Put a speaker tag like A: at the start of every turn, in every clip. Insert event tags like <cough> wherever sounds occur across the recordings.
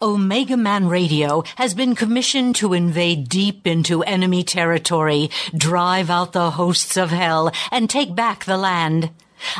A: Omega Man Radio has been commissioned to invade deep into enemy territory, drive out the hosts of hell, and take back the land.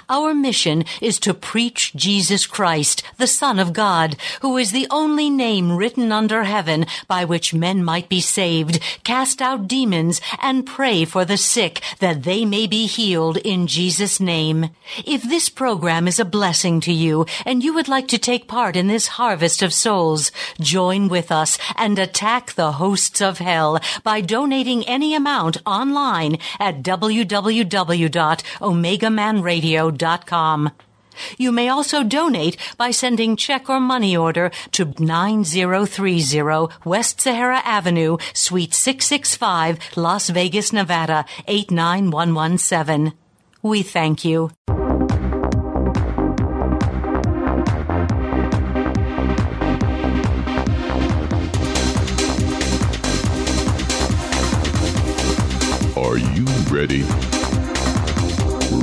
A: Our mission is to preach Jesus Christ, the Son of God, who is the only name written under heaven by which men might be saved, cast out demons, and pray for the sick that they may be healed in Jesus' name. If this program is a blessing to you and you would like to take part in this harvest of souls, join with us and attack the hosts of hell by donating any amount online at www.omegamanradio radio.com. You may also donate by sending check or money order to 9030 West Sahara Avenue, Suite 665, Las Vegas, Nevada 89117. We thank you.
B: Are you ready?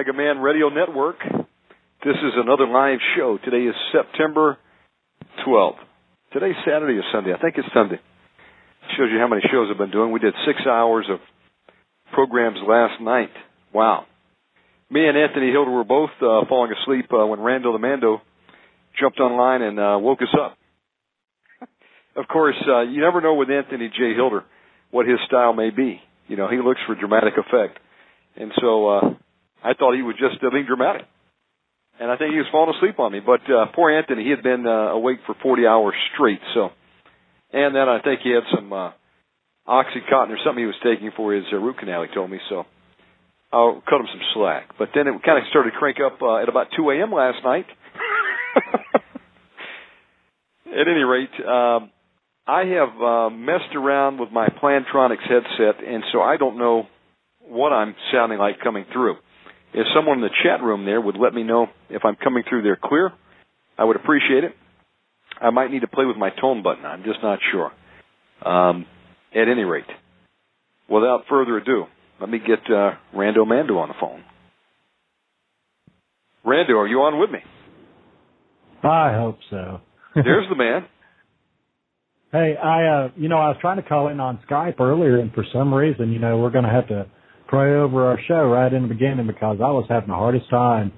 C: Mega Man Radio Network. This is another live show. Today is September 12th. Today's Saturday or Sunday? I think it's Sunday. Shows you how many shows I've been doing. We did six hours of programs last night. Wow. Me and Anthony Hilder were both uh, falling asleep uh, when Rando the Mando jumped online and uh, woke us up. of course, uh, you never know with Anthony J. Hilder what his style may be. You know, he looks for dramatic effect. And so, uh, I thought he was just uh, being dramatic. And I think he was falling asleep on me. But uh, poor Anthony, he had been uh, awake for 40 hours straight. So, and then I think he had some uh, oxycontin or something he was taking for his uh, root canal. He told me so. I'll cut him some slack. But then it kind of started to crank up uh, at about 2 a.m. last night. <laughs> at any rate, um, I have uh, messed around with my Plantronics headset, and so I don't know what I'm sounding like coming through. If someone in the chat room there would let me know if I'm coming through there clear, I would appreciate it. I might need to play with my tone button. I'm just not sure. Um, at any rate, without further ado, let me get uh, Rando Mando on the phone. Rando, are you on with me?
D: I hope so. <laughs>
C: There's the man.
D: Hey, I uh you know, I was trying to call in on Skype earlier and for some reason, you know, we're gonna have to pray over our show right in the beginning because I was having the hardest time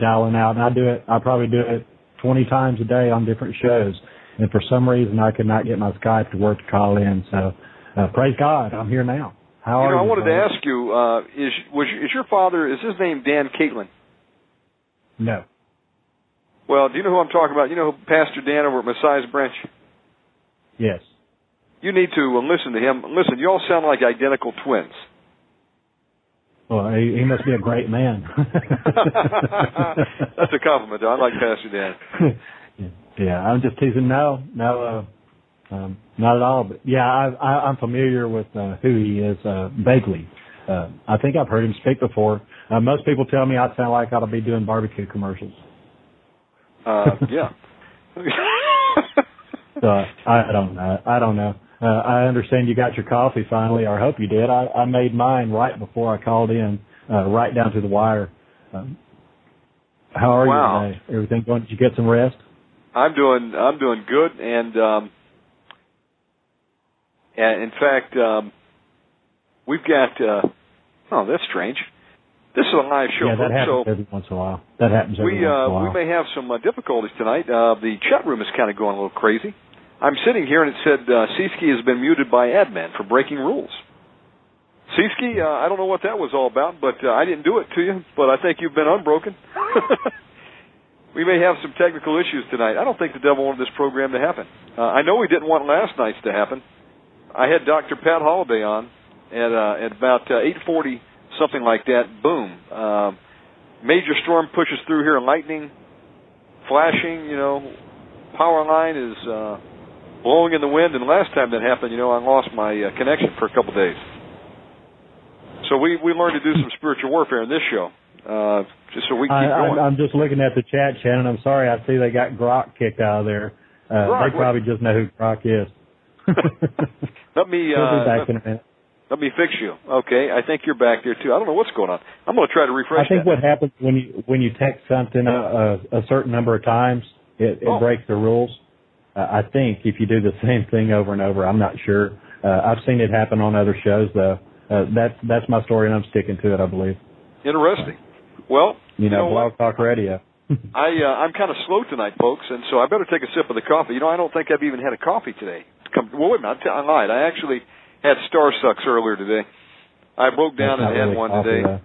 D: dialing out, and I do it. I probably do it 20 times a day on different shows, and for some reason I could not get my Skype to work to call in. So uh, praise God, I'm here now. How
C: you
D: know.
C: I wanted to ask you: uh, is was is your father? Is his name Dan Caitlin?
D: No.
C: Well, do you know who I'm talking about? You know Pastor Dan over at Messiah's Branch?
D: Yes.
C: You need to listen to him. Listen, you all sound like identical twins.
D: Well, he, he must be a great man. <laughs> <laughs>
C: That's a compliment, though. I like Pastor
D: Dan. <laughs> yeah, I'm just teasing. No, no, uh, um, not at all. But yeah, I, I, I'm familiar with uh, who he is uh, vaguely. Uh, I think I've heard him speak before. Uh, most people tell me I sound like I ought to be doing barbecue commercials.
C: Uh, yeah.
D: so I, I don't know. I don't know. Uh, I understand you got your coffee finally, or I hope you did. I, I made mine right before I called in, uh, right down to the wire. Um, how are
C: wow.
D: you today? Everything going? Did you get some rest?
C: I'm doing. I'm doing good, and um, and in fact, um, we've got. Uh, oh, that's strange. This is a live show.
D: Yeah, that happens
C: so
D: every once in a while. That happens every
C: we,
D: once
C: uh,
D: in a while.
C: We may have some uh, difficulties tonight. Uh, the chat room is kind of going a little crazy. I'm sitting here and it said uh, Seeski has been muted by admin for breaking rules. Seeski, uh, I don't know what that was all about, but uh, I didn't do it to you, but I think you've been unbroken. <laughs> we may have some technical issues tonight. I don't think the devil wanted this program to happen. Uh, I know we didn't want last night's to happen. I had Dr. Pat Holliday on at, uh, at about uh, 8:40, something like that. Boom! Uh, major storm pushes through here, lightning, flashing. You know, power line is uh, blowing in the wind. And last time that happened, you know, I lost my uh, connection for a couple days. So we we learned to do some spiritual warfare in this show, uh, just so we keep
D: I,
C: going.
D: I, I'm just looking at the chat, Shannon. I'm sorry. I see they got Grok kicked out of there. Uh,
C: Grok,
D: they probably just know who Grok is. <laughs>
C: let me <laughs> uh,
D: back
C: let,
D: in a minute.
C: let me fix you. Okay, I think you're back there too. I don't know what's going on. I'm going to try to refresh.
D: I think
C: that.
D: what happens when you when you text something a, a, a certain number of times, it, it
C: Oh.
D: breaks the rules. Uh, I think if you do the same thing over and over, I'm not sure. Uh, I've seen it happen on other shows though. Uh, that's that's my story, and I'm sticking to it. I believe.
C: Interesting. Well,
D: You know,
C: know what?
D: Blog Talk Radio. <laughs>
C: I uh, I'm kind of slow tonight, folks, and so I better take a sip of the coffee. You know, I don't think I've even had a coffee today. Come, well, wait a minute, I lied. I actually had Star Sucks earlier today. I broke down and
D: not
C: had
D: really
C: one
D: coffee,
C: today.
D: though.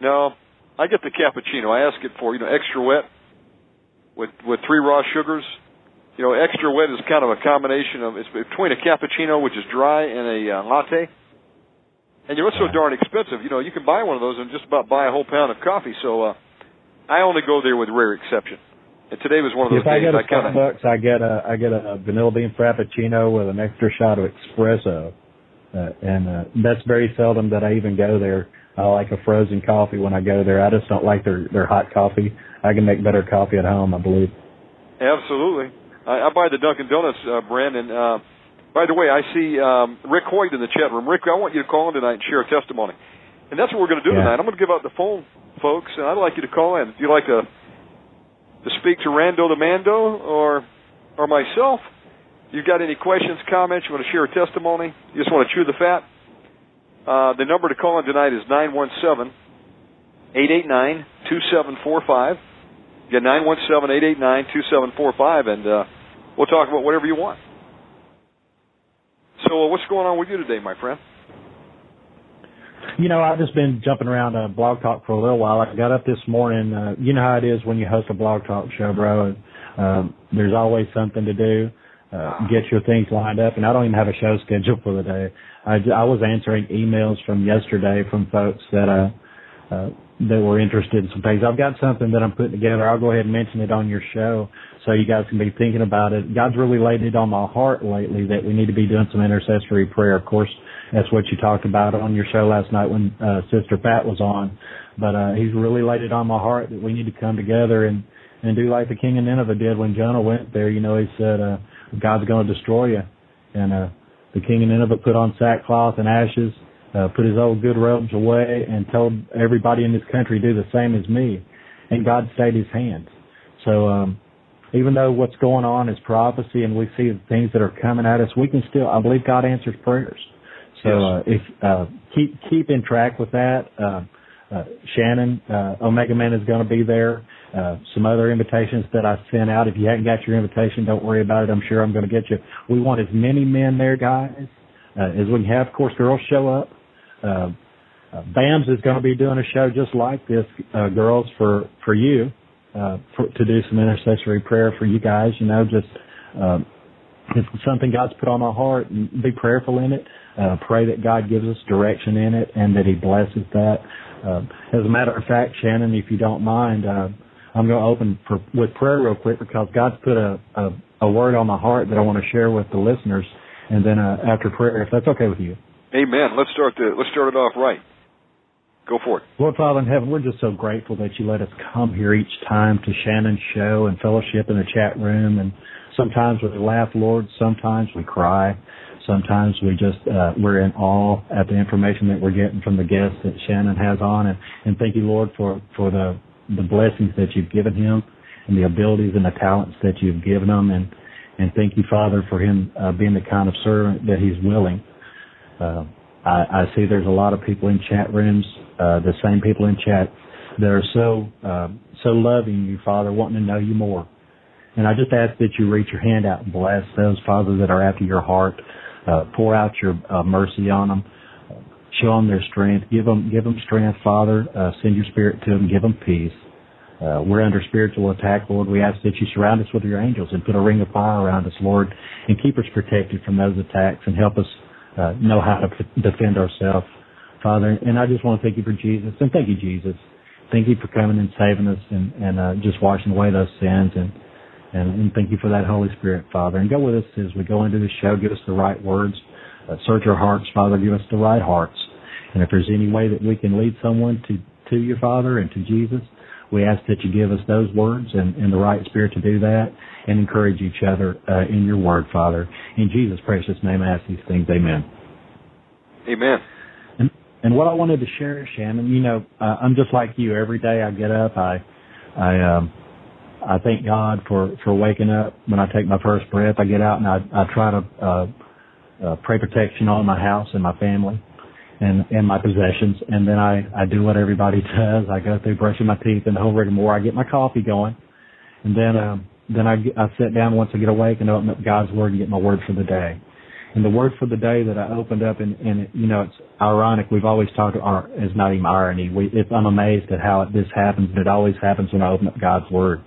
C: No, I get the cappuccino. I ask it for you know extra wet with with three raw sugars. You know, extra wet is kind of a combination of it's between a cappuccino, which is dry, and a uh, latte. And you know, it's so darn expensive. You know, you can buy one of those and just about buy a whole pound of coffee. So uh, I only go there with rare exception. And today was one of those
D: If I
C: days
D: get a
C: I kind of
D: Starbucks, I get a I get a vanilla bean frappuccino with an extra shot of espresso, uh, and uh, that's very seldom that I even go there. I like a frozen coffee when I go there. I just don't like their their hot coffee. I can make better coffee at home, I believe.
C: Absolutely. I, I buy the Dunkin' Donuts uh, brand. And uh, by the way, I see um, Rick Hoyt in the chat room. Rick, I want you to call in tonight and share a testimony. And that's what we're going to do
D: Yeah.
C: tonight. I'm going to give out the phone, folks, and I'd like you to call in. If you'd like to to speak to Rando the Mando or or myself, you've got any questions, comments, you want to share a testimony, you just want to chew the fat, uh, the number to call in tonight is 917 889 2745. Again, 917 889 2745, and uh, we'll talk about whatever you want. So, uh, what's going on with you today, my friend?
D: You know, I've just been jumping around uh, Blog Talk for a little while. I got up this morning. Uh, you know how it is when you host a Blog Talk show, bro. And, um, there's always something to do. Uh, get your things lined up, and I don't even have a show <laughs> scheduled for the day. I was answering emails from yesterday from folks that uh, uh, that were interested in some things. I've got something that I'm putting together. I'll go ahead and mention it on your show, so you guys can be thinking about it. God's really laid it on my heart lately that we need to be doing some intercessory prayer. Of course, that's what you talked about on your show last night when uh, Sister Pat was on. But uh, he's really laid it on my heart that we need to come together and and do like the king of Nineveh did when Jonah went there. You know, he said, uh, "God's going to destroy you," and uh, the king of Nineveh put on sackcloth and ashes, uh, put his old good robes away, and told everybody in this country do the same as me. And God stayed his hand. So um, even though what's going on is prophecy, and we see the things that are coming at us, we can still. I believe God answers prayers. So uh, if uh, keep keep in track with that. Uh, uh, Shannon, uh, Omega Man is going to be there. Uh, some other invitations that I sent out. If you haven't got your invitation, don't worry about it. I'm sure I'm going to get you. We want as many men there, guys, uh, as we can have. Of course, girls show up. Uh, BAMS is going to be doing a show just like this, uh, girls, for, for you, uh, for, to do some intercessory prayer for you guys, you know, just, um, it's something God's put on my heart be prayerful in it. Uh, pray that God gives us direction in it and that He blesses that. Uh, as a matter of fact, Shannon, if you don't mind, uh, I'm going to open for, with prayer real quick because God's put a, a, a word on my heart that I want to share with the listeners. And then uh, after prayer, if that's okay with you.
C: Amen. Let's start the let's start it off right. Go for it.
D: Lord Father in heaven, we're just so grateful that you let us come here each time to Shannon's show and fellowship in the chat room. And sometimes we laugh, Lord. Sometimes we cry. Sometimes we just uh, we're in awe at the information that we're getting from the guests that Shannon has on. And, and thank you, Lord, for for the the blessings that you've given him and the abilities and the talents that you've given him. And and thank you, Father, for him uh, being the kind of servant that he's willing. Uh, I, I see there's a lot of people in chat rooms, uh, the same people in chat that are so uh, so loving you, Father, wanting to know you more. And I just ask that you reach your hand out and bless those, Father, that are after your heart. Uh, pour out your uh, mercy on them. Show them their strength. Give them, give them strength, Father. Send your spirit to them. Give them peace. Uh, we're under spiritual attack, Lord. We ask that you surround us with your angels and put a ring of fire around us, Lord, and keep us protected from those attacks and help us uh, know how to defend ourselves, Father. And I just want to thank you for Jesus and thank you, Jesus. Thank you for coming and saving us and, and uh, just washing away those sins and, and and thank you for that Holy Spirit, Father. And go with us as we go into the show. Give us the right words. Uh, search our hearts, Father. Give us the right hearts. And if there's any way that we can lead someone to to you, Father, and to Jesus, we ask that you give us those words and, and the right spirit to do that and encourage each other uh, in your word, Father. In Jesus' precious name, I ask these things. Amen.
C: Amen.
D: And, and what I wanted to share, Shannon, you know, uh, I'm just like you. Every day I get up, I, I, um, I thank God for for waking up. When I take my first breath, I get out and I I try to uh, uh, pray protection on my house and my family and and my possessions, and then I I do what everybody <laughs> does. I go through brushing my teeth and the whole rigmarole. I get my coffee going, and then um then I I sit down once I get awake and open up God's Word and get my word for the day. And the word for the day that I opened up, and, and it, you know, it's ironic. We've always talked, or it's not even irony. We, it's, I'm amazed at how this happens, but it always happens when I open up God's Word.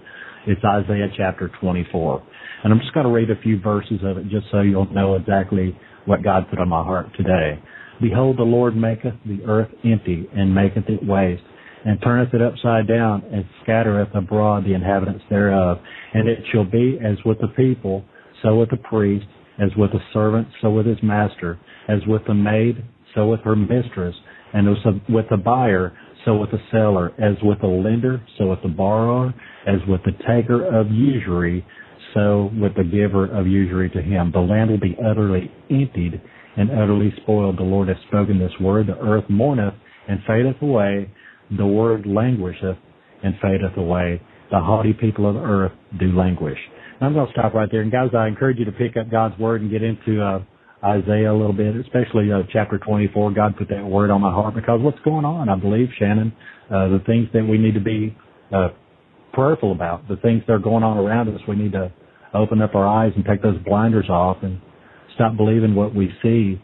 D: It's Isaiah chapter 24. And I'm just going to read a few verses of it just so you'll know exactly what God put on my heart today. Behold, the Lord maketh the earth empty and maketh it waste and turneth it upside down and scattereth abroad the inhabitants thereof. And it shall be as with the people, so with the priest, as with the servant, so with his master, as with the maid, so with her mistress, and as with the buyer, so with the seller, as with the lender, so with the borrower, as with the taker of usury, so with the giver of usury to him. The land will be utterly emptied and utterly spoiled. The Lord hath spoken this word. The earth mourneth and fadeth away. The word languisheth and fadeth away. The haughty people of the earth do languish. And I'm going to stop right there. And guys, I encourage you to pick up God's word and get into uh, Isaiah a little bit, especially uh, chapter 24. God put that word on my heart because what's going on, I believe, Shannon, uh, the things that we need to be uh, prayerful about, the things that are going on around us, we need to open up our eyes and take those blinders off and stop believing what we see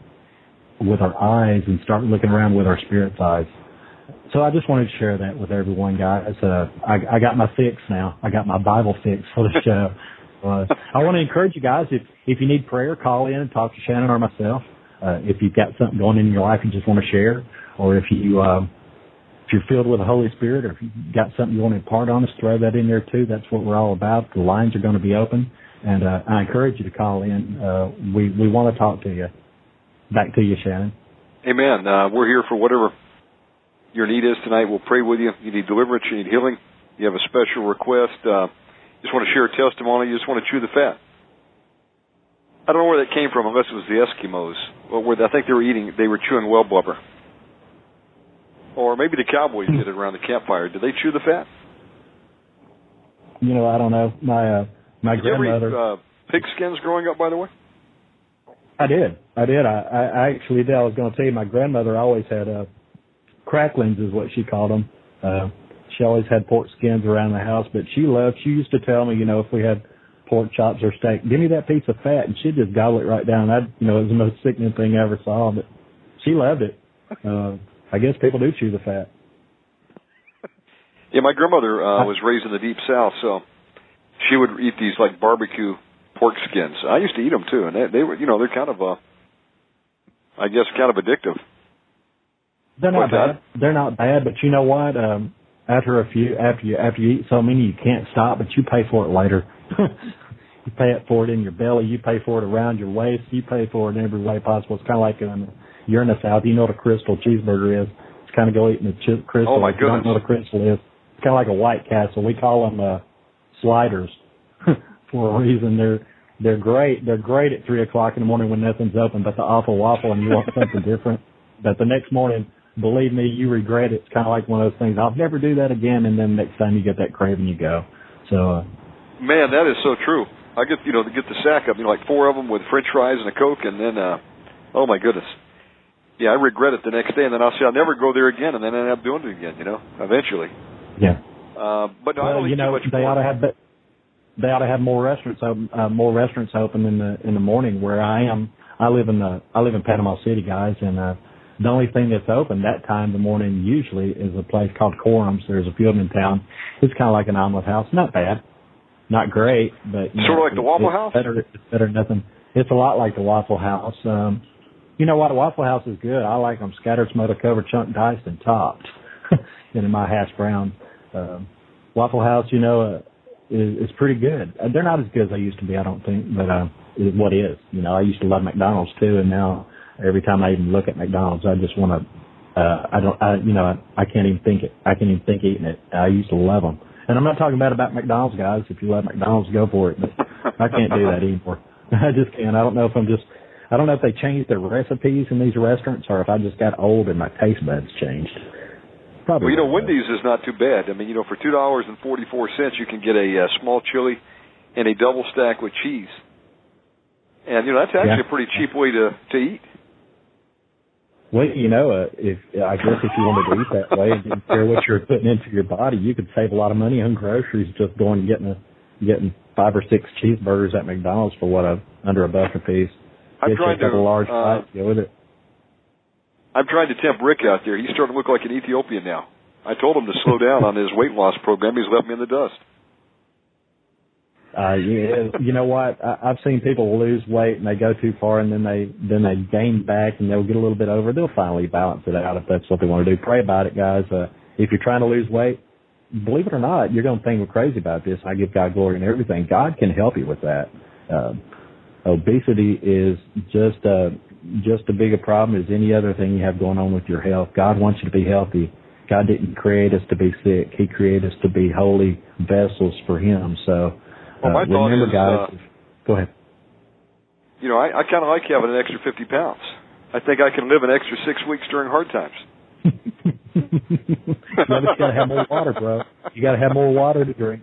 D: with our eyes and start looking around with our spirit's eyes. So I just wanted to share that with everyone, guys. Uh, I, I got my fix now. I got my Bible fix for the show. <laughs> uh, I want to encourage you guys if if you need prayer, call in and talk to Shannon or myself. Uh, if you've got something going in your life you just want to share, or if you um, if you're filled with the Holy Spirit, or if you've got something you want to impart on us, throw that in there too. That's what we're all about. The lines are going to be open, and uh, I encourage you to call in. Uh, we we want to talk to you. Back to you, Shannon.
C: Amen. Uh, we're here for whatever your need is tonight. We'll pray with you. You need deliverance. You need healing. You have a special request. Uh, just want to share a testimony. You just want to chew the fat. I don't know where that came from, unless it was the Eskimos. Well, where I think they were eating, they were chewing well blubber. Or maybe the cowboys did it around the campfire. Did they chew the fat?
D: You know, I don't know. My uh, my
C: did
D: grandmother.
C: You ever eat, uh, pig skins growing up, by the way?
D: I did. I did. I, I, I actually did. I was going to tell you, my grandmother always had uh, cracklings, is what she called them. Uh, she always had pork skins around the house, but she loved. She used to tell me, you know, if we had pork chops or steak, give me that piece of fat, and she'd just gobble it right down. I, you know, it was the most sickening thing I ever saw, but she loved it. Uh, I guess people do chew the fat. <laughs>
C: Yeah, my grandmother uh, was raised in the deep south, so she would eat these like barbecue pork skins. I used to eat them too, and they, they were, you know, they're kind of, uh, I guess, kind of addictive.
D: They're not
C: What's that?
D: bad. They're not bad, but you know what? Um, after a few, after you after you eat so many, you can't stop, but you pay for it later. <laughs> you pay it for it in your belly. You pay for it around your waist. You pay for it in every way possible. It's kind of like um, you're in the South. You know what a Krystal cheeseburger is. It's kind of go eating the chip Krystal.
C: Oh my
D: if you don't know what a Krystal is. It's kind of like a White Castle. We call them uh, sliders <laughs> for a reason. They're they're great. They're great at three o'clock in the morning when nothing's open, but the awful waffle and you want something different. But the next morning, believe me, you regret it. It's kind of like one of those things. I'll never do that again. And then next time you get that craving, you go. So uh,
C: Man, that is so true. I get you know to get the sack up, you know, like four of them with French fries and a Coke, and then uh, oh my goodness, yeah, I regret it the next day, and then I'll say I'll never go there again, and then I end up doing it again, you know, eventually.
D: yeah.
C: Uh, but
D: Well, you know, they
C: pork.
D: ought to have they ought to have more restaurants open, uh, more restaurants open in the in the morning where I am. I live in the I live in Panama City, guys, and uh, the only thing that's open that time of the morning usually is a place called Quorums. There's a few of them in town. It's kind of like an omelet house, not bad, not great, but you
C: Sort of like the Waffle House?
D: Better, it's better than nothing. It's a lot like the Waffle House. Um, you know what? A Waffle House is good. I like them scattered, smothered, covered, chunked, diced, and topped. and <laughs> in my hash brown. Um, Waffle House, you know, uh, is, is pretty good. Uh, they're not as good as they used to be, I don't think, but uh, what is. You know, I used to love McDonald's too, and now every time I even look at McDonald's, I just want to. Uh, I don't. I, you know, I, I can't even think it. I can't even think eating it. I used to love them, and I'm not talking bad about McDonald's, guys. If you love McDonald's, go for it. But I can't do that anymore. <laughs> I just can't. I don't know if I'm just. I don't know if they changed their recipes in these restaurants, or if I just got old and my taste buds changed. Probably.
C: Well, you know. Wendy's is not too bad. I mean, you know, for two dollars and forty four cents, you can get a uh, small chili and a double stack with cheese. And you know, that's actually
D: Yeah.
C: a pretty cheap way to to eat.
D: Well, you know, uh, if I guess if you wanted to eat that way and didn't care what you're putting into your body, you could save a lot of money on groceries just going and getting a getting five or six cheeseburgers at McDonald's for what a under a buck a piece.
C: I'm
D: Get you a
C: to.
D: large
C: Uh,
D: fries, go with it.
C: I'm trying to tempt Rick out there. He's starting to look like an Ethiopian now. I told him to slow down on his weight loss program. He's left me in the dust.
D: Uh, you, you know what? I, I've seen people lose weight and they go too far and then they then they gain back and they'll get a little bit over. They'll finally balance it out if that's what they want to do. Pray about it, guys. Uh, if you're trying to lose weight, believe it or not, you're going to think we're crazy about this. I give God glory and everything. God can help you with that. Uh, obesity is just a just as big a problem as any other thing you have going on with your health. God wants you to be healthy. God didn't create us to be sick. He created us to be holy vessels for Him. So
C: Well, my
D: uh,
C: thought
D: remember,
C: is,
D: guys.
C: uh,
D: go ahead.
C: You know, I, I kind of like having an extra 50 pounds. I think I can live an extra six weeks during hard times.
D: but <laughs> you gotta have more water, bro. You gotta have more water to drink.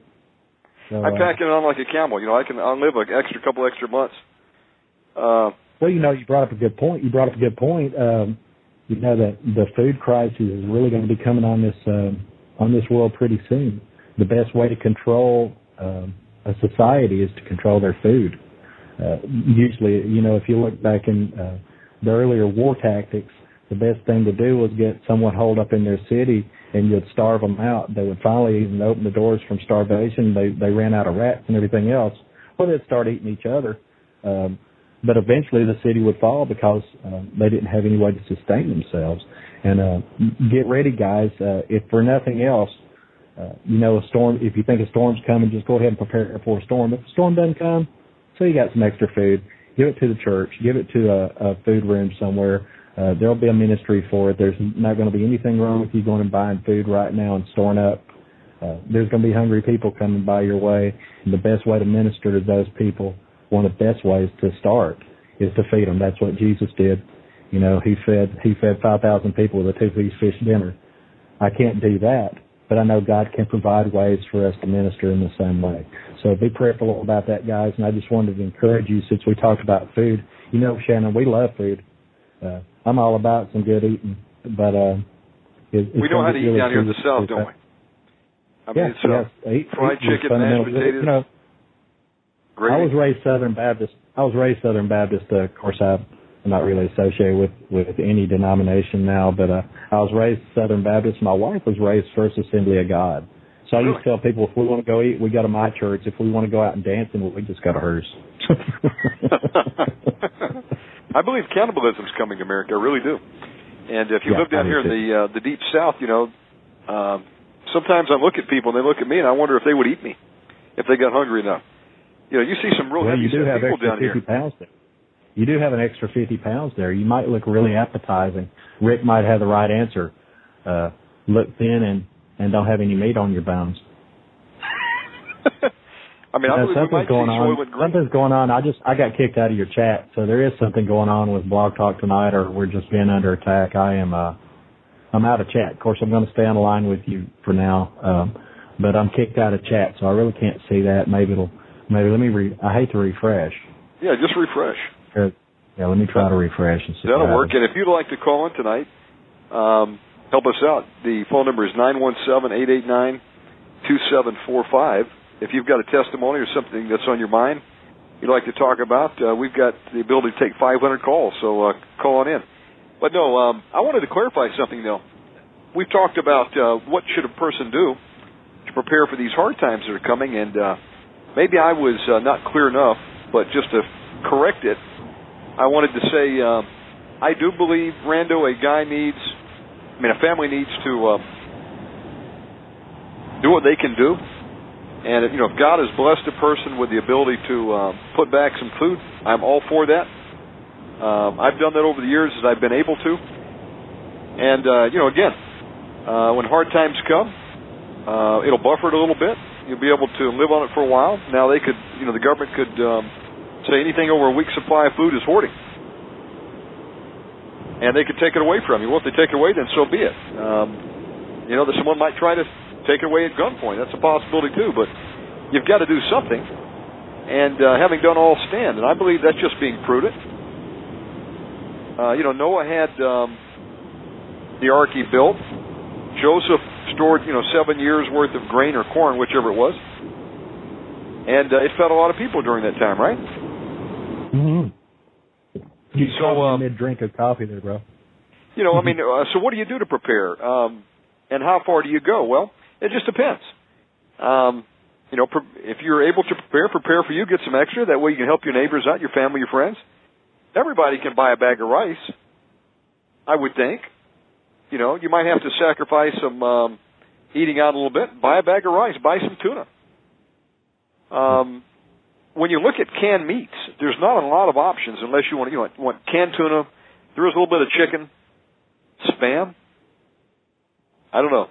D: So,
C: I'm
D: uh,
C: packing it on like a camel. You know, I can I'll live an extra couple extra months. Uh,
D: Well, you know, you brought up a good point. You brought up a good point. Um, you know that the food crisis is really going to be coming on this um, on this world pretty soon. The best way to control um, a society is to control their food. Uh, usually, you know, if you look back in uh, the earlier war tactics, the best thing to do was get someone holed up in their city and you'd starve them out. They would finally even open the doors from starvation. They they ran out of rats and everything else. Well, they'd start eating each other. Um, but eventually the city would fall because um, they didn't have any way to sustain themselves. And uh, get ready, guys. Uh, if for nothing else, uh, you know, a storm. If you think a storm's coming, just go ahead and prepare for a storm. If a storm doesn't come, so you got some extra food. Give it to the church. Give it to a, a food room somewhere. Uh, there'll be a ministry for it. There's not going to be anything wrong with you going and buying food right now and storing up. Uh, there's going to be hungry people coming by your way, and the best way to minister to those people one of the best ways to start is to feed them. That's what Jesus did. You know, he fed he fed five thousand people with a two piece fish dinner. I can't do that, but I know God can provide ways for us to minister in the same way. So be prayerful about that, guys. And I just wanted to encourage you since we talked about food. You know, Shannon, we love food. Uh, I'm all about some good eating, but uh, it, it's
C: we know how to eat
D: really
C: down here in the south, don't we? I mean,
D: Yeah,
C: it's uh,
D: yes. Eat,
C: fried
D: eating
C: chicken, mashed potatoes.
D: You know,
C: great.
D: I was raised Southern Baptist. I was raised Southern Baptist. Uh, of course, I'm not really associated with with any denomination now, but uh, I was raised Southern Baptist. My wife was raised First Assembly of God. So I used to tell people, if we want to go eat, we go to my church. If we want to go out and dance, then we just go to hers. <laughs>
C: I believe cannibalism's coming to America. I really do. And if you
D: Yeah,
C: live down here in the uh, the deep south, you know, um, sometimes I look at people and they look at me and I wonder if they would eat me if they got hungry enough. You know, you see some real
D: well,
C: heavy
D: you do have
C: people
D: extra
C: down
D: fifty
C: here.
D: pounds there. You do have an extra fifty pounds there. You might look really appetizing. Rick might have the right answer. uh, look thin and and don't have any meat on your bones. <laughs>
C: I mean, I
D: Uh,
C: believe
D: something's going on. Something's going on. I just I got kicked out of your chat, so there is something going on with Blog Talk tonight, or we're just being under attack. I am uh I'm out of chat. Of course, I'm going to stay on the line with you for now, um, but I'm kicked out of chat, so I really can't see that. Maybe it'll maybe let me re. I hate to refresh.
C: Yeah, just refresh.
D: Uh, Yeah, let me try to refresh and see.
C: That'll work. And if you'd like to call in tonight, um, help us out. The phone number is nine one seven eight eight nine two seven four five. If you've got a testimony or something that's on your mind you'd like to talk about, uh, we've got the ability to take 500 calls, so uh, call on in. But no, um, I wanted to clarify something though. We've talked about uh, what should a person do to prepare for these hard times that are coming, and uh, maybe I was uh, not clear enough. But just to correct it, I wanted to say uh, I do believe Rando, a guy needs, I mean, a family needs to uh, do what they can do. And you know, if God has blessed a person with the ability to uh, put back some food, I'm all for that. Um, I've done that over the years as I've been able to. And uh, you know, again, uh, when hard times come, uh, it'll buffer it a little bit. You'll be able to live on it for a while. Now they could, you know, the government could um, say anything over a week's supply of food is hoarding, and they could take it away from you. Well, if they take it away, then so be it. Um, you know, that someone might try to take it away at gunpoint. That's a possibility too. But you've got to do something. And uh, having done all stand, and I believe that's just being prudent. Uh, you know, Noah had um, the ark he built. Joseph stored, you know, seven years worth of grain or corn, whichever it was, and uh, it fed a lot of people during that time, right?
D: Mm-hmm. You
C: So,
D: so
C: um,
D: mid drink of coffee there, bro.
C: You know, I mean, <laughs> uh, so what do you do to prepare? Um, and how far do you go? Well, it just depends. Um, you know, pre- if you're able to prepare, prepare for you, get some extra. That way you can help your neighbors out, your family, your friends. Everybody can buy a bag of rice, I would think. You know, you might have to sacrifice some um, eating out a little bit. Buy a bag of rice. Buy some tuna. Um, when you look at canned meats, there's not a lot of options unless you want you know, want canned tuna. There is a little bit of chicken, spam. I don't know.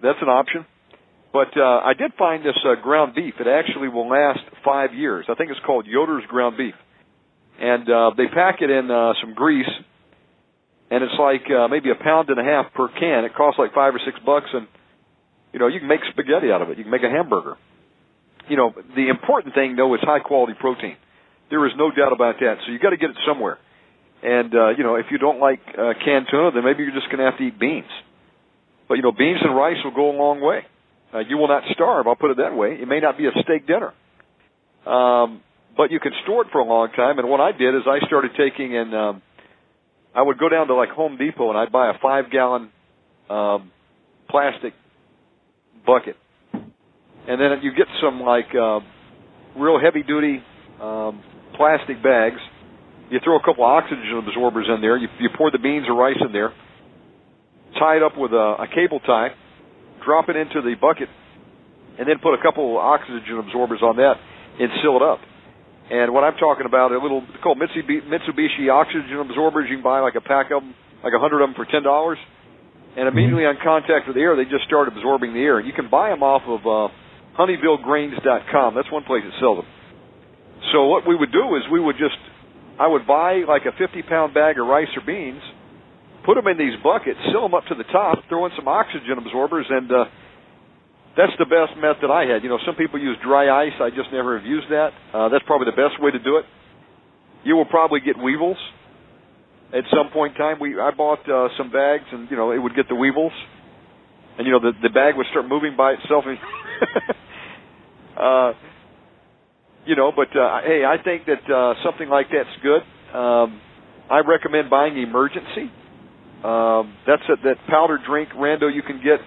C: That's an option. But uh, I did find this uh, ground beef. It actually will last five years. I think it's called Yoder's ground beef, and uh, they pack it in uh, some grease, and it's like uh, maybe a pound and a half per can. It costs like five or six bucks, and you know you can make spaghetti out of it. You can make a hamburger. You know the important thing though is high quality protein. There is no doubt about that. So you got to get it somewhere. And uh, you know if you don't like uh, canned tuna, then maybe you're just going to have to eat beans. But you know, beans and rice will go a long way. Uh, you will not starve. I'll put it that way. It may not be a steak dinner, um, but you can store it for a long time. And what I did is I started taking and um, I would go down to like Home Depot and I'd buy a five gallon um, plastic bucket, and then you get some like uh, real heavy duty um, plastic bags. You throw a couple of oxygen absorbers in there. You, you pour the beans or rice in there tie it up with a, a cable tie, drop it into the bucket, and then put a couple of oxygen absorbers on that and seal it up. And what I'm talking about are little called Mitsubishi, oxygen absorbers. You can buy like a pack of them, like a hundred of them for ten dollars. And immediately on contact with the air, they just start absorbing the air. You can buy them off of uh, HoneyvilleGrains.com. That's one place that sells them. So what we would do is we would just, I would buy like a 50 pound bag of rice or beans, put them in these buckets, seal them up to the top, throw in some oxygen absorbers, and uh, that's the best method I had. You know, some people use dry ice. I just never have used that. Uh, that's probably the best way to do it. You will probably get weevils at some point in time. We I bought uh, some bags, and you know it would get the weevils, and you know the the bag would start moving by itself. And <laughs> uh, you know, but uh, hey, I think that uh, something like that's good. Um, I recommend buying Emergen-C. Um, that's a, that powder drink, Rando. You can get.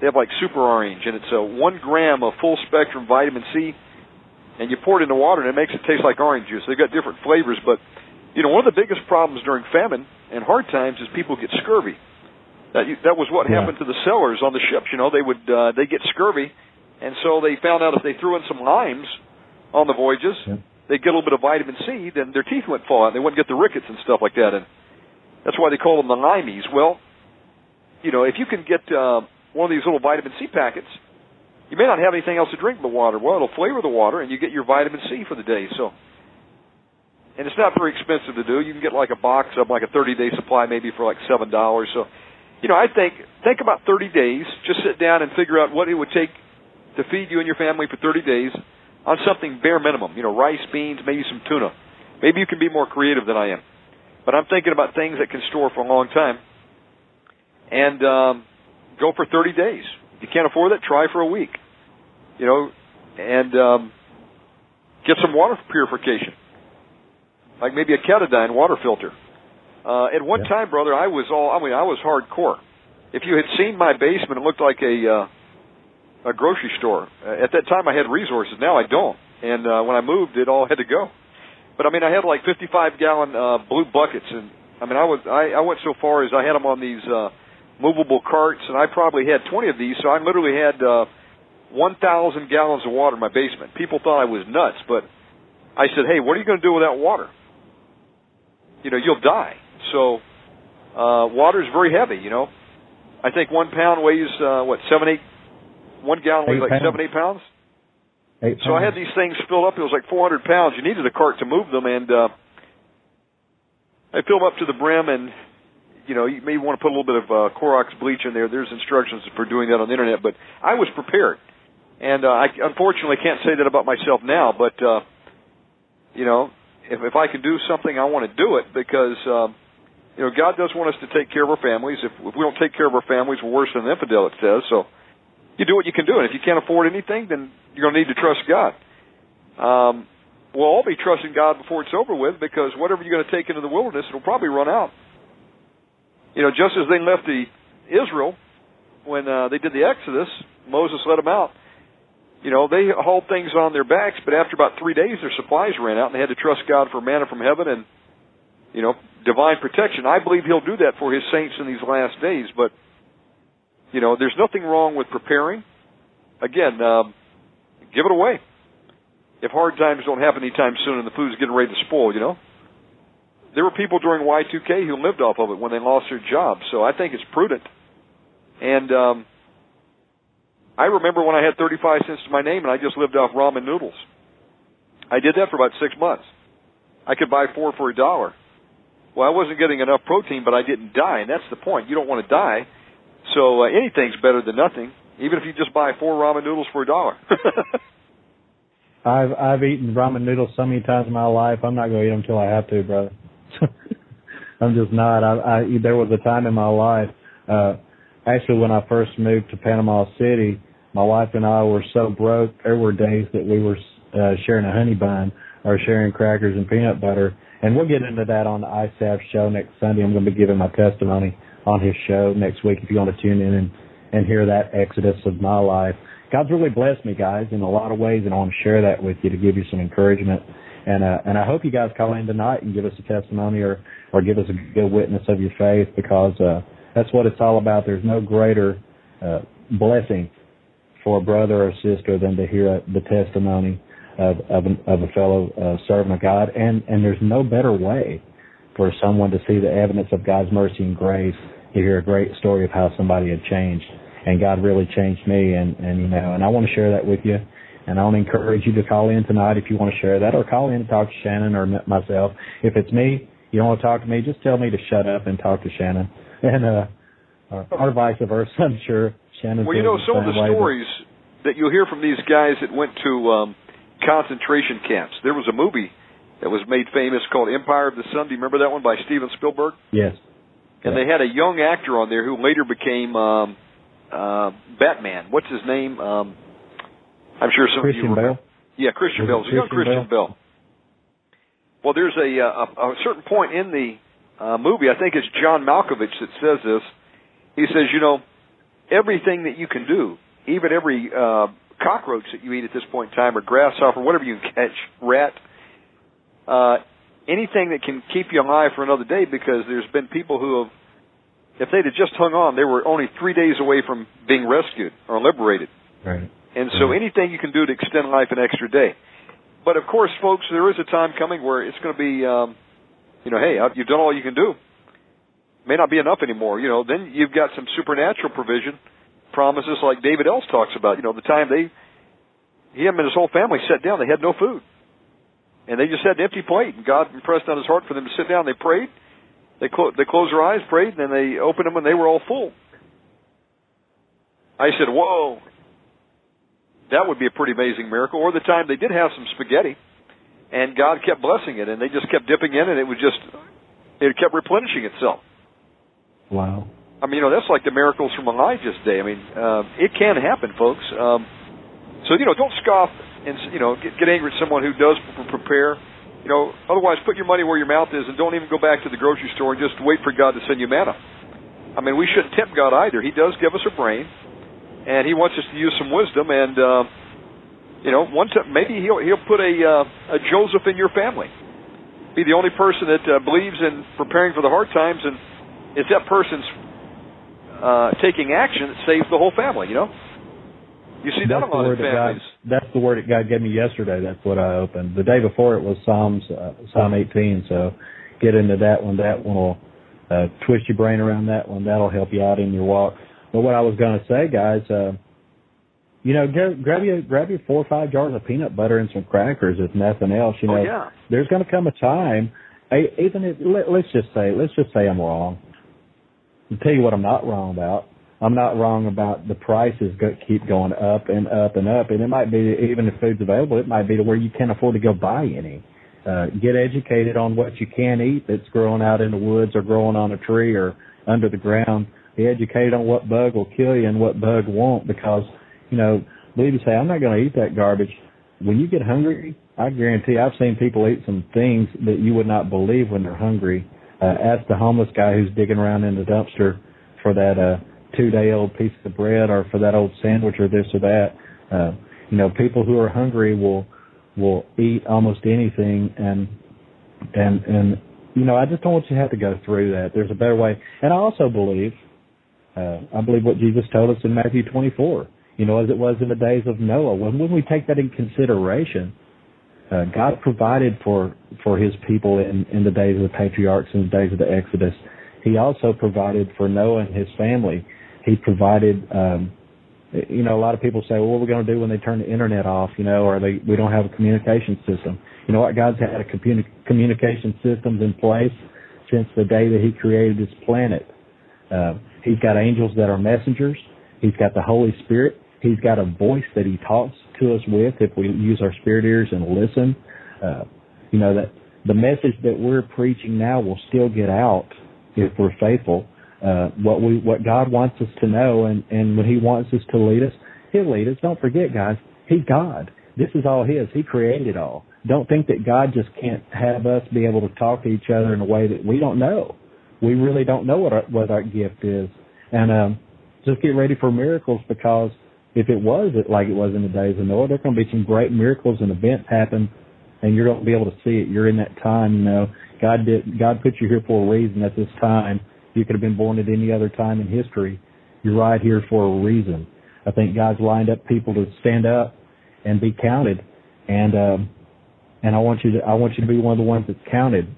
C: They have like Super Orange, and it's a one gram of full spectrum vitamin C, and you pour it in the water, and it makes it taste like orange juice. They've got different flavors, but you know, one of the biggest problems during famine and hard times is people get scurvy. That that was what
D: Yeah.
C: happened to the sailors on the ships. You know, they would uh, they get scurvy, and so they found out if they threw in some limes on the voyages,
D: Yeah.
C: they'd get a little bit of vitamin C, then their teeth wouldn't fall out, they wouldn't get the rickets and stuff like that. And that's why they call them the limeys. Well, you know, if you can get uh, one of these little vitamin C packets, you may not have anything else to drink but water. Well, it'll flavor the water, and you get your vitamin C for the day. So, and it's not very expensive to do. You can get like a box of like a 30 day supply, maybe for like seven dollars. So, you know, I think think about 30 days. Just sit down and figure out what it would take to feed you and your family for 30 days on something bare minimum. You know, rice, beans, maybe some tuna. Maybe you can be more creative than I am. But I'm thinking about things that can store for a long time. And um, go for 30 days. If you can't afford it, try for a week. You know, and um, get some water purification, like maybe a Katadyn water filter. Uh, at one yeah. time, brother, I was all I mean, I was hardcore. If you had seen my basement, it looked like a uh, a grocery store. Uh, at that time, I had resources. Now I don't. And uh, when I moved, it all had to go. But I mean, I had like 55 gallon uh, blue buckets, and I mean, I was I, I went so far as I had them on these. Uh, movable carts, and I probably had 20 of these, so I literally had uh, 1,000 gallons of water in my basement. People thought I was nuts, but I said, hey, what are you going to do without water? You know, you'll die. So uh, water is very heavy, you know. I think one pound weighs, uh, what, seven, eight, one gallon weighs like pounds. seven, eight pounds?
D: Eight
C: so I had these things filled up. It was like 400 pounds. You needed a cart to move them, and uh, I filled them up to the brim, and you know, you may want to put a little bit of uh, Clorox bleach in there. There's instructions for doing that on the internet, but I was prepared. And uh, I unfortunately can't say that about myself now, but uh, you know, if if I can do something, I want to do it because uh, you know God does want us to take care of our families. If, if we don't take care of our families, we're worse than an infidel. It says so. You do what you can do, and if you can't afford anything, then you're going to need to trust God. Um, we'll all be trusting God before it's over with because whatever you're going to take into the wilderness, it'll probably run out you know, just as they left the Israel when uh, they did the Exodus, Moses let them out. You know, they hauled things on their backs, but after about three days, their supplies ran out, and they had to trust God for manna from heaven and, you know, divine protection. I believe He'll do that for His saints in these last days. But, you know, there's nothing wrong with preparing. Again, um, give it away. If hard times don't happen anytime soon, and the food's getting ready to spoil, you know, there were people during Y2K who lived off of it when they lost their jobs. So I think it's prudent. And um, I remember when I had 35 cents to my name and I just lived off ramen noodles. I did that for about six months. I could buy four for a dollar. Well, I wasn't getting enough protein, but I didn't die, and that's the point. You don't want to die, so uh, anything's better than nothing, even if you just buy four ramen noodles for a dollar. <laughs>
D: I've I've eaten ramen noodles so many times in my life. I'm not going to eat them until I have to, brother. <laughs> I'm just not. I, I there was a time in my life, uh, actually when I first moved to Panama City, my wife and I were so broke. There were days that we were uh, sharing a honey bun or sharing crackers and peanut butter. And we'll get into that on the ISAF show next Sunday. I'm going to be giving my testimony on his show next week if you want to tune in and, and hear that exodus of my life. God's really blessed me, guys, in a lot of ways, and I want to share that with you to give you some encouragement and uh, and I hope you guys call in tonight and give us a testimony or or give us a good witness of your faith because uh, that's what it's all about. There's no greater uh, blessing for a brother or sister than to hear the testimony of of, an, of a fellow uh, servant of God, and and there's no better way for someone to see the evidence of God's mercy and grace to hear a great story of how somebody had changed. And God really changed me and and you know and I want to share that with you and I want to encourage you to call in tonight if you want to share that, or call in and talk to Shannon or myself. If it's me, you don't want to talk to me, just tell me to shut up and talk to Shannon, <laughs> and uh, or vice versa. I'm sure Shannon.
C: Well, you know, some of the stories that you'll hear from these guys that went to um, concentration camps. There was a movie that was made famous called Empire of the Sun. Do you remember that one by Steven Spielberg?
D: Yes.
C: And
D: yes.
C: they had a young actor on there who later became um, uh, Batman. What's his name? Um, I'm sure some
D: Christian
C: of you.
D: Bale.
C: Yeah, Christian Bale. Christian Bale. Bale. Well, there's a, uh, a, a certain point in the uh, movie. I think it's John Malkovich that says this. He says, you know, everything that you can do, even every uh, cockroach that you eat at this point in time, or grasshopper, whatever you can catch, rat, uh, anything that can keep you alive for another day, because there's been people who have, if they'd have just hung on, they were only three days away from being rescued or liberated.
D: Right.
C: And so anything you can do to extend life an extra day. But of course, folks, there is a time coming where it's going to be, um, you know, hey, you've done all you can do. may not be enough anymore. You know, then you've got some supernatural provision promises like David Eells talks about. You know, the time they, him and his whole family sat down, they had no food. And they just had an empty plate, and God impressed on his heart for them to sit down. They prayed. They, clo- they closed their eyes, prayed, and then they opened them, and they were all full. I said, whoa, that would be a pretty amazing miracle. Or the time they did have some spaghetti, and God kept blessing it, and they just kept dipping in, and it was just, it kept replenishing itself.
D: Wow.
C: I mean, you know, that's like the miracles from Elijah's day. I mean, uh, it can happen, folks. Um, so, you know, don't scoff and, you know, get, get angry at someone who does prepare. You know, otherwise put your money where your mouth is and don't even go back to the grocery store and just wait for God to send you manna. I mean, we shouldn't tempt God either. He does give us a brain, and He wants us to use some wisdom. And uh, you know, one time maybe He'll He'll put a uh, a Joseph in your family. Be the only person that uh, believes in preparing for the hard times, and it's that person's uh, taking action that saves the whole family. You know, you see that a lot
D: word
C: families.
D: God, that's the word that God gave me yesterday. That's what I opened. The day before it was Psalms, uh, Psalm 18. So get into that one. That one will uh, twist your brain around that one. That'll help you out in your walk. But what I was going to say, guys, uh, you know, grab, grab your grab your four or five jars of peanut butter and some crackers, if nothing else. You know,
C: oh yeah.
D: there's going to come a time, even if let, let's just say, let's just say I'm wrong. I'll tell you what I'm not wrong about. I'm not wrong about the prices go, keep going up and up and up, and it might be even if food's available, it might be to where you can't afford to go buy any. Uh, get educated on what you can eat that's growing out in the woods or growing on a tree or under the ground. Be educated on what bug will kill you and what bug won't because, you know, believe me, say, I'm not going to eat that garbage. When you get hungry, I guarantee I've seen people eat some things that you would not believe when they're hungry. Uh, ask the homeless guy who's digging around in the dumpster for that, uh, two day old piece of bread or for that old sandwich or this or that. Uh, you know, people who are hungry will, will eat almost anything and, and, and, you know, I just don't want you to have to go through that. There's a better way. And I also believe, uh, I believe what Jesus told us in Matthew 24, you know, as it was in the days of Noah. When, when we take that in consideration, uh, God provided for, for his people in, in the days of the patriarchs and the days of the Exodus. He also provided for Noah and his family. He provided, um, you know, a lot of people say, well, what are we going to do when they turn the internet off, you know, or they, we don't have a communication system. You know what? God's had a communi- communication systems in place since the day that he created this planet. Uh, he's got angels that are messengers. He's got the Holy Spirit. He's got a voice that he talks to us with if we use our spirit ears and listen. Uh, you know, that the message that we're preaching now will still get out if we're faithful. Uh, what we, what God wants us to know and, and when he wants us to lead us, he'll lead us. Don't forget, guys, he's God. This is all his. He created it all. Don't think that God just can't have us be able to talk to each other in a way that we don't know. We really don't know what our, what our gift is. And, um, just get ready for miracles because if it was like it was in the days of Noah, there are going to be some great miracles and events happen, and you're going to be able to see it. You're in that time, you know. God did. God put you here for a reason at this time. You could have been born at any other time in history. You're right here for a reason. I think God's lined up people to stand up and be counted, and um, and I want you to I want you to be one of the ones that's counted.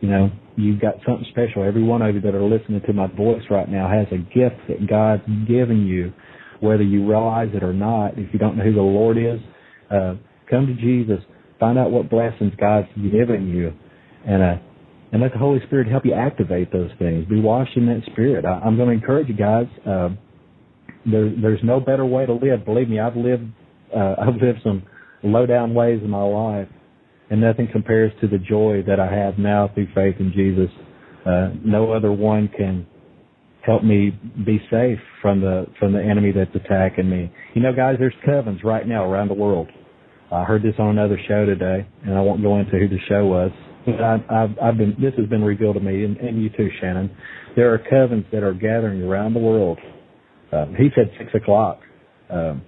D: You know, you've got something special. Every one of you that are listening to my voice right now has a gift that God's given you whether you realize it or not. If you don't know who the Lord is, uh, come to Jesus. Find out what blessings God's given you, and uh, and let the Holy Spirit help you activate those things. Be washed in that Spirit. I, I'm going to encourage you guys. Uh, there, there's no better way to live. Believe me, I've lived uh, <laughs> I've lived some low down ways in my life, and nothing compares to the joy that I have now through faith in Jesus. Uh, no other one can help me be safe from the from the enemy that's attacking me. You know, guys, there's covens right now around the world. I heard this on another show today, and I won't go into who the show was. But I, I've, I've been this has been revealed to me, and, and you too, Shannon. There are covens that are gathering around the world. Um, he said six o'clock. Um,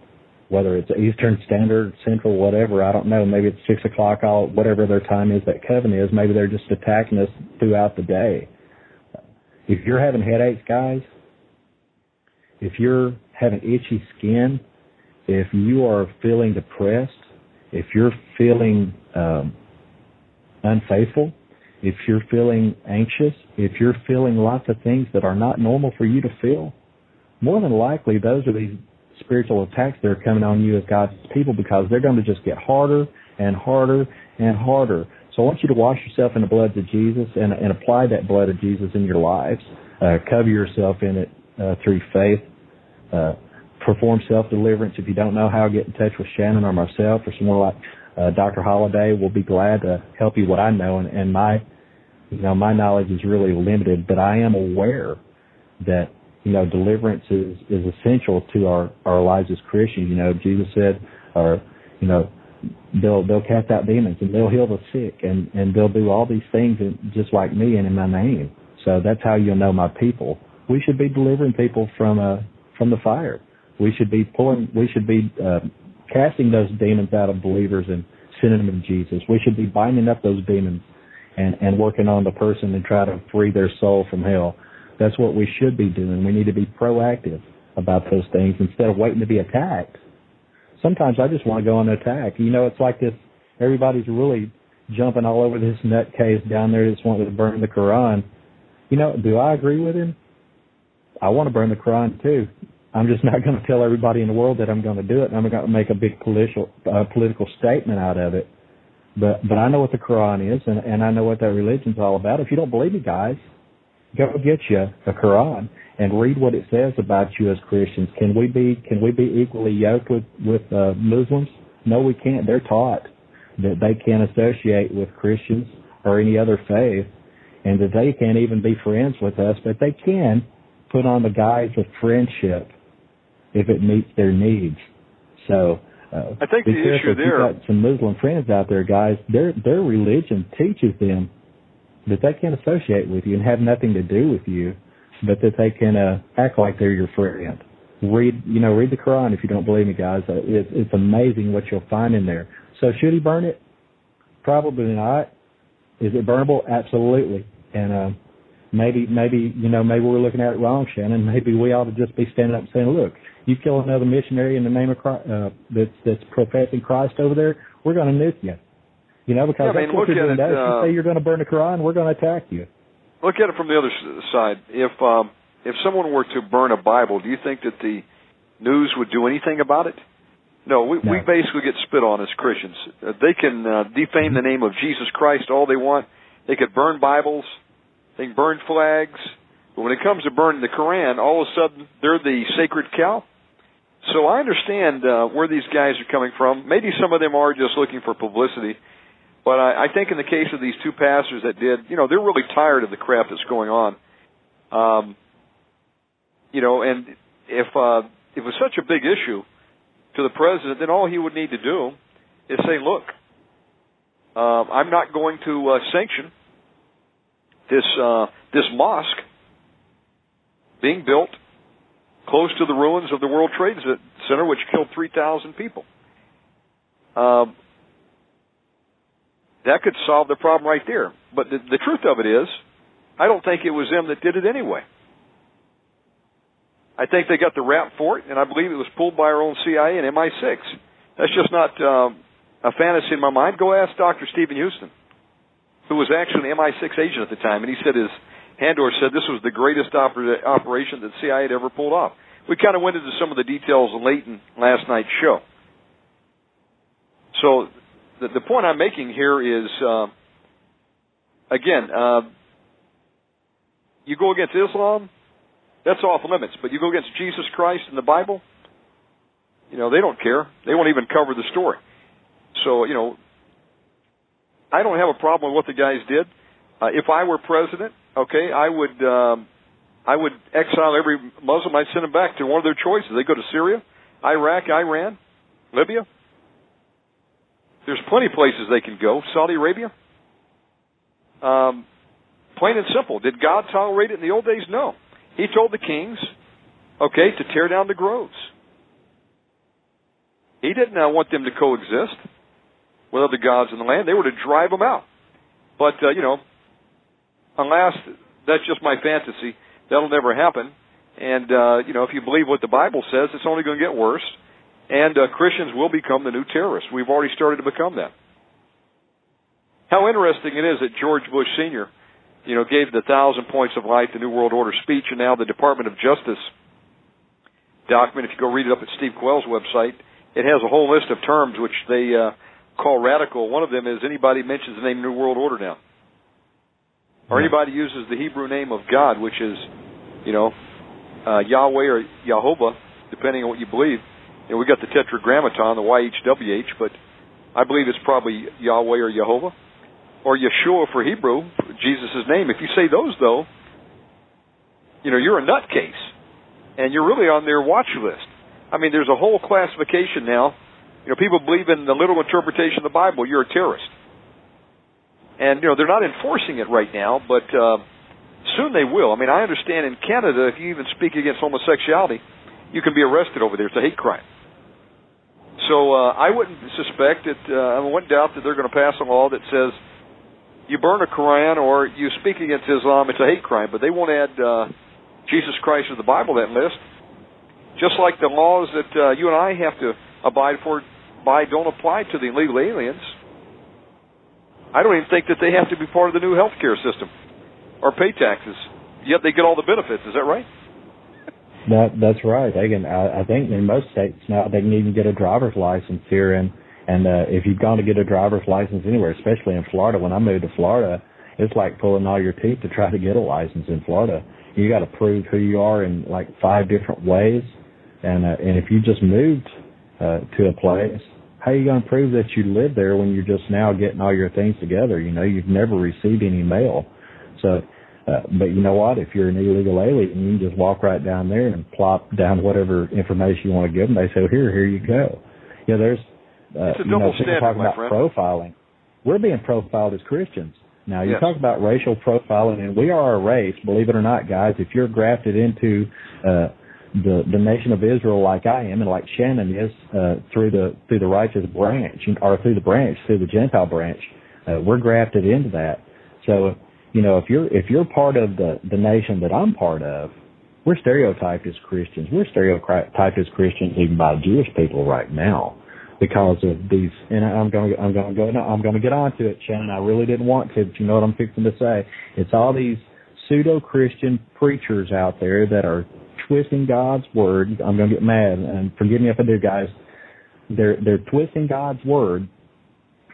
D: whether it's Eastern Standard, Central, whatever, I don't know. Maybe it's six o'clock, all whatever their time is that coven is. Maybe they're just attacking us throughout the day. If you're having headaches, guys, if you're having itchy skin, if you are feeling depressed, if you're feeling um, unfaithful, if you're feeling anxious, if you're feeling lots of things that are not normal for you to feel, more than likely those are these spiritual attacks that are coming on you as God's people because they're going to just get harder and harder and harder. So I want you to wash yourself in the blood of Jesus and, and apply that blood of Jesus in your lives. Uh, cover yourself in it uh, through faith. Uh, perform self-deliverance. If you don't know how, get in touch with Shannon or myself or someone like uh, Dr. Holliday. We'll be glad to help you what I know. And, and my, you know, my knowledge is really limited, but I am aware that you know, deliverance is, is essential to our, our lives as Christians. You know, Jesus said, or, you know, they'll, they'll cast out demons and they'll heal the sick and, and they'll do all these things just like me and in my name. So that's how you'll know my people. We should be delivering people from, uh, from the fire. We should be pulling, we should be, uh, casting those demons out of believers and sending them to Jesus. We should be binding up those demons and, and working on the person and try to free their soul from hell. That's what we should be doing. We need to be proactive about those things instead of waiting to be attacked. Sometimes I just want to go on attack. You know, it's like this, everybody's really jumping all over this nutcase down there that's wanting to burn the Quran. You know, do I agree with him? I want to burn the Quran too. I'm just <laughs> not going to tell everybody in the world that I'm going to do it. I'm going to make a big political uh, political statement out of it. But but I know what the Quran is, and and I know what that religion's all about. If you don't believe me, guys, go get you a Quran and read what it says about you as Christians. Can we be can we be equally yoked with with uh, Muslims? No, we can't. They're taught that they can't associate with Christians or any other faith, and that they can't even be friends with us, but they can put on the guise of friendship if it meets their needs. So. Uh,
C: I think the issue there.
D: You've got some Muslim friends out there, guys. Their their religion teaches them that they can associate with you and have nothing to do with you, but that they can uh, act like they're your friend. Read, you know, read the Quran if you don't believe me, guys. Uh, it's, it's amazing what you'll find in there. So should he burn it? Probably not. Is it burnable? Absolutely. And uh, maybe, maybe you know, maybe we're looking at it wrong, Shannon. Maybe we ought to just be standing up and saying, "Look, you kill another missionary in the name of Christ, uh, that's that's professing Christ over there, we're going to nuke you." You know, because
C: yeah,
D: that's
C: I mean,
D: what
C: look
D: you're
C: at it,
D: Uh, you say you're going to burn the Quran, we're going to attack you.
C: Look at it from the other side. If um, if someone were to burn a Bible, do you think that the news would do anything about it? No, we,
D: no.
C: we basically get spit on as Christians. Uh, they can uh, defame the name of Jesus Christ all they want. They could burn Bibles. They can burn flags. But when it comes to burning the Quran, all of a sudden they're the sacred cow. So I understand uh, where these guys are coming from. Maybe some of them are just looking for publicity. But I, I think in the case of these two pastors that did, you know, they're really tired of the crap that's going on. Um, you know, and if uh, if it was such a big issue to the president, then all he would need to do is say, "Look, um, I'm not going to uh, sanction this uh, this mosque being built close to the ruins of the World Trade Center, which killed 3,000 people." Um, that could solve the problem right there. But the, the truth of it is, I don't think it was them that did it anyway. I think they got the rap for it, and I believe it was pulled by our own CIA and MI6. That's just not um, a fantasy in my mind. Go ask Dr. Stephen Houston, who was actually an MI6 agent at the time, and he said his Handor said this was the greatest oper- operation that CIA had ever pulled off. We kind of went into some of the details late in last night's show. So the, the point I'm making here is, uh, again, uh, you go against Islam, that's off limits. But you go against Jesus Christ and the Bible, you know, they don't care. They won't even cover the story. So, you know, I don't have a problem with what the guys did. Uh, if I were president, okay, I would um, I would exile every Muslim. I'd send them back to one of their choices. They go to Syria, Iraq, Iran, Libya. There's plenty of places they can go. Saudi Arabia. Um, plain and simple. Did God tolerate it in the old days? No. He told the kings, okay, to tear down the groves. He didn't uh, want them to coexist with other gods in the land. They were to drive them out. But, uh, you know, alas, that's just my fantasy. That'll never happen. And, uh, you know, if you believe what the Bible says, it's only going to get worse. And uh, Christians will become the new terrorists. We've already started to become that. how interesting it is that George Bush Sr., you know, gave the thousand points of light, the New World Order speech, and now the Department of Justice document, if you go read it up at Steve Quayle's website, it has a whole list of terms which they uh, call radical. One of them is anybody mentions the name New World Order now. Or anybody uses the Hebrew name of God, which is, you know, uh, Yahweh or Jehovah, depending on what you believe. You know, we got the Tetragrammaton, the YHWH, but I believe it's probably Yahweh or Jehovah or Yeshua for Hebrew, Jesus' name. If you say those, though, you know, you're a nutcase, and you're really on their watch list. I mean, there's a whole classification now. You know, people believe in the literal interpretation of the Bible. You're a terrorist, and you know they're not enforcing it right now, but uh, soon they will. I mean, I understand in Canada, if you even speak against homosexuality, you can be arrested over there. It's a hate crime. So uh, I wouldn't suspect that. Uh, I wouldn't doubt that they're going to pass a law that says you burn a Quran or you speak against Islam, it's a hate crime. But they won't add uh, Jesus Christ to the Bible that list. Just like the laws that uh, you and I have to abide for by don't apply to the illegal aliens. I don't even think that they have to be part of the new health care system or pay taxes. Yet they get all the benefits. Is that right?
D: That that's right. They can. I, I think in most states now they can even get a driver's license here, and and uh, if you've gone to get a driver's license anywhere, especially in Florida, when I moved to Florida, it's like pulling all your teeth to try to get a license in Florida. You got to prove who you are in like five different ways, and uh, and if you just moved uh, to a place, how are you going to prove that you live there when you're just now getting all your things together? You know, you've never received any mail, so. Uh, but you know what? If you're an illegal alien, you can just walk right down there and plop down whatever information you want to give them. They say, well, "Here, here you go." Yeah, there's
C: uh, it's a
D: you know,
C: double standard,
D: talk
C: my
D: about
C: friend.
D: profiling. We're being profiled as Christians. Now you
C: Yes.
D: talk about racial profiling, and we are a race. Believe it or not, guys. If you're grafted into uh, the the nation of Israel, like I am, and like Shannon is, uh, through the through the righteous branch, or through the branch, through the Gentile branch, uh, we're grafted into that. So, you know, if you're if you're part of the the nation that I'm part of, we're stereotyped as Christians. We're stereotyped as Christians even by Jewish people right now because of these. And I'm going I'm going to go no, I'm going to get onto it, Shannon. I really didn't want to, but you know what I'm fixing to say. It's all these pseudo Christian preachers out there that are twisting God's word. I'm going to get mad, and forgive me if I do, guys. They're they're twisting God's word.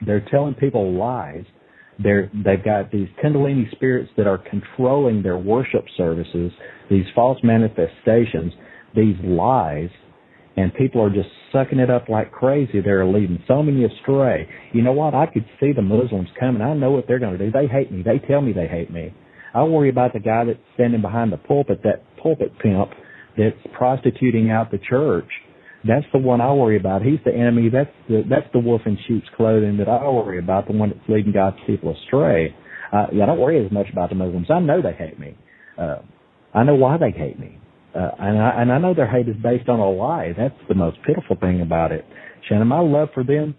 D: They're telling people lies. They're they've got these Kundalini spirits that are controlling their worship services. These false manifestations, these lies, and people are just sucking it up like crazy. They're leading so many astray. You know what? I could see the Muslims coming. I know what they're going to do. They hate me. They tell me they hate me. I worry about the guy that's standing behind the pulpit, that pulpit pimp that's prostituting out the church. That's the one I worry about. He's the enemy. That's the that's the wolf in sheep's clothing that I worry about. The one that's leading God's people astray. Uh, yeah, I don't worry as much about the Muslims. I know they hate me. Uh, I know why they hate me. Uh, and I and I know their hate is based on a lie. That's the most pitiful thing about it. Shannon, my love for them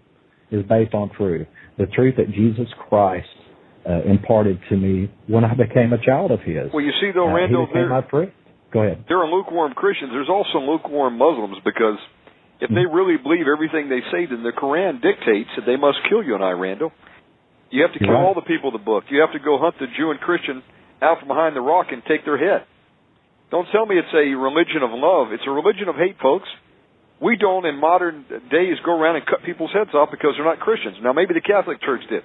D: is based on truth, the truth that Jesus Christ uh, imparted to me when I became a child of His.
C: Well, you see, though,
D: Uh,
C: Randall,
D: he became
C: there,
D: my priest. Go ahead.
C: there are lukewarm Christians. There's also lukewarm Muslims because if they really believe everything they say, then the Quran dictates that they must kill you and I, Randall. You have to kill
D: right.
C: all the people of the book. You have to go hunt the Jew and Christian out from behind the rock and take their head. Don't tell me it's a religion of love. It's a religion of hate, folks. We don't, in modern days, go around and cut people's heads off because they're not Christians. Now, maybe the Catholic Church did.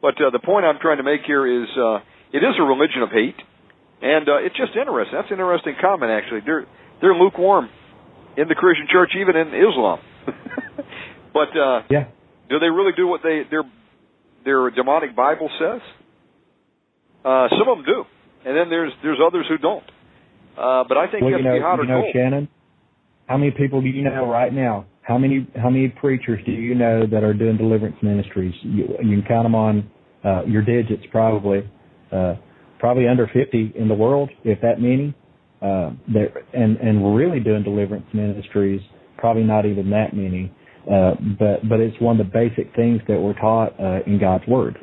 C: But uh, the point I'm trying to make here is uh, it is a religion of hate, and uh, it's just interesting. That's an interesting comment, actually. They're they're lukewarm in the Christian Church, even in Islam. <laughs> but uh,
D: Yeah.
C: do they really do what they their their demonic Bible says? Uh, some of them do, and then there's there's others who don't. Uh, but I think
D: Well,
C: you
D: you know,
C: to be hot or
D: you know. Shannon. How many people do you know right now? How many how many preachers do you know that are doing deliverance ministries? You, you can count them on uh, your digits, probably. Uh, probably under 50 in the world, if that many. Uh, that and and we're really doing deliverance ministries. Probably not even that many. Uh, but but it's one of the basic things that we're taught uh, in God's Word.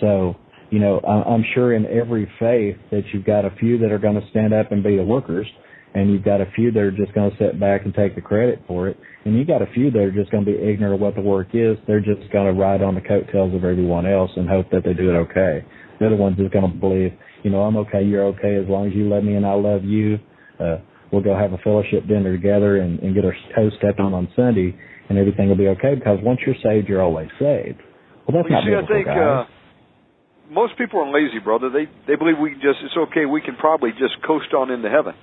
D: So you know, I'm sure in every faith that you've got a few that are going to stand up and be the workers, and you've got a few that are just going to sit back and take the credit for it, and you've got a few that are just going to be ignorant of what the work is. They're just going to ride on the coattails of everyone else and hope that they do it okay. The other ones are going to believe, you know, I'm okay, you're okay, as long as you love me and I love you. Uh, we'll go have a fellowship dinner together and, and get our toes stepped on on Sunday, and everything will be okay. Because once you're saved, you're always saved. Well, that's
C: well,
D: not
C: see, I think,
D: guys.
C: Uh, most people are lazy, brother. They they believe we can just it's okay. We can probably just coast on into heaven,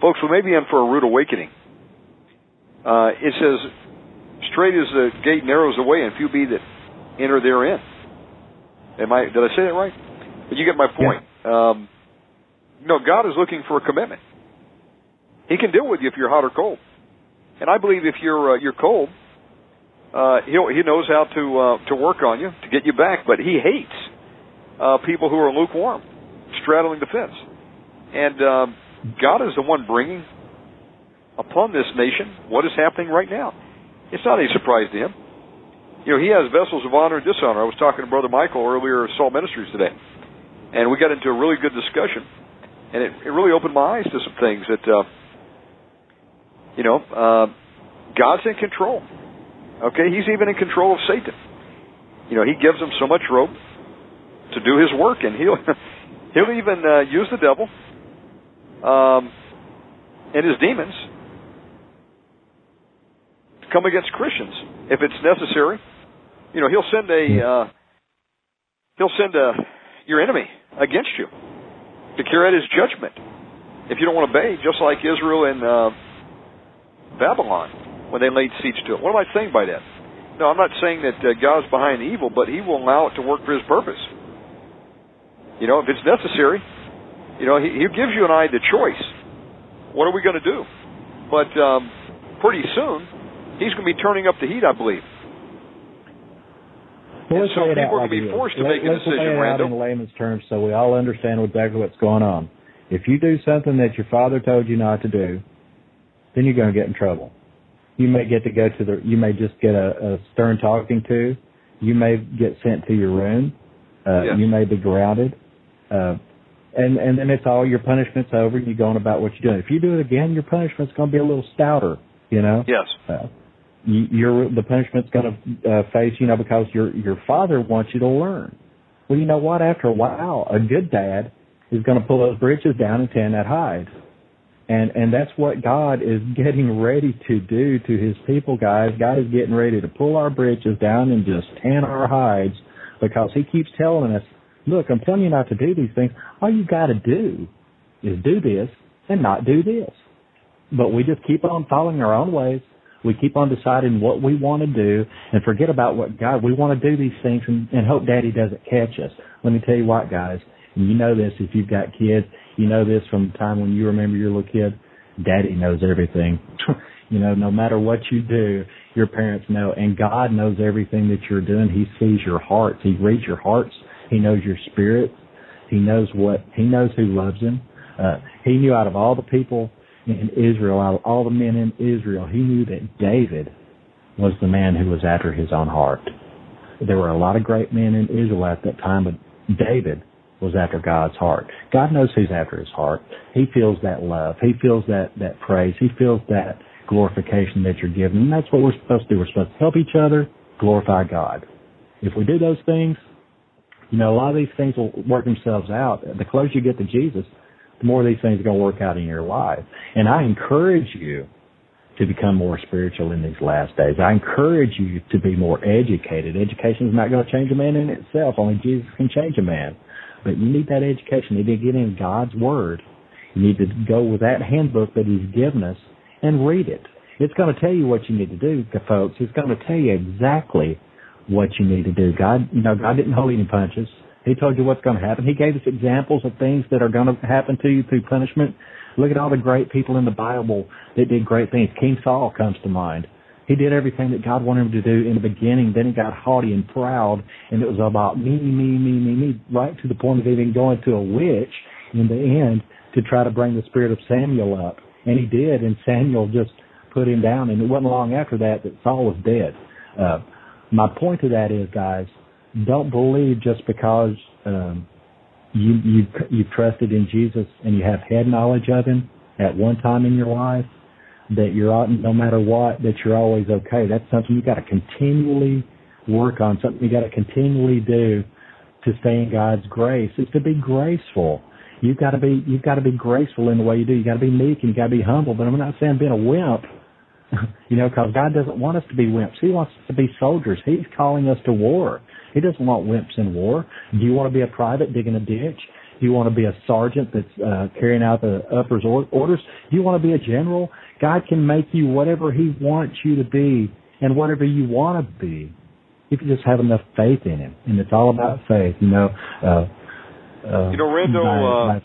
C: folks. We may be in for a rude awakening. Uh, it says, "Straight is the gate, narrows the way, and few be that enter therein." Am I? Did I say that right? But you get my point. Yeah. Um, no, God is looking for a commitment. He can deal with you if you're hot or cold, and I believe if you're uh, you're cold, uh, he he knows how to uh, to work on you to get you back. But he hates uh, people who are lukewarm, straddling the fence. And um, God is the one bringing upon this nation what is happening right now. It's not any surprise to him. You know, he has vessels of honor and dishonor. I was talking to Brother Michael earlier at Salt Ministries today, and we got into a really good discussion, and it, it really opened my eyes to some things that, uh, you know, uh, God's in control. Okay, He's even in control of Satan. You know, He gives him so much rope to do his work, and he'll <laughs> he'll even uh, use the devil um, and his demons to come against Christians if it's necessary. You know, he'll send a uh, he'll send a your enemy against you to carry out his judgment if you don't want to obey, just like Israel and uh, Babylon when they laid siege to it. What am I saying by that? No, I'm not saying that uh, God's behind evil, but He will allow it to work for His purpose. You know, if it's necessary, you know, he, he gives you and I the choice. What are we going to do? But um, pretty soon, he's going to be turning up the heat, I believe.
D: Well,
C: so people are going to be forced to
D: Let,
C: make a decision,
D: out in layman's terms so we all understand exactly what's going on. If you do something that your father told you not to do, then you're going to get in trouble. You may get to go to the, you may just get a, a stern talking to. You may get sent to your room. Uh,
C: yes.
D: You may be grounded. Uh, and and then it's all your punishment's over. and You're going about what you're doing. If you do it again, your punishment's going to be a little stouter. You know.
C: Yes.
D: Uh, you're the punishment's going to uh, face. You know because your your father wants you to learn. Well, you know what? After a while, a good dad is going to pull those britches down and tan that hide. And and that's what God is getting ready to do to His people, guys. God is getting ready to pull our britches down and just tan our hides because He keeps telling us look, I'm telling you not to do these things. All you got to do is do this and not do this. But we just keep on following our own ways. We keep on deciding what we want to do and forget about what God, we want to do these things and, and hope daddy doesn't catch us. Let me tell you what, guys, and you know this if you've got kids, you know this from the time when you remember your little kid, daddy knows everything. <laughs> you know, no matter what you do, your parents know, and God knows everything that you're doing. He sees your hearts. He reads your hearts he knows your spirit. He knows what, he knows who loves him. Uh, he knew out of all the people in Israel, out of all the men in Israel, he knew that David was the man who was after his own heart. There were a lot of great men in Israel at that time, but David was after God's heart. God knows who's after his heart. He feels that love. He feels that, that praise. He feels that glorification that you're giving. And that's what we're supposed to do. We're supposed to help each other, glorify God. If we do those things, you know, a lot of these things will work themselves out. The closer you get to Jesus, the more these things are going to work out in your life. And I encourage you to become more spiritual in these last days. I encourage you to be more educated. Education is not going to change a man in itself. Only Jesus can change a man. But you need that education. You need to get in God's Word. You need to go with that handbook that He's given us and read it. It's going to tell you what you need to do, folks. It's going to tell you exactly what you need to do. God, you know, God didn't hold any punches. He told you what's going to happen. He gave us examples of things that are going to happen to you through punishment. Look at all the great people in the Bible that did great things. King Saul comes to mind. He did everything that God wanted him to do in the beginning. Then he got haughty and proud, and it was about me, me, me, me, me, right to the point of even going to a witch in the end to try to bring the spirit of Samuel up. And he did, and Samuel just put him down. And it wasn't long after that that Saul was dead. Uh, my point to that is, guys, don't believe just because um, you you you've trusted in Jesus and you have head knowledge of Him at one time in your life, that you're no matter what, that you're always okay. That's something you got to continually work on. Something you got to continually do to stay in God's grace is to be graceful. You've got to be you've got to be graceful in the way you do. You got to be meek and you got to be humble. But I'm not saying being a wimp, <laughs> you know, because God doesn't want us to be wimps. He wants us to be soldiers. He's calling us to war. He doesn't want wimps in war. Do you want to be a private digging a ditch? Do you want to be a sergeant that's uh, carrying out the uppers orders? Do you want to be a general? God can make you whatever He wants you to be and whatever you want to be if you just have enough faith in Him. And it's all about faith, you know. Uh,
C: uh, you know, Randall. My, uh,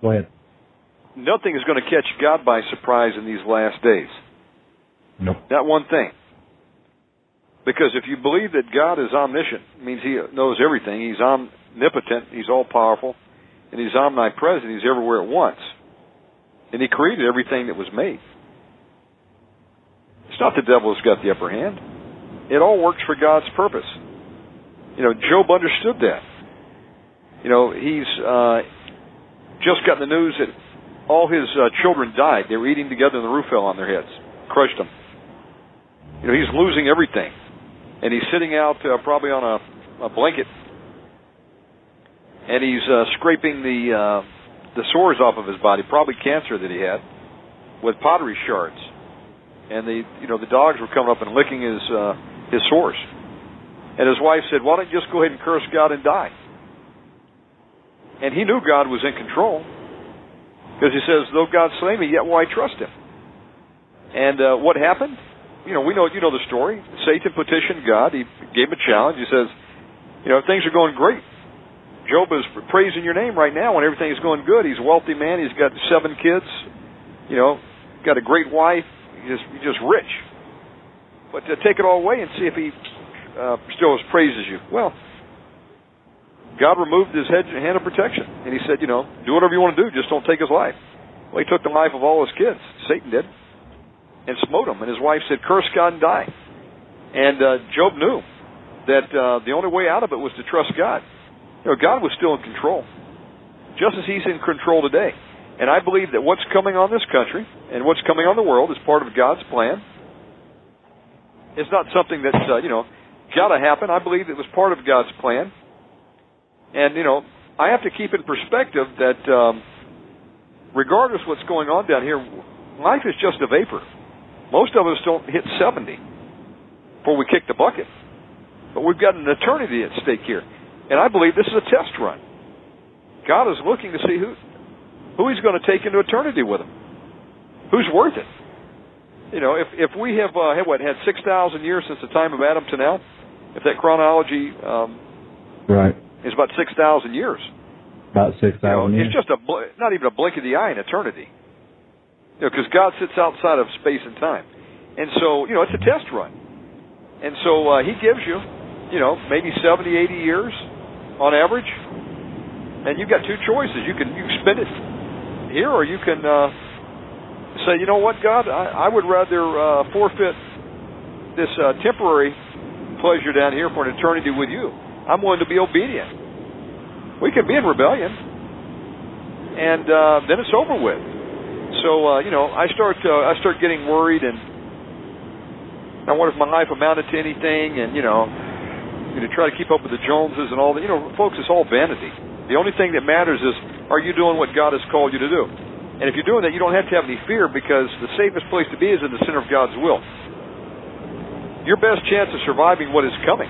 D: go ahead.
C: Nothing is going to catch God by surprise in these last days.
D: Nope.
C: Not one thing. Because if you believe that God is omniscient, means He knows everything. He's omnipotent. He's all powerful, and He's omnipresent. He's everywhere at once, and He created everything that was made. It's not the devil who's got the upper hand. It all works for God's purpose. You know, Job understood that. You know, he's uh, just gotten the news that all his uh, children died. They were eating together and the roof fell on their heads, crushed them. You know, he's losing everything. And he's sitting out uh, probably on a, a blanket. And he's uh, scraping the uh, the sores off of his body, probably cancer that he had, with pottery shards. And the you know the dogs were coming up and licking his uh, his sores. And his wife said, "Why don't you just go ahead and curse God and die?" And he knew God was in control because he says, "Though God slay me, yet will I trust Him." And uh, what happened? You know, we know you know the story. Satan petitioned God. He gave him a challenge. He says, "You know, things are going great. Job is praising your name right now when everything is going good. He's a wealthy man. He's got seven kids. You know, got a great wife. He's just, he's just rich. But to take it all away and see if he uh, still praises you. Well, God removed his head, hand of protection. And he said, you know, do whatever you want to do, just don't take his life. Well, he took the life of all his kids. Satan did. And smote him. And his wife said, curse God and die. And uh, Job knew that uh, the only way out of it was to trust God. You know, God was still in control, just as he's in control today. And I believe that what's coming on this country and what's coming on the world is part of God's plan. It's not something that's, uh, you know, got to happen. I believe it was part of God's plan. And, you know, I have to keep in perspective that um, regardless what's going on down here, life is just a vapor. Most of us don't hit 70 before we kick the bucket. But we've got an eternity at stake here. And I believe this is a test run. God is looking to see who who he's going to take into eternity with him. Who's worth it? You know, if if we have uh, had what had six thousand years since the time of Adam to now, if that chronology um,
D: right
C: is about 6,000 years.
D: About 6,000 you know,
C: years. It's just a, bl- not even a blink of the eye in eternity. Know, because God sits outside of space and time. And so, you know, it's a test run. And so uh, He gives you, you know, maybe 70, 80 years on average. And you've got two choices. You can you can spend it here, or you can uh, say, you know what, God, I, I would rather uh, forfeit this uh, temporary pleasure down here for an eternity with you. I'm willing to be obedient. We can be in rebellion, and uh, then it's over with. So uh, you know, I start uh, I start getting worried, and I wonder if my life amounted to anything, and you know, you know, try to keep up with the Joneses and all that. You know, folks, it's all vanity. The only thing that matters is, are you doing what God has called you to do? And if you're doing that, you don't have to have any fear because the safest place to be is in the center of God's will. Your best chance of surviving what is coming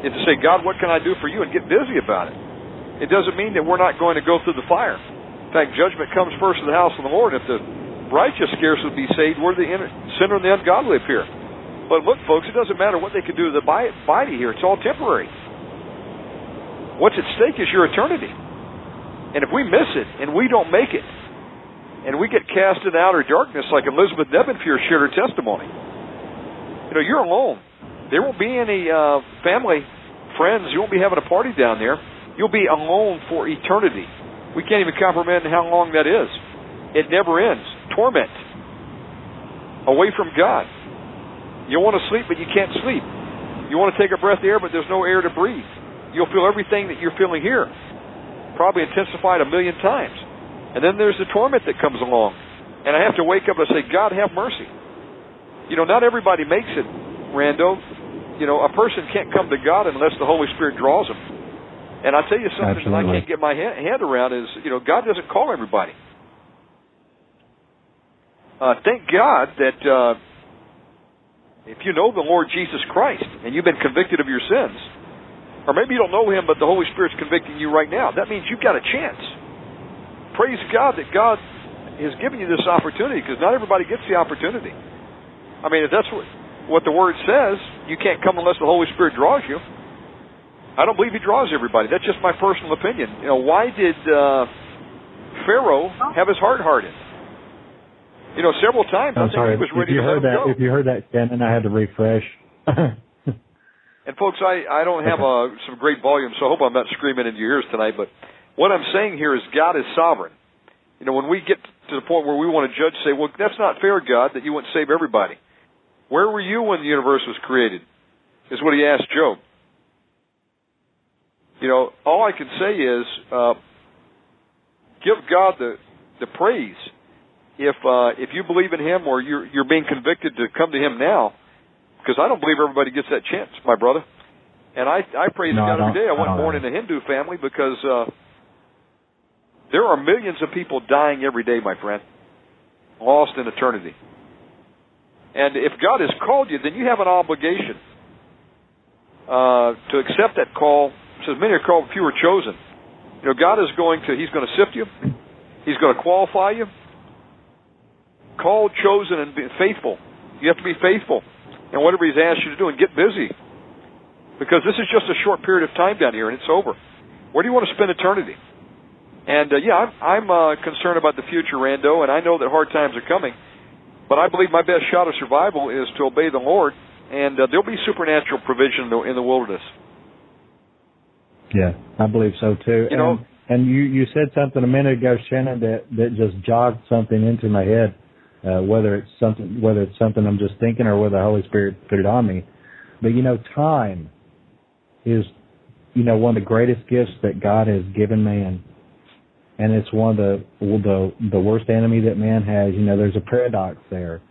C: is to say, God, what can I do for you? And get busy about it. It doesn't mean that we're not going to go through the fire. In fact, judgment comes first in the house of the Lord. If the righteous scarcely be saved, where the sinner and the ungodly appear. But look, folks, it doesn't matter what they can do to the body here. It's all temporary. What's at stake is your eternity. And if we miss it and we don't make it, and we get cast in outer darkness like Elizabeth Devonpure shared her testimony, you know, you're alone. There won't be any uh, family, friends. You won't be having a party down there. You'll be alone for eternity. We can't even comprehend how long that is. It never ends. Torment. Away from God. You want to sleep, but you can't sleep. You want to take a breath of air, but there's no air to breathe. You'll feel everything that you're feeling here, probably intensified a million times. And then there's the torment that comes along. And I have to wake up and say, God, have mercy. You know, not everybody makes it, Rando. You know, a person can't come to God unless the Holy Spirit draws them. And I tell you something
D: Absolutely.
C: that I can't get my hand around is, you know, God doesn't call everybody. Uh, thank God that uh, if you know the Lord Jesus Christ and you've been convicted of your sins, or maybe you don't know Him, but the Holy Spirit's convicting you right now, that means you've got a chance. Praise God that God has given you this opportunity because not everybody gets the opportunity. I mean, if that's what, what the Word says, you can't come unless the Holy Spirit draws you. I don't believe He draws everybody. That's just my personal opinion. You know, why did uh, Pharaoh have his heart hardened? You know, several times I
D: I'm
C: think
D: sorry.
C: he was ready
D: if you
C: to
D: heard that,
C: go.
D: if you heard that, Shannon, I had to refresh. <laughs>
C: And folks, I I don't have uh, some great volume, so I hope I'm not screaming into your ears tonight. But what I'm saying here is God is sovereign. You know, when we get to the point where we want to judge, say, well, that's not fair, God, that you wouldn't save everybody. Where were you when the universe was created? Is what he asked Job. You know, all I can say is uh, give God the the praise. If uh, if you believe in Him or you're you're being convicted to come to Him now, because I don't believe everybody gets that chance, my brother. And I I praise
D: No,
C: God every
D: don't-
C: I
D: I
C: wasn't
D: don't
C: born in a Hindu family because uh, there are millions of people dying every day, my friend, lost in eternity. And if God has called you, then you have an obligation uh, to accept that call. Says many are called, few are chosen. You know, God is going to He's going to sift you. He's going to qualify you. Called, chosen, and faithful. You have to be faithful and whatever He's asked you to do, and get busy. Because this is just a short period of time down here, and it's over. Where do you want to spend eternity? And uh, yeah, I'm, I'm uh, concerned about the future, Rando, and I know that hard times are coming. But I believe my best shot of survival is to obey the Lord, and uh, there'll be supernatural provision in the, in the wilderness.
D: Yeah, I believe so too.
C: You know-
D: and, and you you said something a minute ago, Shannon, that that just jogged something into my head. Uh, whether it's something whether it's something I'm just thinking or whether the Holy Spirit put it on me. But you know, time is you know one of the greatest gifts that God has given man, and it's one of the the the worst enemy that man has. You know, there's a paradox there.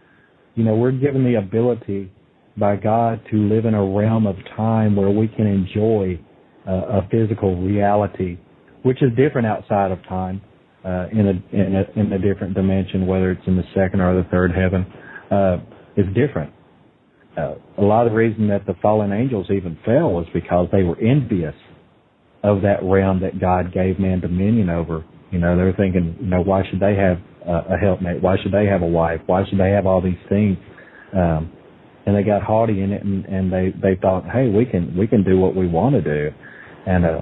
D: You know, we're given the ability by God to live in a realm of time where we can enjoy a physical reality, which is different outside of time, uh, in a in a in a different dimension, whether it's in the second or the third heaven, uh, is different. Uh, a lot of the reason that the fallen angels even fell was because they were envious of that realm that God gave man dominion over. You know, they were thinking, you know, why should they have a helpmate? Why should they have a wife? Why should they have all these things? Um, and they got haughty in it, and, and they they thought, hey, we can we can do what we want to do, and uh,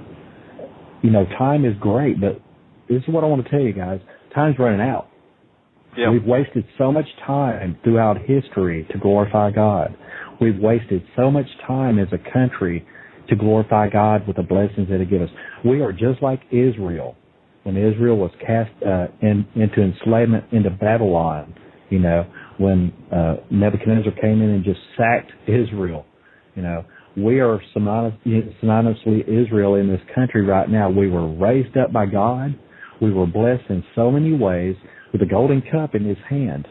D: you know, time is great, but this is what I want to tell you guys: time's running out.
C: Yeah.
D: We've wasted so much time throughout history to glorify God. We've wasted so much time as a country to glorify God with the blessings that He gives us. We are just like Israel when Israel was cast uh, in, into enslavement into Babylon. You know, when uh, Nebuchadnezzar came in and just sacked Israel. You know, we are synonymous, synonymously Israel in this country right now. We were raised up by God. We were blessed in so many ways with a golden cup in his hand.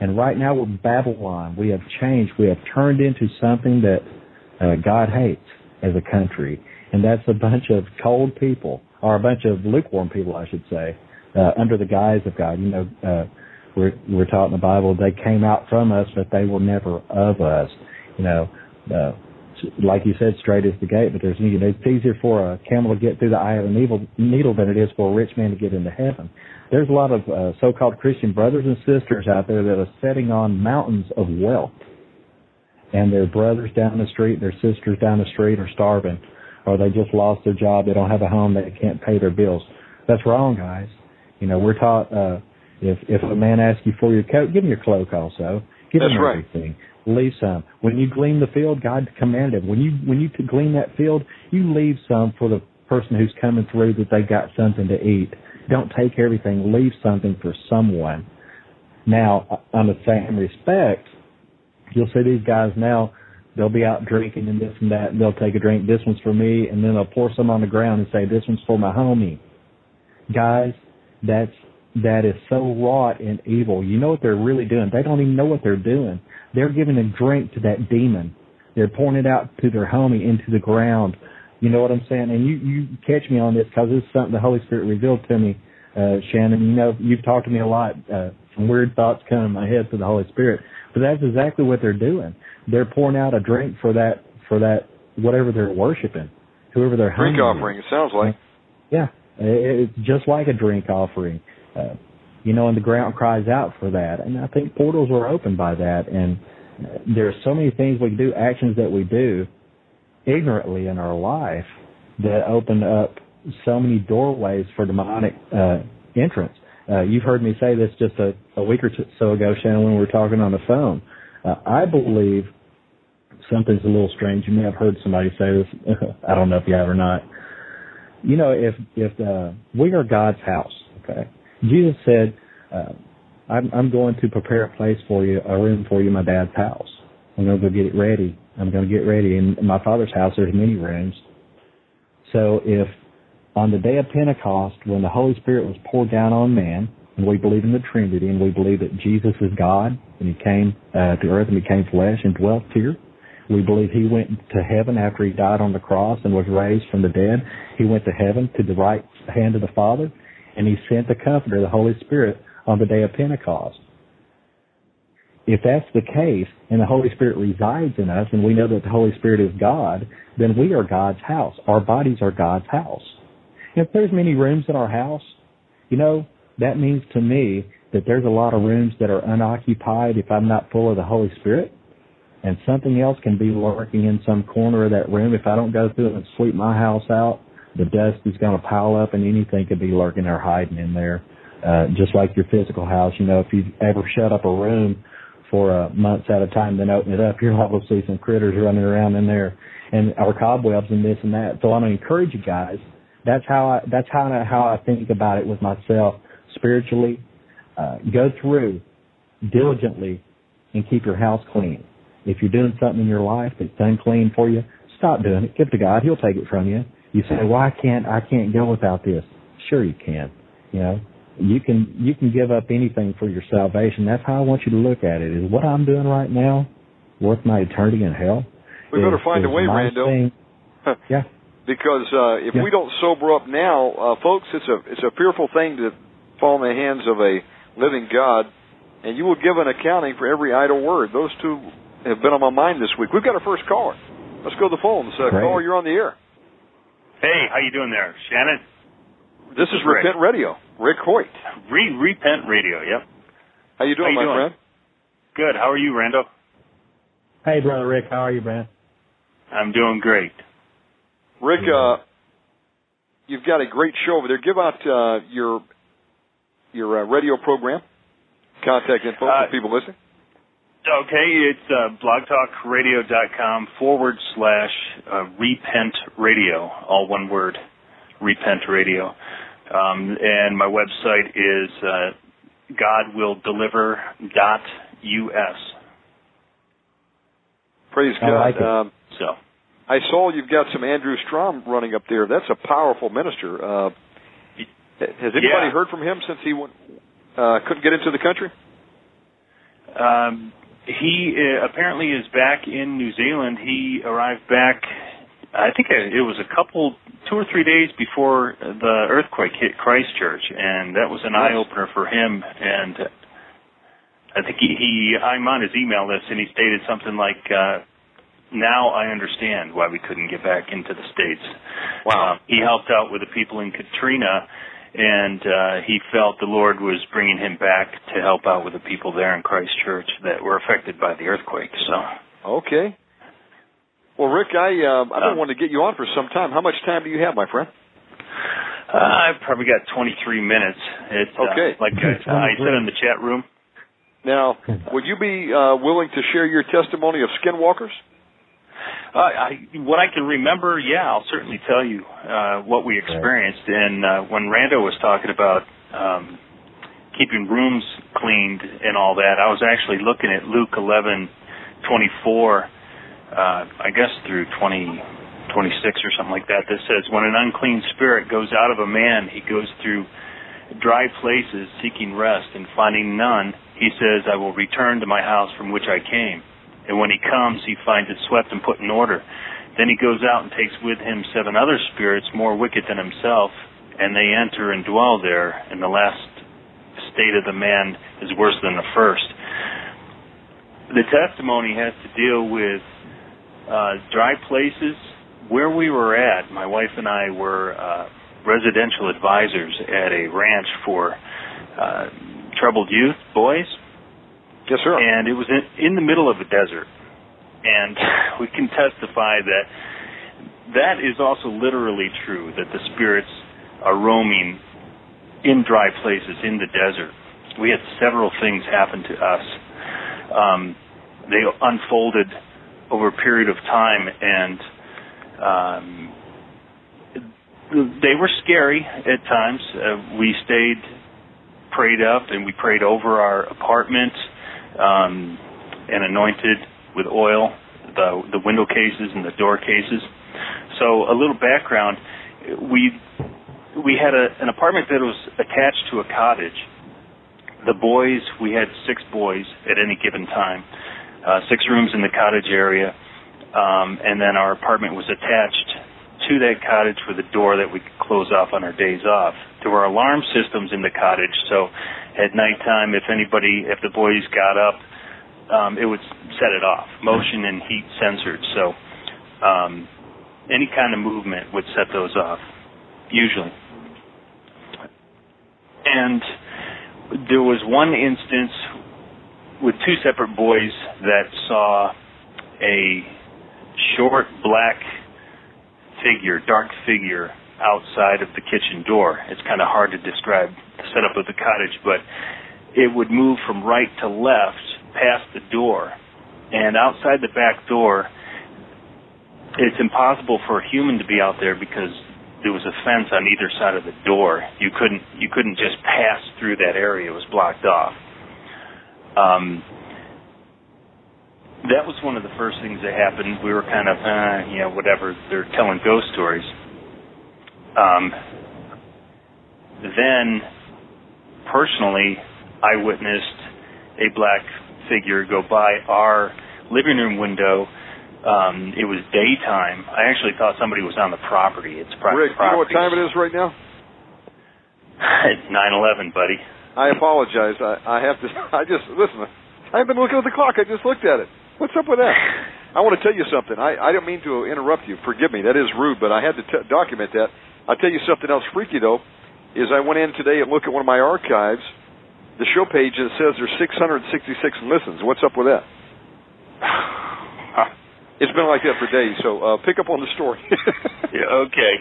D: And right now with Babylon, we have changed. We have turned into something that uh, God hates as a country. And that's a bunch of cold people, or a bunch of lukewarm people, I should say, uh, under the guise of God. You know, uh, we're, we're taught in the Bible they came out from us, but they were never of us. You know, uh, like you said, straight is the gate, but there's you know, it's easier for a camel to get through the eye of a needle, needle than it is for a rich man to get into heaven. There's a lot of uh, so-called Christian brothers and sisters out there that are setting on mountains of wealth, and their brothers down the street, their sisters down the street are starving, or they just lost their job, they don't have a home, they can't pay their bills. That's wrong, guys. You know, we're taught uh, if if a man asks you for your coat, give him your cloak also. Give
C: That's
D: him
C: right.
D: Leave some. When you glean the field, God commanded. When you when you glean that field, you leave some for the person who's coming through that they got something to eat. Don't take everything. Leave something for someone. Now, on the same respect, you'll see these guys now. They'll be out drinking and this and that. And they'll take a drink. This one's for me, and then they'll pour some on the ground and say, "This one's for my homie." Guys, that's that is so wrought in evil. You know what they're really doing. They don't even know what they're doing. They're giving a drink to that demon. They're pouring it out to their homie into the ground. You know what I'm saying? And you you catch me on this because this is something the Holy Spirit revealed to me, uh, Shannon. You know you've talked to me a lot. Uh, some weird thoughts come in my head through the Holy Spirit, but that's exactly what they're doing. They're pouring out a drink for that for that whatever they're worshiping, whoever they're
C: drink offering. It sounds like.
D: Yeah, it's just like a drink offering. Uh, you know, and the ground cries out for that. And I think portals are opened by that. And there's so many things we do, actions that we do ignorantly in our life that open up so many doorways for demonic uh, entrance. Uh, you've heard me say this just a, a week or so ago, Shannon, when we were talking on the phone. Uh, I believe something's a little strange. You may have heard somebody say this. <laughs> I don't know if you have or not. You know, if if uh, we are God's house, okay, Jesus said, uh, I'm, I'm going to prepare a place for you, a room for you in my dad's house. I'm going to go get it ready. I'm going to get ready. In my father's house, there's many rooms. So if on the day of Pentecost, when the Holy Spirit was poured down on man, and we believe in the Trinity, and we believe that Jesus is God, and He came uh, to earth and became flesh and dwelt here. We believe He went to heaven after He died on the cross and was raised from the dead. He went to heaven to the right hand of the Father and he sent the Comforter, the Holy Spirit, on the day of Pentecost. If that's the case, and the Holy Spirit resides in us, and we know that the Holy Spirit is God, then we are God's house. Our bodies are God's house. If there's many rooms in our house, you know, that means to me that there's a lot of rooms that are unoccupied if I'm not full of the Holy Spirit. And something else can be lurking in some corner of that room if I don't go through it and sweep my house out the dust is going to pile up and anything could be lurking or hiding in there. Uh, just like your physical house, you know, if you ever shut up a room for uh, months at a time, then open it up, you're liable to see some critters running around in there and or cobwebs and this and that. So I'm going to encourage you guys. That's how I, that's how I, how I think about it with myself spiritually. Uh, go through diligently and keep your house clean. If you're doing something in your life that's unclean for you, stop doing it. Give it to God. He'll take it from you. You say, "Well, I can't. I can't go without this." Sure, you can. You know, you can. You can give up anything for your salvation. That's how I want you to look at it. Is what I'm doing right now worth my eternity in hell?
C: We better find a way, Rando.
D: yeah.
C: Because uh, if
D: yeah.
C: we don't sober up now, uh, folks, it's a it's a fearful thing to fall in the hands of a living God, and you will give an accounting for every idle word. Those two have been on my mind this week. We've got our first caller. Let's go to the phones. Uh, caller, you're on the air.
E: Hey, how you doing there, Shannon?
C: This is Rick. Repent Radio. Rick Hoyt.
E: Re Repent Radio. Yep.
C: How you doing,
E: how you
C: my
E: doing?
C: friend?
E: Good. How are you, Rando?
D: Hey, brother Rick. How are you, man?
E: I'm doing great.
C: Rick, uh, you've got a great show over there. Give out uh, your your uh, radio program, contact info
E: Uh,
C: for people listening.
E: Okay, it's uh, blogtalkradio.com forward slash uh, repent radio, all one word, repent radio. Um, and my website is uh, godwilldeliver.us.
C: Praise
D: I
C: God.
D: like it.
C: Um,
E: So,
C: I saw you've got some Andrew Strom running up there. That's a powerful minister. Uh, has anybody
E: Yeah.
C: heard from him since he went, uh, couldn't get into the country?
E: um, he uh, apparently is back in New Zealand. He arrived back, I think it was a couple, two or three days before the earthquake hit Christchurch, and that was an eye opener for him. And I think he, he, I'm on his email list, and he stated something like, uh, "Now I understand why we couldn't get back into the states."
C: Wow.
E: Um, he helped out with the people in Katrina, and uh, he felt the Lord was bringing him back to help out with the people there in Christchurch that were affected by the earthquake. So,
C: Okay. Well, Rick, I um, I've been
E: Um,
C: wanting to get you on for some time. How much time do you have, my friend?
E: uh, I've probably got 23 minutes. It's uh,
C: Okay.
E: like I, I said in the chat room.
C: Now, would you be uh, willing to share your testimony of skinwalkers?
E: Uh, I, what I can remember, yeah, I'll certainly tell you uh, what we experienced. And uh, when Rando was talking about um, keeping rooms cleaned and all that, I was actually looking at Luke 11, 24, uh, I guess through 20, 26 or something like that. That says, when an unclean spirit goes out of a man, he goes through dry places seeking rest and finding none, he says, I will return to my house from which I came. And when he comes, he finds it swept and put in order. Then he goes out and takes with him seven other spirits more wicked than himself, and they enter and dwell there, and the last state of the man is worse than the first. The testimony has to deal with uh, dry places. Where we were at, my wife and I were uh, residential advisors at a ranch for uh, troubled youth boys.
C: Yes, sir.
E: And it was in, in the middle of a desert. And <laughs> we can testify that that is also literally true, that the spirits are roaming in dry places in the desert. We had several things happen to us. Um, they unfolded over a period of time, and um, they were scary at times. Uh, we stayed prayed up, and we prayed over our apartment um, and anointed with oil the the window cases and the door cases. So a little background: we we had a, an apartment that was attached to a cottage. The boys, we had six boys at any given time, uh, six rooms in the cottage area, um, and then our apartment was attached to that cottage with a door that we could close off on our days off. There were alarm systems in the cottage, so at nighttime, if anybody, if the boys got up, um, it would set it off. Motion and heat censored, so um, any kind of movement would set those off, usually. And there was one instance with two separate boys that saw a short black figure, dark figure outside of the kitchen door. It's kind of hard to describe the setup of the cottage, but it would move from right to left past the door. And outside the back door, it's impossible for a human to be out there because there was a fence on either side of the door. You couldn't you couldn't just pass through that area. It was blocked off. Um, that was one of the first things that happened. We were kind of, uh, you know, whatever. They're telling ghost stories. Um, then, personally, I witnessed a black figure go by our living room window. Um, it was daytime. I actually thought somebody was on the property. It's private
C: Rick, you know what time it is right now?
E: it's <laughs> nine eleven, buddy.
C: I apologize. I, I have to. <laughs> I just listen. I haven't been looking at the clock. I just looked at it. What's up with that? <laughs> I want to tell you something. I, I don't mean to interrupt you. Forgive me. That is rude, but I had to t- document that. I'll tell you something else freaky though. Is I went in today and looked at one of my archives. The show page it says there's 666 listens. What's up with that? <sighs> it's been like that for days. So uh, pick up on the story.
E: yeah, <laughs> <laughs> okay.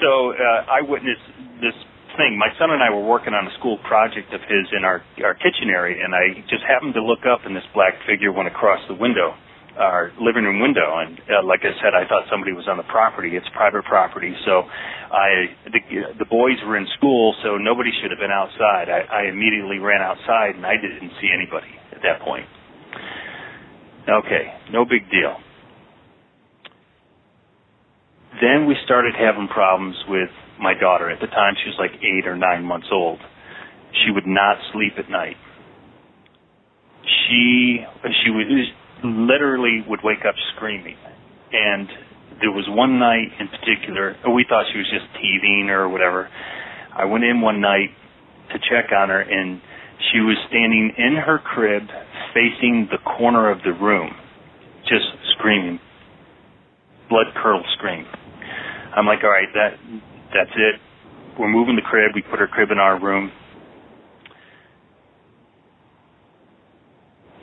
E: So uh, I witnessed this thing. My son and I were working on a school project of his in our our kitchen area, and I just happened to look up, and this black figure went across the window, our living room window. And uh, like I said, I thought somebody was on the property. It's private property, so I the, the boys were in school, so nobody should have been outside. I, I immediately ran outside, and I didn't see anybody at that point. Okay, no big deal. Then we started having problems with my daughter. At the time, she was like eight or nine months old. She would not sleep at night. She she would literally would wake up screaming, and there was one night in particular. Oh, we thought she was just teething or whatever. I went in one night to check on her, and she was standing in her crib, facing the corner of the room, just screaming, blood curdled scream. I'm like, all right, that that's it. We're moving the crib. We put her crib in our room.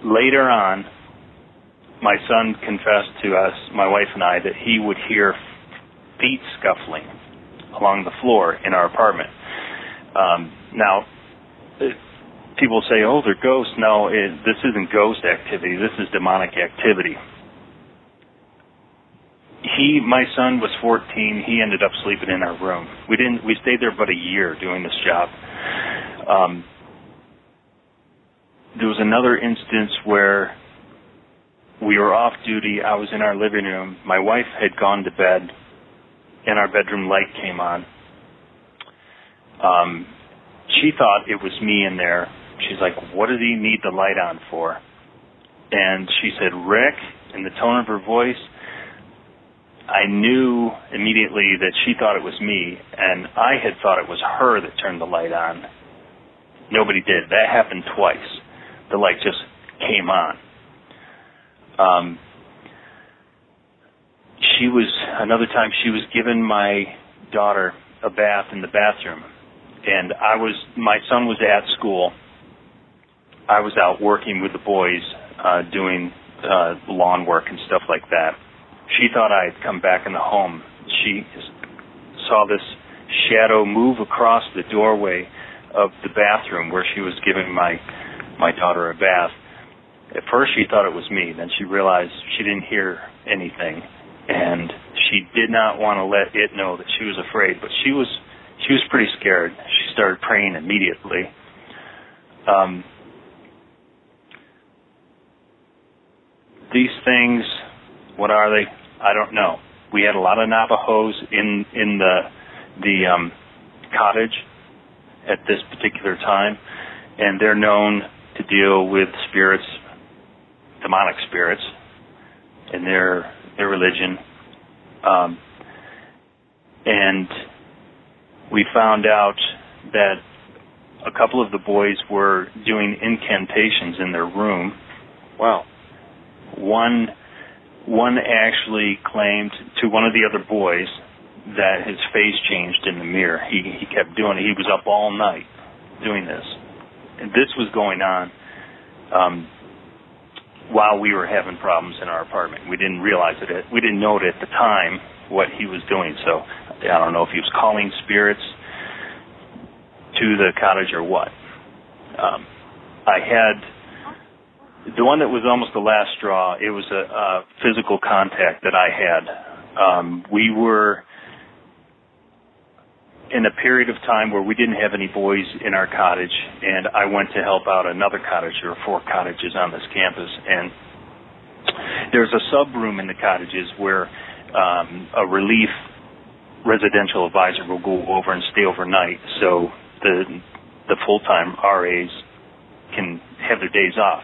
E: Later on, my son confessed to us, my wife and I, that he would hear feet scuffling along the floor in our apartment. Um, now, people say, "Oh, they're ghosts." No, it, this isn't ghost activity. This is demonic activity he my son was 14 he ended up sleeping in our room we didn't we stayed there about a year doing this job um there was another instance where we were off duty i was in our living room my wife had gone to bed and our bedroom light came on um she thought it was me in there. She's like, "What does he need the light on for?" And she said, "Rick," in the tone of her voice, I knew immediately that she thought it was me, and I had thought it was her that turned the light on. Nobody did. That happened twice. The light just came on. Um, she was another time she was giving my daughter a bath in the bathroom, and I was my son was at school. I was out working with the boys, uh, doing uh, lawn work and stuff like that she thought I had come back in the home. She saw this shadow move across the doorway of the bathroom where she was giving my my daughter a bath. At first she thought it was me, then she realized she didn't hear anything and she did not want to let it know that she was afraid, but she was she was pretty scared. She started praying immediately. Um, these things what are they? I don't know. We had a lot of Navajos in in the the um, cottage at this particular time, and they're known to deal with spirits, demonic spirits, in their their religion. Um, and we found out that a couple of the boys were doing incantations in their room.
C: Wow.
E: One one actually claimed to one of the other boys that his face changed in the mirror. He he kept doing it. He was up all night doing this, and this was going on um, while we were having problems in our apartment. We didn't realize it. We didn't know it at the time what he was doing. So I don't know if he was calling spirits to the cottage or what. Um, I had the one that was almost the last straw, it was a, a physical contact that I had. Um, we were in a period of time where we didn't have any boys in our cottage, and I went to help out another cottage. There were four cottages on this campus, and there's a sub room in the cottages where um, a relief residential advisor will go over and stay overnight, so the the full time RAs can have their days off.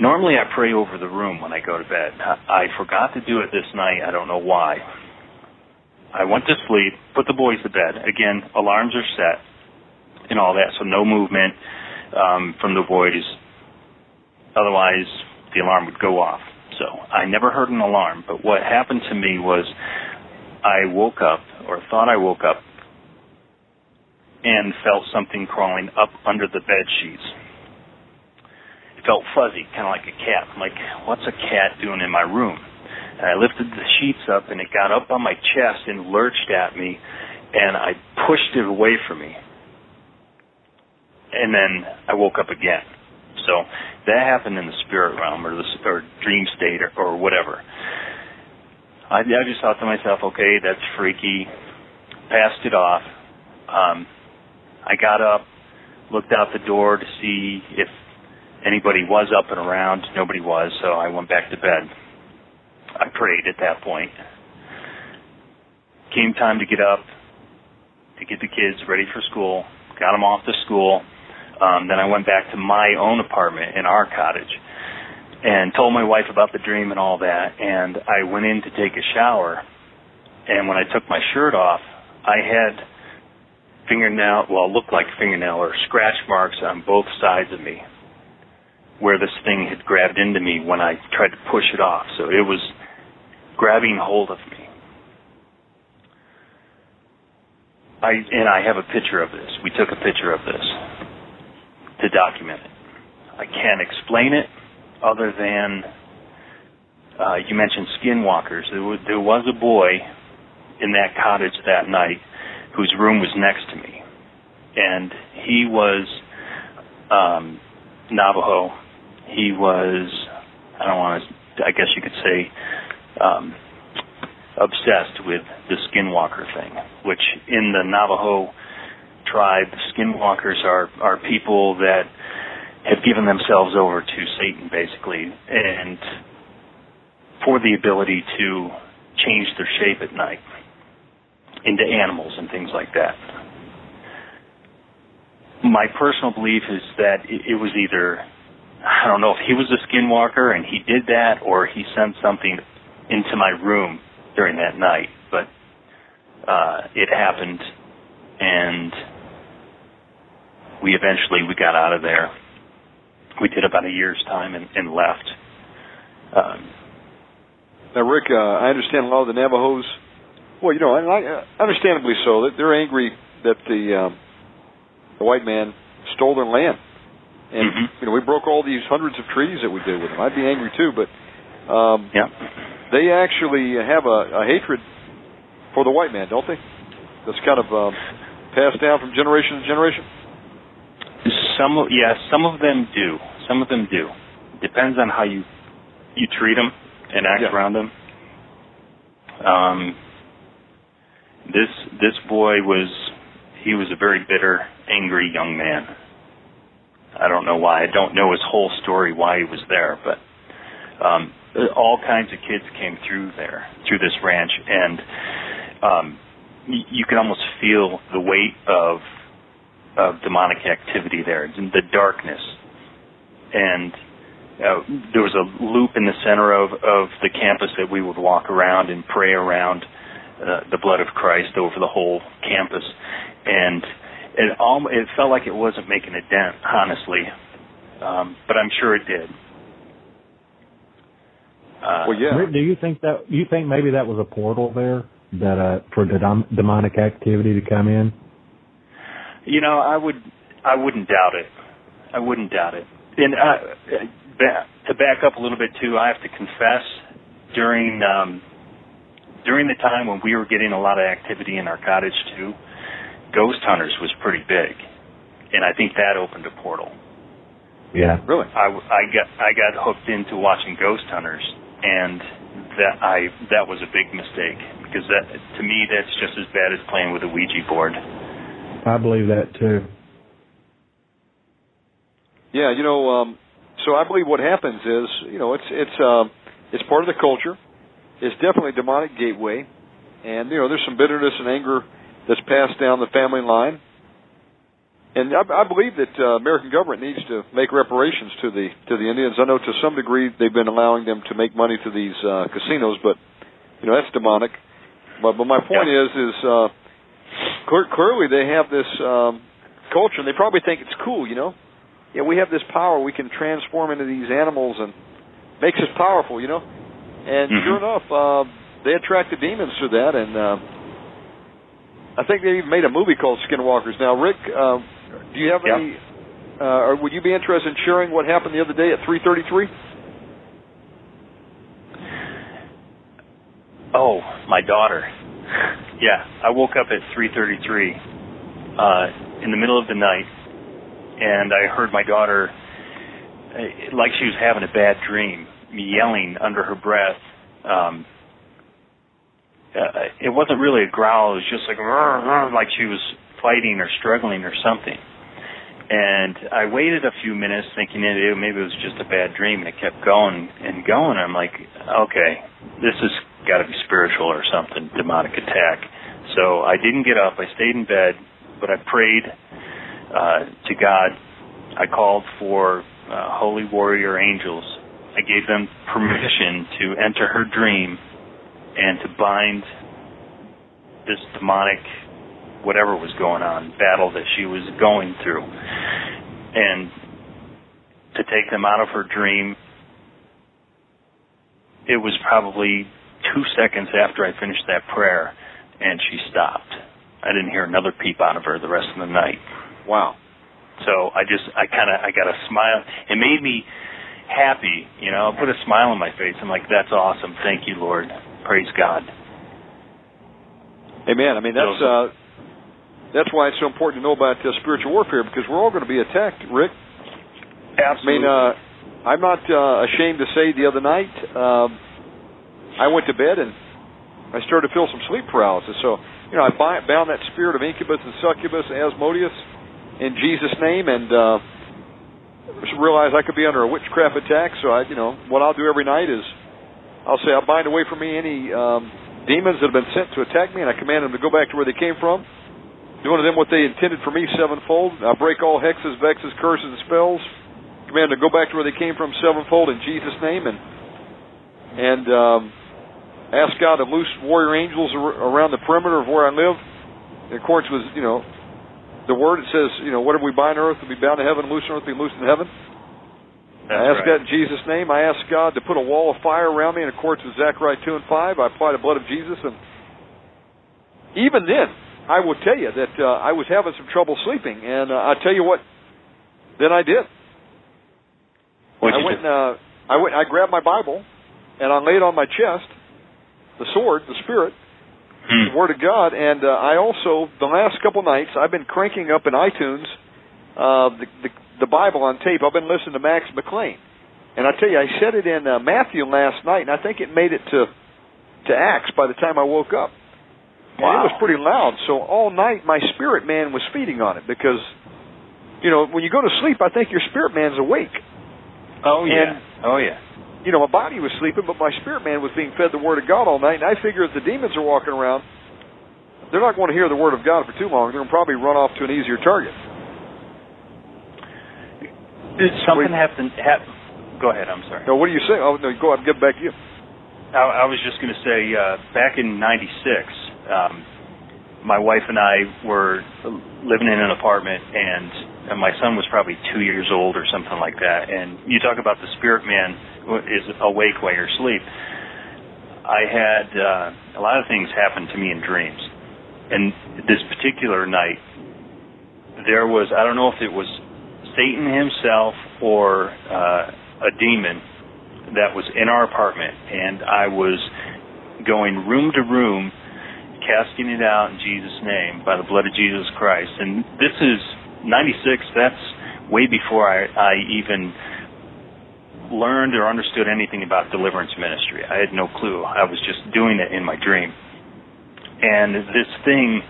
E: Normally, I pray over the room when I go to bed. I forgot to do it this night. I don't know why. I went to sleep, put the boys to bed. Again, alarms are set and all that, so no movement um, from the boys. Otherwise, the alarm would go off. So I never heard an alarm. But what happened to me was I woke up, or thought I woke up, and felt something crawling up under the bed sheets It felt fuzzy, kind of like a cat. I'm like, what's a cat doing in my room? And I lifted the sheets up, and it got up on my chest and lurched at me, and I pushed it away from me. And then I woke up again. So that happened in the spirit realm or the or dream state or, or whatever. I, I just thought to myself, okay, that's freaky. Passed it off. Um, I got up, looked out the door to see if anybody was up and around. Nobody was, so I went back to bed. I prayed at that point. Came time to get up to get the kids ready for school. Got them off to school. Um, then I went back to my own apartment in our cottage and told my wife about the dream and all that. And I went in to take a shower. And when I took my shirt off, I had fingernail, well, looked like fingernail or scratch marks on both sides of me where this thing had grabbed into me when I tried to push it off. So it was grabbing hold of me. I and I have a picture of this. We took a picture of this to document it. I can't explain it other than uh, you mentioned skinwalkers. There was, there was a boy in that cottage that night whose room was next to me, and he was um, Navajo he was, I don't want to, I guess you could say, um, obsessed with the skinwalker thing, which in the Navajo tribe, skinwalkers are, are people that have given themselves over to Satan, basically, and for the ability to change their shape at night into animals and things like that. my personal belief is that it, it was either I don't know if he was a skinwalker and he did that, or he sent something into my room during that night. But uh, it happened, and we eventually we got out of there. We did about a year's time and, and left. Um,
C: now, Rick, uh, I understand a lot of the Navajos. Well, you know, and I, uh, understandably so. That they're angry that the um, the white man stole their land, and
E: Mhm.
C: you know we broke all these hundreds of treaties that we did with them. I'd be angry too, but um,
E: yeah.
C: they actually have a, a hatred for the white man, don't they? That's kind of um, passed down from generation to generation.
E: Some, yeah, some of them do. Some of them do. Depends on how you you treat them and act
C: Yeah.
E: around them. Um, this this boy was he was a very bitter, angry young man. I don't know why. I don't know his whole story why he was there, but um, all kinds of kids came through there through this ranch, and um, you can almost feel the weight of of demonic activity there, the darkness, and uh, there was a loop in the center of of the campus that we would walk around and pray around uh, the blood of Christ over the whole campus, and it all it felt like it wasn't making a dent, honestly, um, but I'm sure it did. Uh,
C: Well, yeah.
D: Do you think that you think maybe that was a portal there that uh for the dom- demonic activity to come in?
E: You know, I would, I wouldn't doubt it. I wouldn't doubt it. And uh, to back up a little bit too, I have to confess during um, during the time when we were getting a lot of activity in our cottage too, Ghost Hunters was pretty big, and I think that opened a portal.
D: Yeah.
C: Really?
E: I, I got I got hooked into watching Ghost Hunters, and that I that was a big mistake because that to me that's just as bad as playing with a Ouija board.
D: I believe that too.
C: Yeah, you know, um, so I believe what happens is, you know, it's it's um, it's part of the culture. It's definitely a demonic gateway, and you know, there's some bitterness and anger that's passed down the family line. And I, I believe that uh, American government needs to make reparations to the to the Indians. I know to some degree they've been allowing them to make money to these uh, casinos, but you know that's demonic. But but my point is is uh, clear, clearly they have this um, culture, and they probably think it's cool. You know, yeah, we have this power. We can transform into these animals and makes us powerful, you know. And
E: Mhm.
C: sure enough, uh, they attracted demons through that, and uh, I think they even made a movie called Skinwalkers. Now, Rick, uh, do you have
E: Yeah.
C: any? Uh, or would you be interested in sharing what happened the other day at 3:33?
E: Oh, my daughter. Yeah, I woke up at 3:33 uh, in the middle of the night, and I heard my daughter, uh, like she was having a bad dream, me yelling under her breath. Um, uh, it wasn't really a growl; it was just like like she was fighting or struggling or something. And I waited a few minutes, thinking it, maybe it was just a bad dream, and it kept going and going. I'm like, okay, this has got to be spiritual or something, demonic attack. So I didn't get up. I stayed in bed, but I prayed uh, to God. I called for uh, holy warrior angels. I gave them permission to enter her dream and to bind this demonic whatever was going on, battle that she was going through, and to take them out of her dream. It was probably two seconds after I finished that prayer, and she stopped. I didn't hear another peep out of her the rest of the night.
C: Wow.
E: So I just, I kind of, I got a smile. It made me happy, you know. I Put a smile on my face. I'm like, that's awesome. Thank you, Lord. Praise God.
C: Amen. I mean, that's uh, that's why it's so important to know about uh, spiritual warfare because we're all going to be attacked, Rick. Absolutely. I mean, uh, I'm not uh, ashamed to say the other night um, I went to bed and I started to feel some sleep paralysis. So, you know, I bound that spirit of incubus and succubus, and Asmodeus, in Jesus' name, and uh, realized I could be under a witchcraft attack. So, I, you know, what I'll do every night is I'll say I'll bind away from me any um, demons that have been sent to attack me, and I command them to go back to where they came from. Doing to them what they intended for me sevenfold. I break all hexes, vexes, curses, and spells. Command to go back to where they came from sevenfold in Jesus' name, and and um, ask God to loose warrior angels ar- around the perimeter of where I live. In accordance with you know the word, it says you know whatever we bind on earth will be bound in heaven, loose on earth will be loosed in heaven.
E: That's
C: I ask
E: right.
C: that in Jesus' name. I ask God to put a wall of fire around me in accordance with Zechariah 2 and 5. I apply the blood of Jesus. And even then, I will tell you that uh, I was having some trouble sleeping. And uh, I tell you what, then I did.
E: What'd
C: I went,
E: do?
C: uh, I went, I grabbed my Bible and I laid on my chest the sword, the Spirit,
E: Hmm.
C: the Word of God, and uh, I also the last couple nights I've been cranking up in iTunes uh, the, the the Bible on tape. I've been listening to Max McLean, and I tell you, I said it in uh, Matthew last night, and I think it made it to to Acts by the time I woke up. And it was pretty loud. So all night my spirit man was feeding on it because, you know, when you go to sleep, I think your spirit man's awake.
E: Oh yeah.
C: and-
E: oh yeah.
C: you know, my body was sleeping, but my spirit man was being fed the Word of God all night. And I figure if the demons are walking around, they're not going to hear the Word of God for too long. They're going to probably run off to an easier target.
E: Did something happen? Hap- go ahead. I'm sorry.
C: No, what do you say? Oh, no, go ahead it back to you.
E: I, I was just going to say, uh, back in '96, um, my wife and I were living in an apartment, and, and my son was probably two years old or something like that. And you talk about the spirit man is awake while you're asleep. I had uh, a lot of things happen to me in dreams, and this particular night, there was I don't know if it was Satan himself or uh, a demon that was in our apartment, and I was going room to room, casting it out in Jesus' name by the blood of Jesus Christ. And this is 96, that's way before I, I even learned or understood anything about deliverance ministry. I had no clue. I was just doing it in my dream. And this thing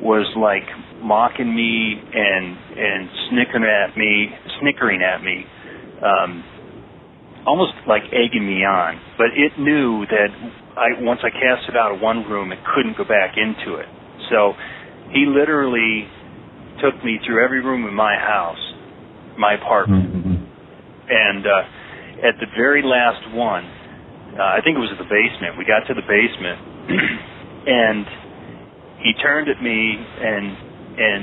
E: was like mocking me and and snickering at me, snickering at me, um, almost like egging me on. But it knew that I once I cast it out of one room, it couldn't go back into it. So he literally took me through every room in my house, my apartment, and uh, at the very last one, uh, I think it was at the basement. We got to the basement, <clears throat> and he turned at me and and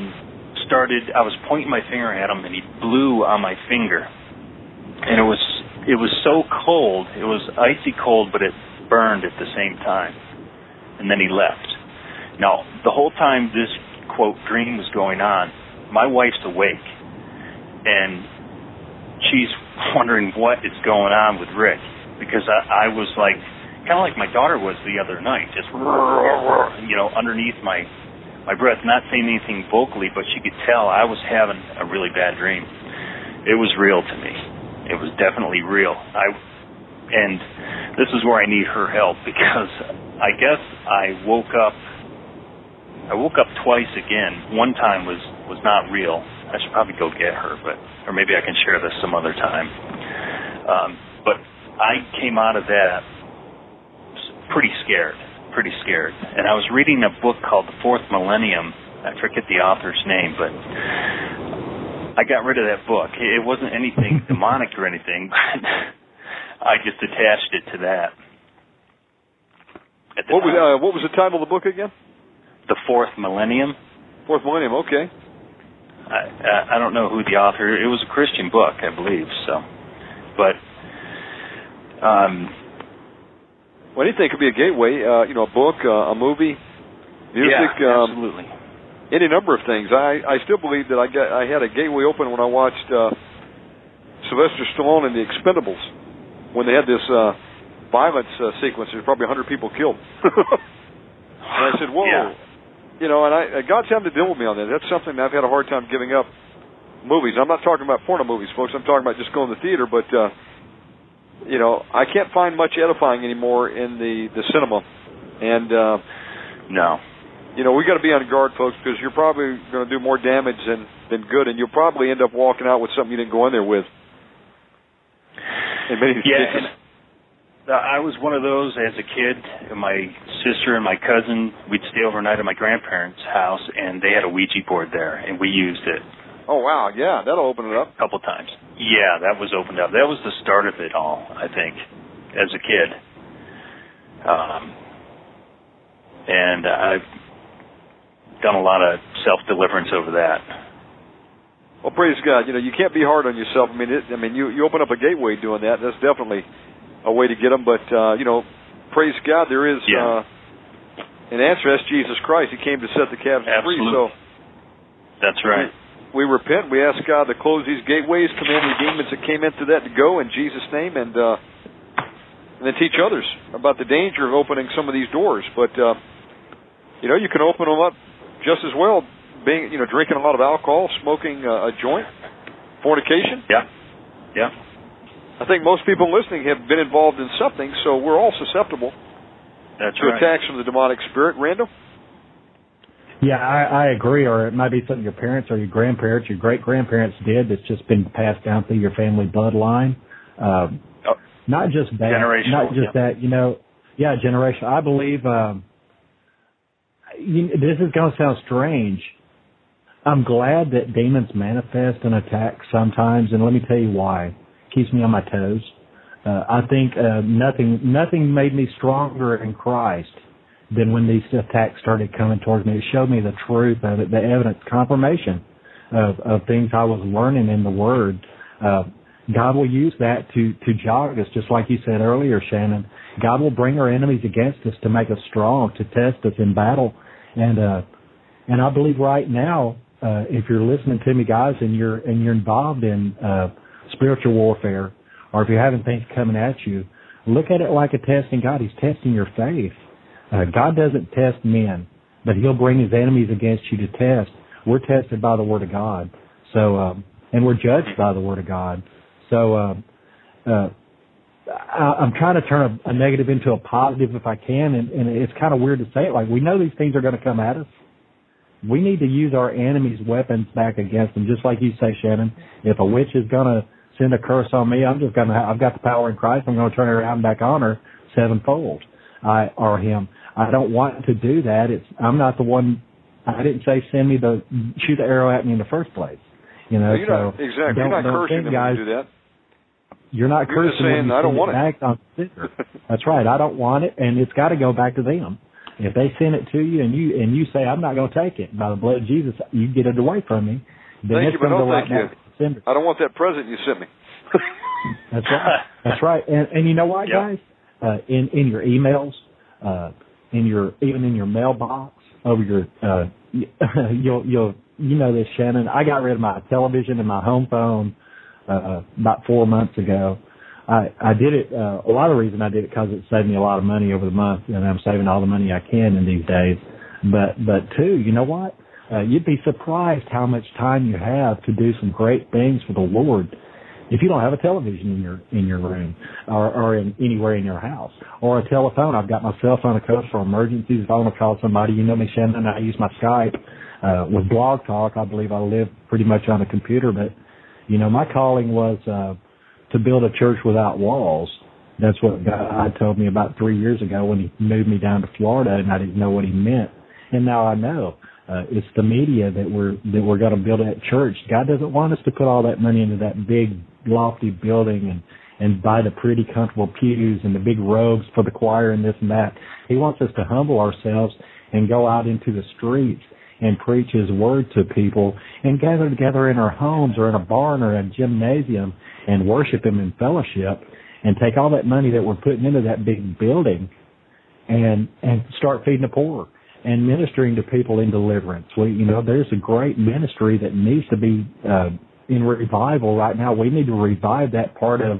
E: started. I was pointing my finger at him, and he blew on my finger, and it was it was so cold. It was icy cold, but it burned at the same time. And then he left. Now, the whole time this quote dream was going on, my wife's awake, and she's <laughs> wondering what is going on with Rick because I, I was like, kind of like my daughter was the other night, just you know underneath my my breath, not saying anything vocally, but she could tell I was having a really bad dream. It was real to me. It was definitely real. I and this is where I need her help because I guess I woke up I woke up twice again. One time was was not real. I should probably go get her, but or maybe I can share this some other time. Um, but I came out of that pretty scared, pretty scared. And I was reading a book called The Fourth Millennium. I forget the author's name, but I got rid of that book. It wasn't anything <laughs> demonic or anything, but I just attached it to that. At
C: What was uh, what was the title of the book again?
E: the Fourth Millennium?
C: Fourth Millennium. Okay.
E: I, I I don't know who the author. It was a Christian book, I believe. So, but um,
C: Well, anything could be a gateway. Uh, you know, a book, uh, a movie, music,
E: yeah,
C: um,
E: absolutely.
C: Any number of things. I I still believe that I got I had a gateway open when I watched uh, Sylvester Stallone in The Expendables when they had this uh, violence uh, sequence. There's probably 100 people killed. <laughs> and I said, "Whoa."
E: Yeah.
C: You know, and I uh, God's having to deal with me on that. That's something I've had a hard time giving up. Movies. I'm not talking about porno movies, folks. I'm talking about just going to the theater. But uh, you know, I can't find much edifying anymore in the the cinema. And uh,
E: No.
C: You know, we got to be on guard, folks, because you're probably going to do more damage than than good, and you'll probably end up walking out with something you didn't go in there with. In many
E: Yeah,
C: cases.
E: I was one of those as a kid. My sister and my cousin, we'd stay overnight at my grandparents' house, and they had a Ouija board there, and we used it.
C: Oh wow, yeah, that'll open it up
E: a couple times. Yeah, that was opened up. That was the start of it all, I think, as a kid. Um, and I've done a lot of self deliverance over that.
C: Well, praise God. You know, you can't be hard on yourself. I mean, it, I mean, you you open up a gateway doing that. That's definitely a way to get them. But uh, you know, praise God, there is
E: yeah.
C: uh, an answer. That's Jesus Christ. He came to set the captives free. So
E: that's right.
C: We, we repent. We ask God to close these gateways, command the demons that came into that to go in Jesus' name, and uh, and then teach others about the danger of opening some of these doors. But uh, you know, you can open them up just as well, being you know drinking a lot of alcohol, smoking uh, a joint, fornication.
E: Yeah, yeah.
C: I think most people listening have been involved in something, so we're all susceptible
E: That's
C: to
E: right.
C: attacks from the demonic spirit. Randall?
D: Yeah, I, I agree. Or it might be something your parents or your grandparents, your great grandparents did that's just been passed down through your family bloodline. Um,
E: oh.
D: Not just that. Not just
E: yeah.
D: that. You know, yeah, generational. I believe. Um, you, this is going to sound strange. I'm glad that demons manifest and attack sometimes, and let me tell you why. Keeps me on my toes. Uh, I think uh, nothing nothing made me stronger in Christ than when these attacks started coming towards me. It showed me the truth of it, the evidence, confirmation of, of things I was learning in the Word. Uh, God will use that to to jog us, just like you said earlier, Shannon. God will bring our enemies against us to make us strong, to test us in battle, and uh, and I believe right now, uh, if you're listening to me, guys, and you're and you're involved in uh, spiritual warfare, or if you're having things coming at you, look at it like a testing God. He's testing your faith. Uh, God doesn't test men, but He'll bring His enemies against you to test. We're tested by the Word of God, so um, and we're judged by the Word of God. So uh, I, I'm trying to turn a, a negative into a positive if I can, and, and it's kind of weird to say it. Like we know these things are going to come at us. We need to use our enemies' weapons back against them, just like you say, Shannon. If a witch is going to send a curse on me, I'm just going to. I've got the power in Christ. I'm going to turn it around back on her sevenfold. I or him. I don't want to do that. It's I'm not the one. I didn't say send me the shoot the arrow at me in the first place. You know,
C: No, you're
D: so
C: not, exactly.
D: don't,
C: you're not cursing them
D: guys,
C: you do that.
D: You're not
C: You're
D: cursing when you
C: "I don't
D: send
C: want it."
D: back on Twitter. <laughs> That's right. I don't want it, and it's got to go back to them. If they send it to you and you and you say I'm not going to take it by the blood of Jesus, you get it away from me. Then
C: Thank
D: it's
C: you, but no
D: right
C: thank you.
D: back to the sender.
C: I don't want that present you sent me. <laughs>
D: That's right. That's right. And and you know what,
E: Yeah.
D: guys? Uh, in in your emails, uh, in your even in your mailbox, over your uh, <laughs> you'll you'll you know this, Shannon. I got rid of my television and my home phone uh, about four months ago. I I did it. Uh, a lot of reason I did it because it saved me a lot of money over the month, and I'm saving all the money I can in these days. But but two, you know what? Uh, you'd be surprised how much time you have to do some great things for the Lord if you don't have a television in your in your room or, or in anywhere in your house or a telephone. I've got my cell phone of course for emergencies. If I want to call somebody, you know me, Shannon. I use my Skype uh, with Blog Talk. I believe I live pretty much on a computer, but you know my calling was uh, to build a church without walls. That's what God told me about three years ago when He moved me down to Florida, and I didn't know what He meant, and now I know. Uh, it's the media that we're that we're going to build that church. God doesn't want us to put all that money into that big lofty building and and buy the pretty comfortable pews and the big robes for the choir and this and that. He wants us to humble ourselves and go out into the streets and preach His word to people and gather together in our homes or in a barn or a gymnasium and worship Him in fellowship and take all that money that we're putting into that big building and and start feeding the poor and ministering to people in deliverance. We, you know, there's a great ministry that needs to be uh, in revival right now. We need to revive that part of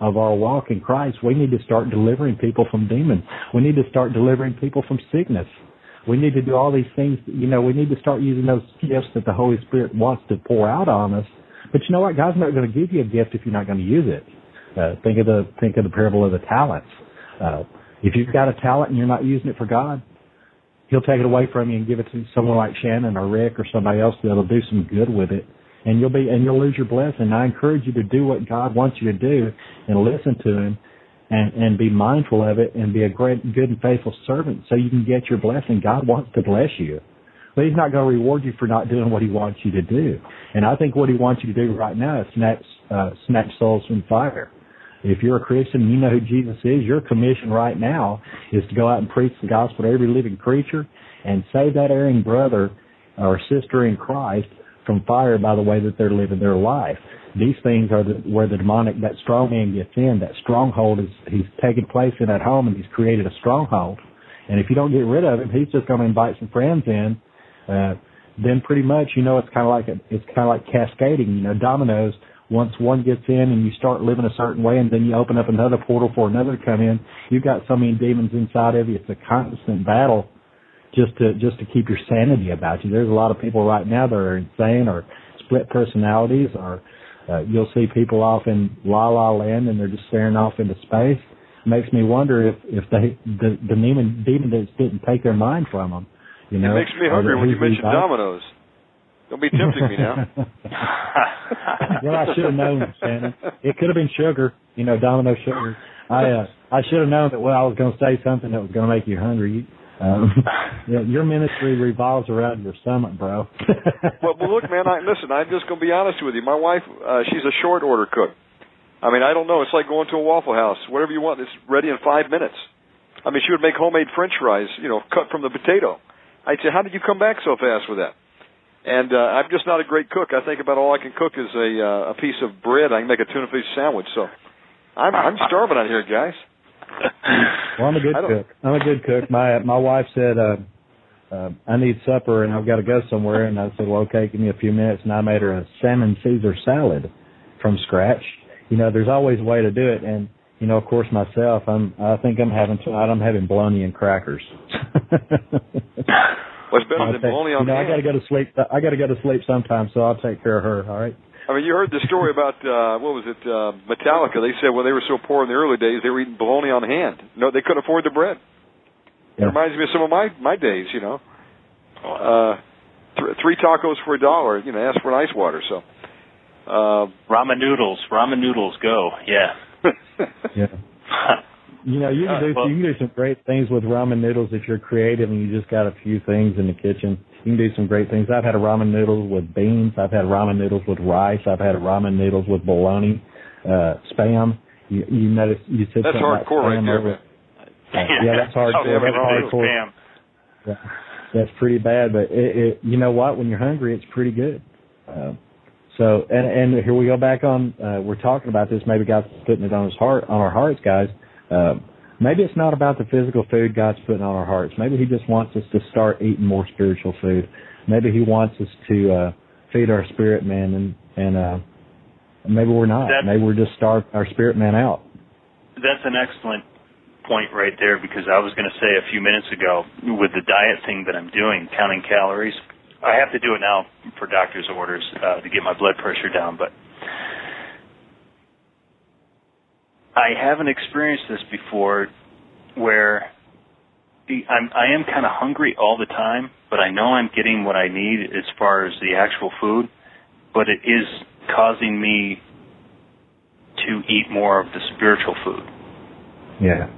D: of our walk in Christ. We need to start delivering people from demons. We need to start delivering people from sickness. We need to do all these things. You know, we need to start using those gifts that the Holy Spirit wants to pour out on us. But you know what? God's not going to give you a gift if you're not going to use it. Uh, think of the think of the parable of the talents. Uh, if you've got a talent and you're not using it for God, He'll take it away from you and give it to someone like Shannon or Rick or somebody else that'll do some good with it. And you'll be and you'll lose your blessing. I encourage you to do what God wants you to do and listen to Him and and be mindful of it and be a great, good and faithful servant so you can get your blessing. God wants to bless you. But he's not going to reward you for not doing what he wants you to do. And I think what he wants you to do right now is snatch, uh, snatch souls from fire. If you're a Christian, you know who Jesus is. Your commission right now is to go out and preach the gospel to every living creature and save that erring brother or sister in Christ from fire by the way that they're living their life. These things are the, where the demonic, that strong man gets in. That stronghold is, he's taken place in that home and he's created a stronghold. And if you don't get rid of him, he's just going to invite some friends in. Uh, then pretty much, you know, it's kind of like a, it's kind of like cascading. You know, dominoes. Once one gets in and you start living a certain way, and then you open up another portal for another to come in, you've got so many demons inside of you. It's a constant battle just to just to keep your sanity about you. There's a lot of people right now that are insane or split personalities, or uh, you'll see people off in la la land and they're just staring off into space. Makes me wonder if if they the the demon demons didn't take their mind from them. You know,
C: it makes me hungry when you mention dominoes. Don't be tempting me now. <laughs>
D: well, I should have known, Shannon. It could have been sugar. You know, domino sugar. I uh, I should have known that. Well, I was going to say something that was going to make you hungry. Um, <laughs> yeah, your ministry revolves around your stomach, bro. <laughs>
C: well, well, look, man. I, listen, I'm just going to be honest with you. My wife, uh, she's a short order cook. I mean, I don't know. It's like going to a Waffle House. Whatever you want, it's ready in five minutes. I mean, she would make homemade French fries, you know, cut from the potato. I'd say, how did you come back so fast with that? And uh, I'm just not a great cook. I think about all I can cook is a uh, a piece of bread. I can make a tuna fish sandwich. So I'm I'm starving out here, guys. <laughs>
D: Well, I'm a good cook. I'm a good cook. My my wife said uh, uh, I need supper and I've got to go somewhere, and I said, well, okay, give me a few minutes, and I made her a salmon Caesar salad from scratch. You know, there's always a way to do it, and you know, of course, myself, I'm I think I'm having tonight. I'm having bologna and crackers.
C: What's better than bologna on
D: you know, I got to go to sleep. I got to go to sleep sometime, so I'll take care of her. All right.
C: I mean, you heard the story about uh what was it, uh Metallica? They said when they were so poor in the early days, they were eating bologna on hand. No, they couldn't afford the bread. Yeah. It reminds me of some of my my days. You know, uh, th- three tacos for a dollar. You know, ask for an ice water. So, uh,
E: ramen noodles, ramen noodles, go. Yeah. <laughs>
D: yeah. You know, you can do well, you can do some great things with ramen noodles if you're creative and you just got a few things in the kitchen. You can do some great things. I've had a ramen noodles with beans. I've had ramen noodles with rice. I've had ramen noodles with bologna, uh, spam. You, you notice you said
C: that's <laughs> <laughs> hardcore
D: spam
C: right there,
D: over. Uh, yeah, that's hardcore. That's hardcore. Yeah, that's pretty bad, but it, it, you know what? When you're hungry, it's pretty good. Uh, so, and and here we go back on. Uh, we're talking about this. Maybe God's putting it on his heart, on our hearts, guys. Uh, maybe it's not about the physical food God's putting on our hearts. Maybe He just wants us to start eating more spiritual food. Maybe He wants us to uh, feed our spirit man, and and uh, maybe we're not.
E: That's,
D: maybe we're just starving our spirit man out.
E: That's an excellent point right there because I was going to say a few minutes ago with the diet thing that I'm doing, counting calories. I have to do it now for doctor's orders uh, to get my blood pressure down, but I haven't experienced this before where I'm, I am kind of hungry all the time, but I know I'm getting what I need as far as the actual food, but it is causing me to eat more of the spiritual food.
D: Yeah.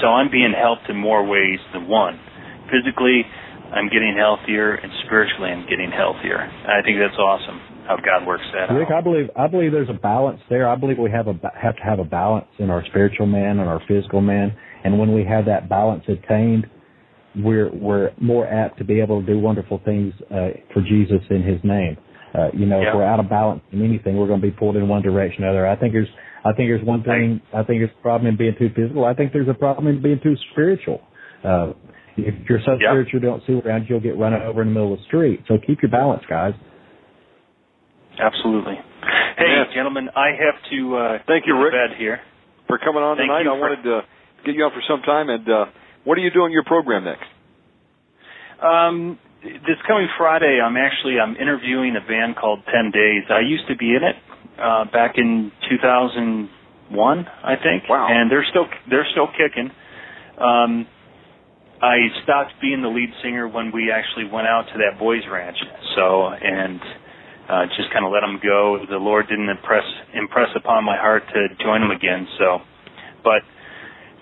E: So I'm being helped in more ways than one. Physically, I'm getting healthier, and spiritually, I'm getting healthier. I think that's awesome how God works that
D: Rick,
E: out.
D: I believe I believe there's a balance there. I believe we have a have to have a balance in our spiritual man and our physical man, and when we have that balance attained, we're we're more apt to be able to do wonderful things uh, for Jesus in His name. Uh, you know,
E: Yeah.
D: if we're out of balance in anything, we're going to be pulled in one direction or another. I think there's I think there's one thing. I think there's a problem in being too physical. I think there's a problem in being too spiritual. Uh, if you're so
E: Yeah.
D: spiritual, you don't see around, you, you'll get run over in the middle of the street. So keep your balance, guys.
E: Absolutely. Hey,
C: Yes.
E: gentlemen, I have to uh,
C: Thank you, Rick.
E: bed here.
C: For coming on
E: Thank
C: tonight, I
E: for-
C: wanted to get you on for some time. And uh, what are you doing your program next?
E: Um, this coming Friday, I'm actually I'm interviewing a band called Ten Days. I used to be in it uh, back in 2001, I think.
C: Wow.
E: And they're still they're still kicking. Um, I stopped being the lead singer when we actually went out to that boys' ranch. So and uh, just kind of let them go. The Lord didn't impress impress upon my heart to join them again. So, but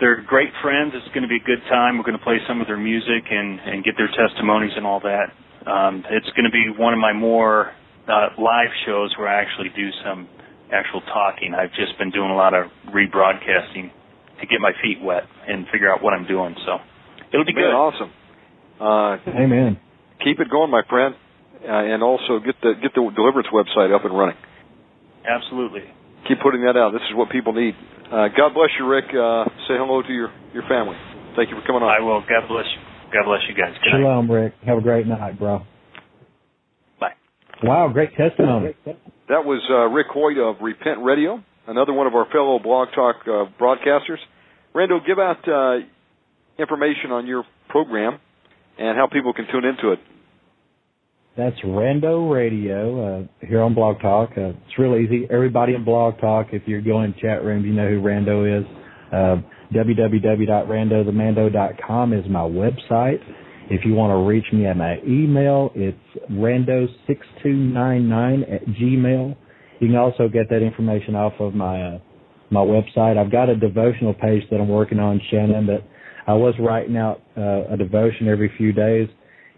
E: they're great friends. It's going to be a good time. We're going to play some of their music and and get their testimonies and all that. Um, it's going to be one of my more uh, live shows where I actually do some actual talking. I've just been doing a lot of rebroadcasting to get my feet wet and figure out what I'm doing. So it'll be
C: Man,
E: good.
C: Awesome. Uh,
D: Amen.
C: keep it going, my friend, and also get the get the Deliverance website up and running.
E: Absolutely.
C: Keep putting that out. This is what people need. Uh, God bless you, Rick. Uh, say hello to your your family. Thank you for coming on.
E: I will. God bless you. God bless you guys. Good night.
D: Shalom, Rick. Have a great night, bro.
E: Bye.
D: Wow, great testimony.
C: That was uh, Rick Hoyt of Repent Radio, another one of our fellow Blog Talk uh, broadcasters. Rando, give out uh, information on your program and how people can tune into it.
D: That's Rando Radio uh, here on Blog Talk. Uh, it's real easy. Everybody in Blog Talk, if you're going chat rooms, you know who Rando is. Uh, www.randothemando.com is my website. If you want to reach me at my email, it's rando6299 at gmail. You can also get that information off of my uh, my website. I've got a devotional page that I'm working on, Shannon, that I was writing out uh, a devotion every few days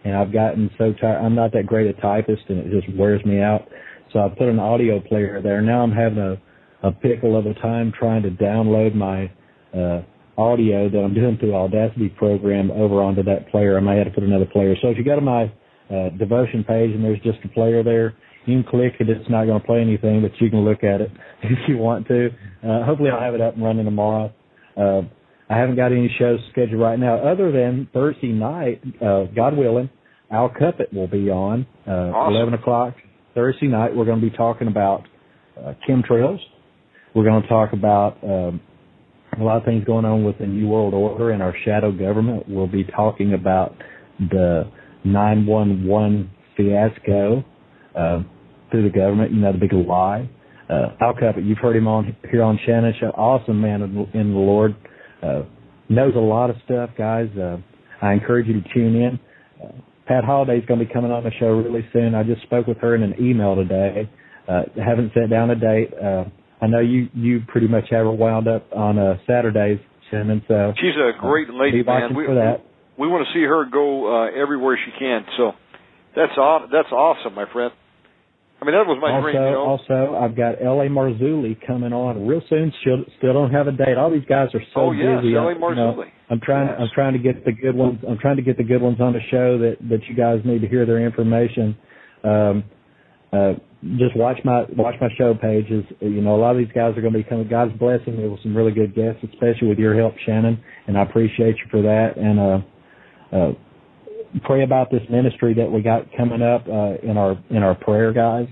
D: and I've gotten so tired. I'm not that great a typist, and it just wears me out. So I put an audio player there. Now I'm having a a pickle of a time trying to download my uh, audio that I'm doing through Audacity program over onto that player. I may have to put another player. So if you go to my uh, devotion page and there's just a player there, you can click it. It's not going to play anything, but you can look at it <laughs> if you want to. Uh, hopefully I'll have it up and running tomorrow. Uh, I haven't got any shows scheduled right now other than Thursday night, uh, God willing, Al Cuppett will be on, uh,
C: Awesome.
D: 11 o'clock Thursday night. We're going to be talking about, uh, chemtrails. We're going to talk about, um, a lot of things going on with the New World Order and our shadow government. We'll be talking about the 911 fiasco, uh, through the government, you know, the big lie. Uh, Al Cuppett, you've heard him on here on Shannon Show. Awesome man in, in the Lord. Uh, knows a lot of stuff, guys. Uh, I encourage you to tune in. Uh, Pat Holliday's going to be coming on the show really soon. I just spoke with her in an email today. Uh, haven't set down a date. Uh, I know you, you pretty much have her wound up on, uh, Saturdays, Shannon, so.
C: She's a great
D: uh,
C: lady, man. We,
D: for that.
C: we want to see her go uh, everywhere she can. So that's aw- that's awesome, my friend. I mean, that was my
D: also,
C: dream. You know,
D: also, I've got L.A. Marzulli coming on real soon. Still, still don't have a date. All these guys are so
C: oh yes,
D: busy.
C: L.A.
D: I- you know,
C: Marzulli.
D: I'm trying.
C: Yes.
D: I'm trying to get the good ones. I'm trying to get the good ones on the show that that you guys need to hear their information. Um, uh, just watch my watch my show pages. You know, a lot of these guys are going to be coming. God's blessing me with some really good guests, especially with your help, Shannon, and I appreciate you for that. And uh, uh, pray about this ministry that we got coming up uh, in our in our prayer, guys.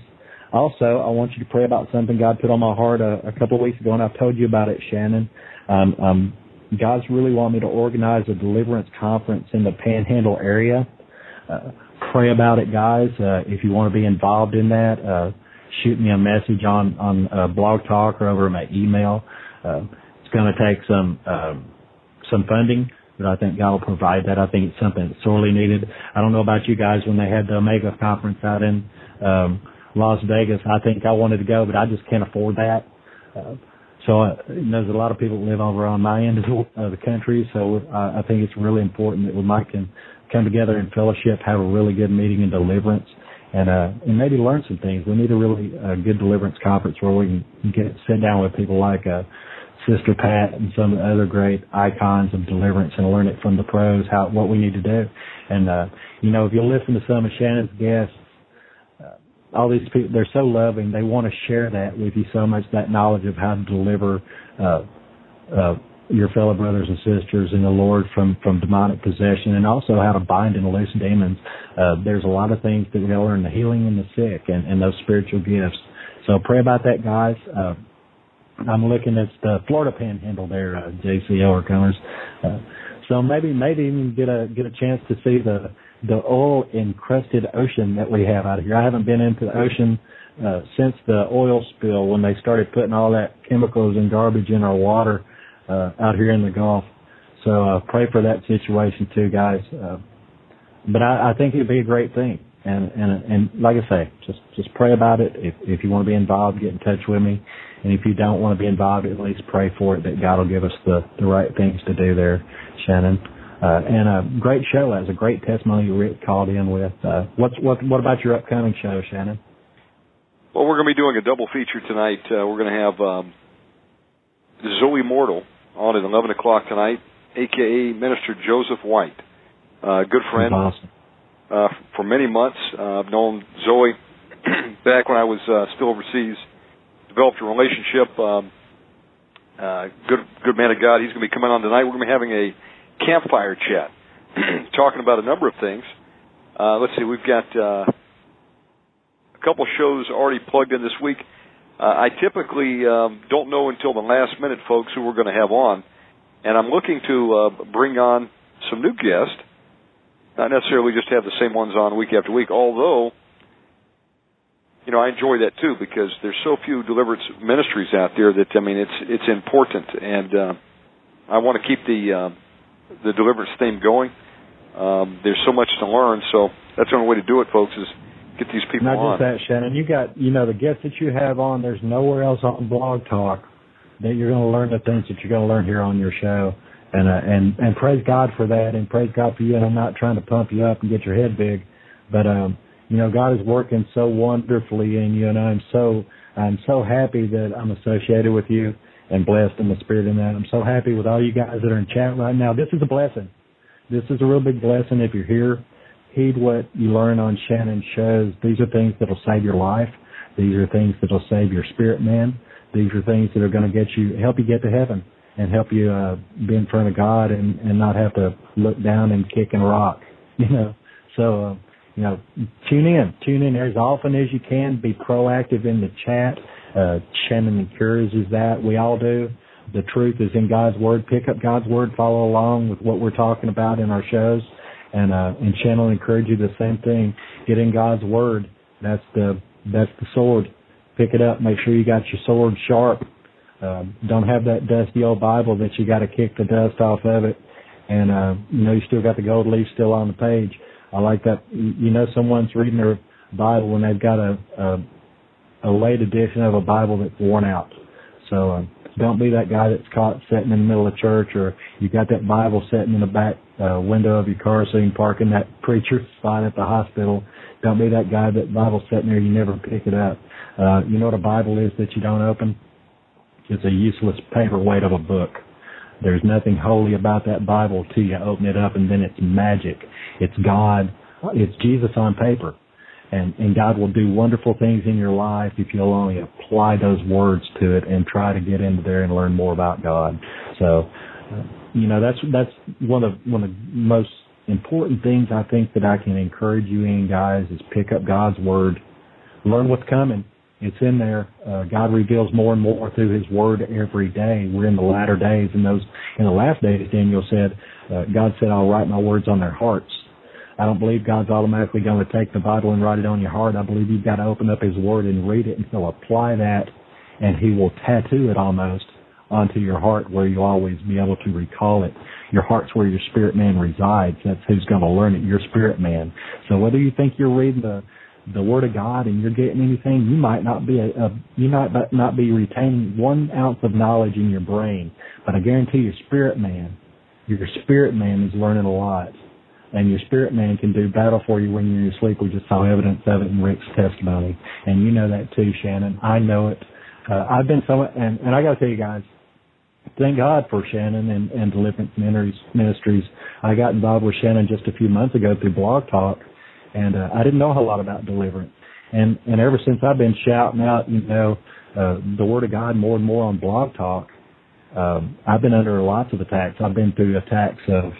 D: Also, I want you to pray about something God put on my heart a, a couple of weeks ago, and I've told you about it, Shannon. Um, um, God's really want me to organize a deliverance conference in the Panhandle area. Uh, pray about it, guys. Uh, if you want to be involved in that, uh, shoot me a message on on uh, Blog Talk or over my email. Uh, it's going to take some um, some funding, but I think God will provide that. I think it's something that's sorely needed. I don't know about you guys when they had the Omega conference out in um, Las Vegas. I think I wanted to go, but I just can't afford that. Uh, so uh, there's a lot of people that live over on my end of the, country. So uh, I think it's really important that we might can come together in fellowship, have a really good meeting in deliverance, and uh, and maybe learn some things. We need a really uh, good deliverance conference where we can get sit down with people like uh, Sister Pat and some other great icons of deliverance and learn it from the pros how what we need to do. And uh, you know, if you listen to some of Shannon's guests, uh, all these people they're so loving. They want to share that with you so much that knowledge of how to deliver uh, uh, your fellow brothers and sisters in the Lord from from demonic possession, and also how to bind and loose demons. Uh, there's a lot of things that we learn: the healing and the sick, and, and those spiritual gifts. So pray about that, guys. Uh, I'm looking at the Florida Panhandle there, uh, JC Overcomers. Uh, so maybe maybe even get a get a chance to see the the oil encrusted ocean that we have out here. I haven't been into the ocean uh, since the oil spill when they started putting all that chemicals and garbage in our water uh, out here in the Gulf. So uh, pray for that situation too, guys. Uh, but I, I think it'd be a great thing. And and and like I say, just just pray about it. If if you want to be involved, get in touch with me. And if you don't want to be involved, at least pray for it that God will give us the the right things to do there, Shannon. Uh, and a great show. That was a great testimony Rick called in with. Uh, what's what what about your upcoming show, Shannon?
C: Well, we're going to be doing a double feature tonight. Uh, we're going to have um, Zoe Mortal on at 11 o'clock tonight, aka Minister Joseph White, uh, good friend.
D: Awesome
C: uh, for many months. Uh, I've known Zoe <clears throat> back when I was uh, still overseas. Developed a relationship. Um, uh, good, good man of God. He's going to be coming on tonight. We're going to be having a campfire chat, <clears throat> talking about a number of things. Uh, let's see. We've got uh, a couple shows already plugged in this week. Uh, I typically um, don't know until the last minute, folks, who we're going to have on, and I'm looking to uh, bring on some new guests not necessarily just have the same ones on week after week, although, you know, I enjoy that too because there's so few deliverance ministries out there that, I mean, it's, it's important and, uh, I want to keep the, uh, the deliverance theme going. Um, there's so much to learn, so that's the only way to do it, folks, is get these people
D: Not
C: on.
D: just that, Shannon. You got, you know, the guests that you have on, there's nowhere else on Blog Talk that you're going to learn the things that you're going to learn here on your show and uh, and and praise God for that, and praise God for you. And I'm not trying to pump you up and get your head big, but um, you know, God is working so wonderfully in you, and I'm so I'm so happy that I'm associated with you and blessed in the spirit in that. I'm so happy with all you guys that are in chat right now. This is a blessing. This is a real big blessing if you're here. Heed what you learn on Shannon shows. These are things that'll save your life. These are things that'll save your spirit man. These are things that are going to get you, help you get to heaven and help you uh, be in front of God and and not have to look down and kick and rock. <laughs> You know, so uh, you know, tune in, tune in as often as you can. Be proactive in the chat. Uh, Shannon encourages that. We all do. The truth is in God's Word. Pick up God's Word. Follow along with what we're talking about in our shows. And uh, and Shannon encourage you the same thing. Get in God's Word. That's the that's the sword. Pick it up. Make sure you got your sword sharp um, don't have that dusty old Bible that you got to kick the dust off of it, and uh, you know you still got the gold leaf still on the page. I like that. You know, someone's reading their Bible when they've got a a, a late edition of a Bible that's worn out. So um, don't be that guy that's caught sitting in the middle of church, or you got that Bible sitting in the back uh, window of your car, so you in that <laughs> preacher's spot at the hospital. Don't be that guy that Bible's sitting there, you never pick it up. Uh, you know what a Bible is that you don't open? It's a useless paperweight of a book. There's nothing holy about that Bible till you open it up and then it's magic. It's God. It's Jesus on paper. And, and God will do wonderful things in your life if you'll only apply those words to it and try to get into there and learn more about God. So, uh, you know, that's, that's one of, one of the most important things I think that I can encourage you in guys is pick up God's word, learn what's coming, it's in there. Uh, God reveals more and more through His Word every day. We're in the latter days, and those in the last days, Daniel said, uh, God said, "I'll write my words on their hearts." I don't believe God's automatically going to take the Bible and write it on your heart. I believe you've got to open up His Word and read it, and He'll apply that, and He will tattoo it almost onto your heart, where you'll always be able to recall it. Your heart's where your spirit man resides. That's who's going to learn it. Your spirit man. So whether you think you're reading the the Word of God and you're getting anything, you might not be a, a you might not be retaining one ounce of knowledge in your brain. But I guarantee your spirit man, your spirit man is learning a lot. And your spirit man can do battle for you when you're asleep. We just saw evidence of it in Rick's testimony. And you know that too, Shannon. I know it. Uh, I've been so, and, and I gotta tell you guys, thank God for Shannon and, and Deliverance Ministries. I got involved with Shannon just a few months ago through Blog Talk and uh, I didn't know a whole lot about deliverance. And and ever since I've been shouting out, you know, uh, the word of God more and more on Blog Talk, um, I've been under lots of attacks. I've been through attacks of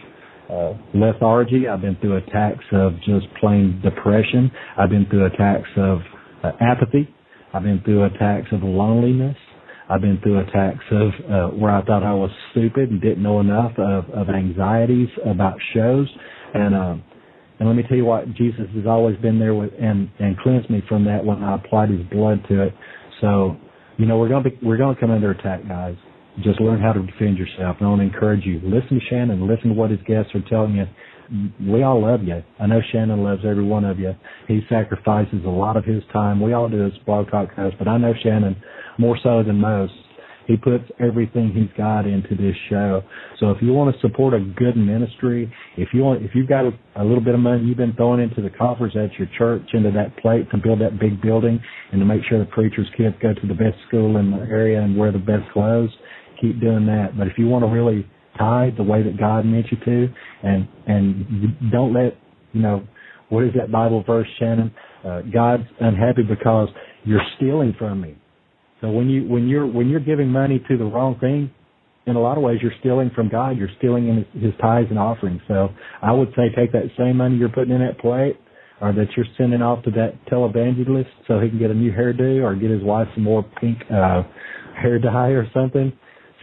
D: uh, lethargy. I've been through attacks of just plain depression. I've been through attacks of uh, apathy. I've been through attacks of loneliness. I've been through attacks of uh, where I thought I was stupid and didn't know enough of, of anxieties about shows. And um, and let me tell you what, Jesus has always been there with and and cleansed me from that when I applied His blood to it. So, you know, we're gonna be we're gonna come under attack, guys. Just learn how to defend yourself. And I want to encourage you. Listen to Shannon. Listen to what his guests are telling you. we all love you. I know Shannon loves every one of you. He sacrifices a lot of his time. We all do as Blog Talk hosts, but I know Shannon more so than most. He puts everything he's got into this show. So if you want to support a good ministry, if you want, if you've got a, a little bit of money you've been throwing into the coffers at your church, into that plate to build that big building and to make sure the preacher's kids go to the best school in the area and wear the best clothes, keep doing that. But if you want to really tithe the way that God meant you to, and and don't let you know what is that Bible verse, Shannon? Uh, God's unhappy because you're stealing from me. So when you when you're when you're giving money to the wrong thing, in a lot of ways you're stealing from God. You're stealing in his, tithes and offerings. So I would say take that same money you're putting in that plate, or that you're sending off to that televangelist so he can get a new hairdo or get his wife some more pink uh, hair dye or something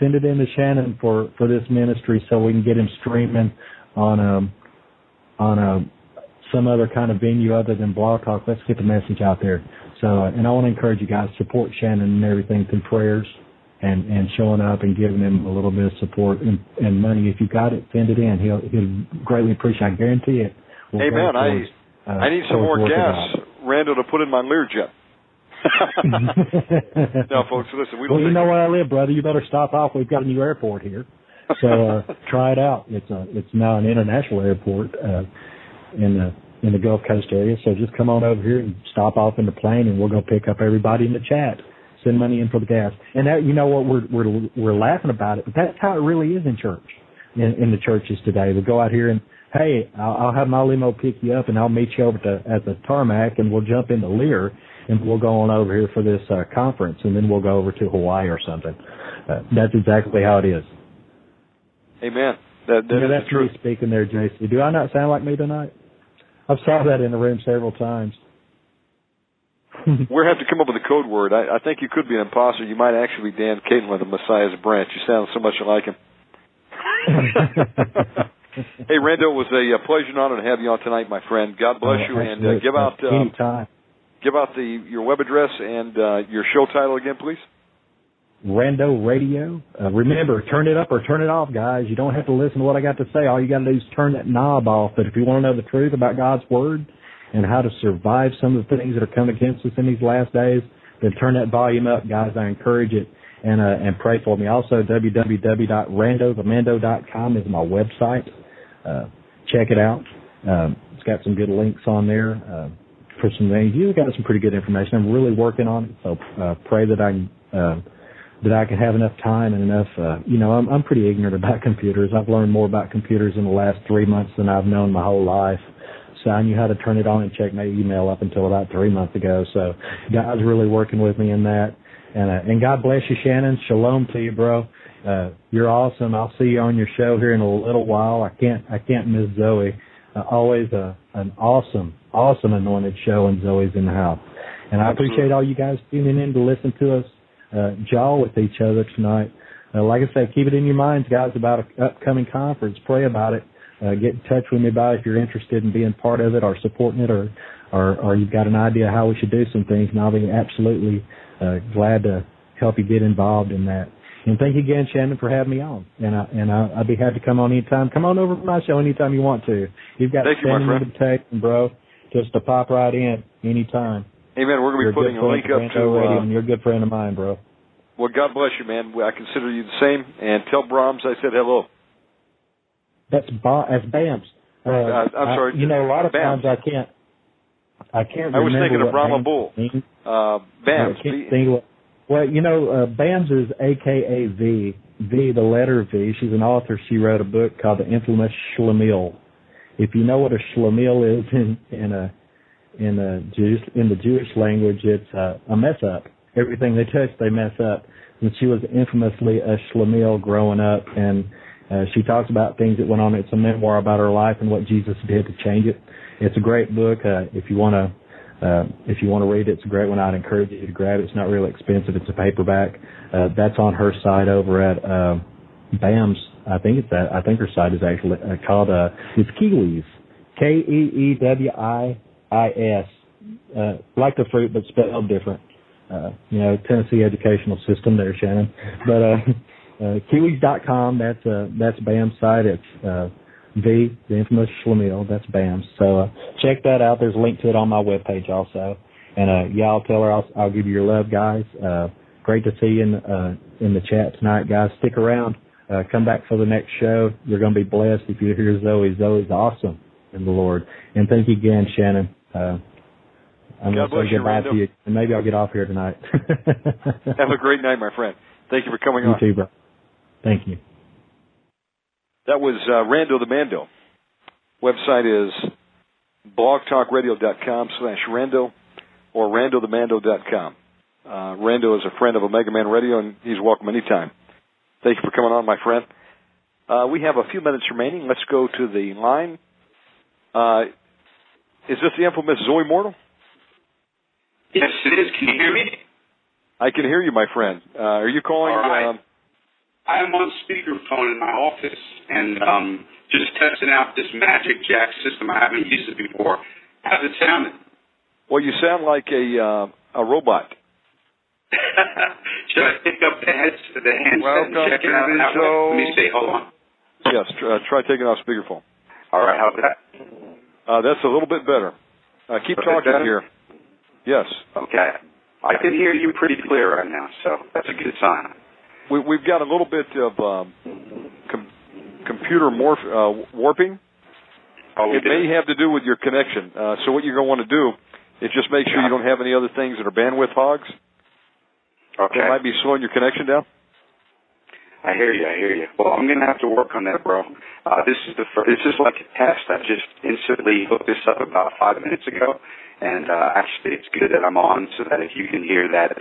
D: send it in to Shannon for for this ministry so we can get him streaming on um on a some other kind of venue other than Blog Talk. Let's get the message out there. So, and I want to encourage you guys support Shannon and everything through prayers and and showing up and giving him a little bit of support and, and money. If you got it, send it in. He'll he'll greatly appreciate. I guarantee it.
C: Hey man, I uh, I need some more gas, Randall, to put in my Learjet. <laughs> <laughs> no, folks, listen. We
D: well, you know where I live, brother. You better stop off. We've got a new airport here, so uh, <laughs> try it out. It's a it's now an international airport uh, in the in the Gulf Coast area. So just come on over here and stop off in the plane, and we'll go pick up everybody in the chat. Send money in for the gas, and that you know what we're we're we're laughing about it, but that's how it really is in church, in, in the churches today. We go out here and hey, I'll, I'll have my limo pick you up, and I'll meet you over to, at the tarmac, and we'll jump into Lear and we'll go on over here for this uh, conference, and then we'll go over to Hawaii or something. Uh, that's exactly how it is.
C: Amen. That, that
D: yeah, that's
C: me
D: speaking there, JC. Do I not sound like me tonight? I've saw that in the room several times.
C: we have to come up with a code word. I, I think you could be an imposter. You might actually be Dan with the Messiah's branch. You sound so much like him. <laughs> hey, Randall, it was a, pleasure and honor to have you on tonight, my friend. God bless
D: oh,
C: you, and uh, give out
D: uh,
C: give out the your web address and uh, your show title again, please.
D: Rando Radio. Uh, remember, turn it up or turn it off, guys. You don't have to listen to what I got to say. All you got to do is turn that knob off. But if you want to know the truth about God's Word and how to survive some of the things that are coming against us in these last days, then turn that volume up, guys. I encourage it and uh, and pray for me. Also, www.randothemando.com is my website. Uh, check it out. Um, it's got some good links on there. Uh, for some things. You've got some pretty good information. I'm really working on it, so uh, pray that I can uh, that I can have enough time and enough. Uh, you know, I'm I'm pretty ignorant about <laughs> computers. I've learned more about computers in the last three months than I've known my whole life. So I knew how to turn it on and check my email up until about three months ago. So God's really working with me in that. And uh, and God bless you, Shannon. Shalom to you, bro. Uh, you're awesome. I'll see you on your show here in a little while. I can't I can't miss Zoe. Uh, always a an awesome awesome anointed show, and Zoe's in the house. And I appreciate all you guys tuning in to listen to us uh, jaw with each other tonight. Uh, like I said, keep it in your minds, guys, about an upcoming conference. Pray about it. Uh, get in touch with me about it if you're interested in being part of it or supporting it, or or, or you've got an idea how we should do some things. And I'll be absolutely uh, glad to help you get involved in that. And thank you again, Shannon, for having me on. And I and I, I'd be happy to come on anytime. Come on over to my show anytime you want to. You've got
C: thank you,
D: invitation, bro just to pop right in anytime.
C: Hey man, we're gonna be putting a link up to
D: uh, you're a good friend of mine, bro.
C: Well, God bless you, man. I consider you the same. And tell Brahms I said hello.
D: That's ba- that's Bams.
C: Uh, uh, I'm sorry.
D: I, you know, a lot of
C: Bams.
D: times I can't. I can't.
C: I was thinking
D: of
C: Brahma Bull. Uh, Bams.
D: I can't think what, well, you know, uh, Bams is A K A V. V, the letter V. She's an author. She wrote a book called The Infamous Schlemiel if you know what a schlemiel is <laughs> in in a in a Jewish in the Jewish language, it's a, a mess up. Everything they touch, they mess up. And she was infamously a schlemiel growing up, and uh, she talks about things that went on. It's a memoir about her life and what Jesus did to change it. It's a great book. Uh, if you want to. Uh, if you want to read it, it's a great one. I'd encourage you to grab it. It's not really expensive. It's a paperback. Uh, that's on her site over at uh, BAM's I think it's that. I think her site is actually uh, called uh, it's Keeweis, K E E W I I S, uh, like the fruit but spelled different. Uh, you know, Tennessee educational system there, Shannon. But uh, <laughs> uh, Keeweis.com. That's uh, that's BAM's site. It's uh, V, the infamous Schlemiel. That's BAM. So uh, check that out. There's a link to it on my webpage also. And uh, y'all tell her I'll, I'll give you your love, guys. Uh, great to see you in uh, in the chat tonight, guys. Stick around. Uh, come back for the next show. You're going to be blessed if you hear Zoe. Zoe's awesome in the Lord. And thank you again, Shannon. Uh, I'm
C: God
D: going to say
C: you,
D: goodbye to you, and maybe I'll get off here tonight. <laughs>
C: Have a great night, my friend. Thank you for coming
D: you
C: on.
D: too, bro. Thank you.
C: That was uh, Rando the Mando. Website is blogtalkradio.com slash Rando or randothemando.com. Uh, Rando is a friend of Omega Man Radio, and he's welcome anytime. Thank you for coming on, my friend. Uh, we have a few minutes remaining. Let's go to the line. Uh, is this the infamous Zoe Mortal?
F: Yes, it is. Can you hear me?
C: I can hear you, my friend. Uh, are you calling?
F: All right.
C: Um,
F: I am on speakerphone in my office and um, just testing out this Magic Jack system. I haven't used it before. How's it sounding?
C: well, you sound like a uh, a robot. <laughs>
F: Should I pick up the heads, the handset
C: Welcome
F: and check it
C: to
F: out?
C: the
F: that way? Let me see. Hold on.
C: Yes, try, uh, try taking off speakerphone.
F: All right. How's that?
C: Uh, that's a little bit better. Uh, keep talking
F: better?
C: here. Yes,
F: Okay. I can hear you pretty clear right now, so that's a good sign.
C: we, we've got a little bit of um, com- computer morph, uh, warping.
F: Oh,
C: It may have to do with your connection. Uh, so what you're going to want to do is just make sure you don't have any other things that are bandwidth hogs
F: okay.
C: that might be slowing your connection down.
F: I hear you. I hear you. Well, I'm gonna have to work on that, bro. Uh, this is the fir- this is like a test. I just instantly hooked this up about five minutes ago, and uh, actually, it's good that I'm on so that if you can hear that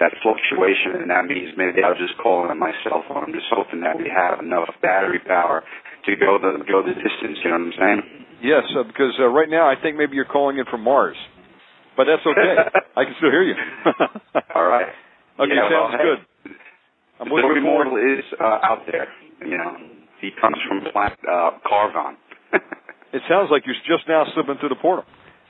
F: that fluctuation, and that means maybe I'll just calling on my cell phone. I'm just hoping that we have enough battery power to go the go the distance. You know what I'm saying?
C: Yes, uh, because uh, right now I think maybe you're calling in from Mars, but that's okay. <laughs> I can still hear you. <laughs>
F: All right.
C: Okay,
F: Yeah, well,
C: sounds
F: hey,
C: good. I'm
F: Zoe
C: looking forward.
F: Mortal is uh, out there. You know, he comes from planet uh, Carvon. <laughs>
C: It sounds like you're just now slipping through the portal.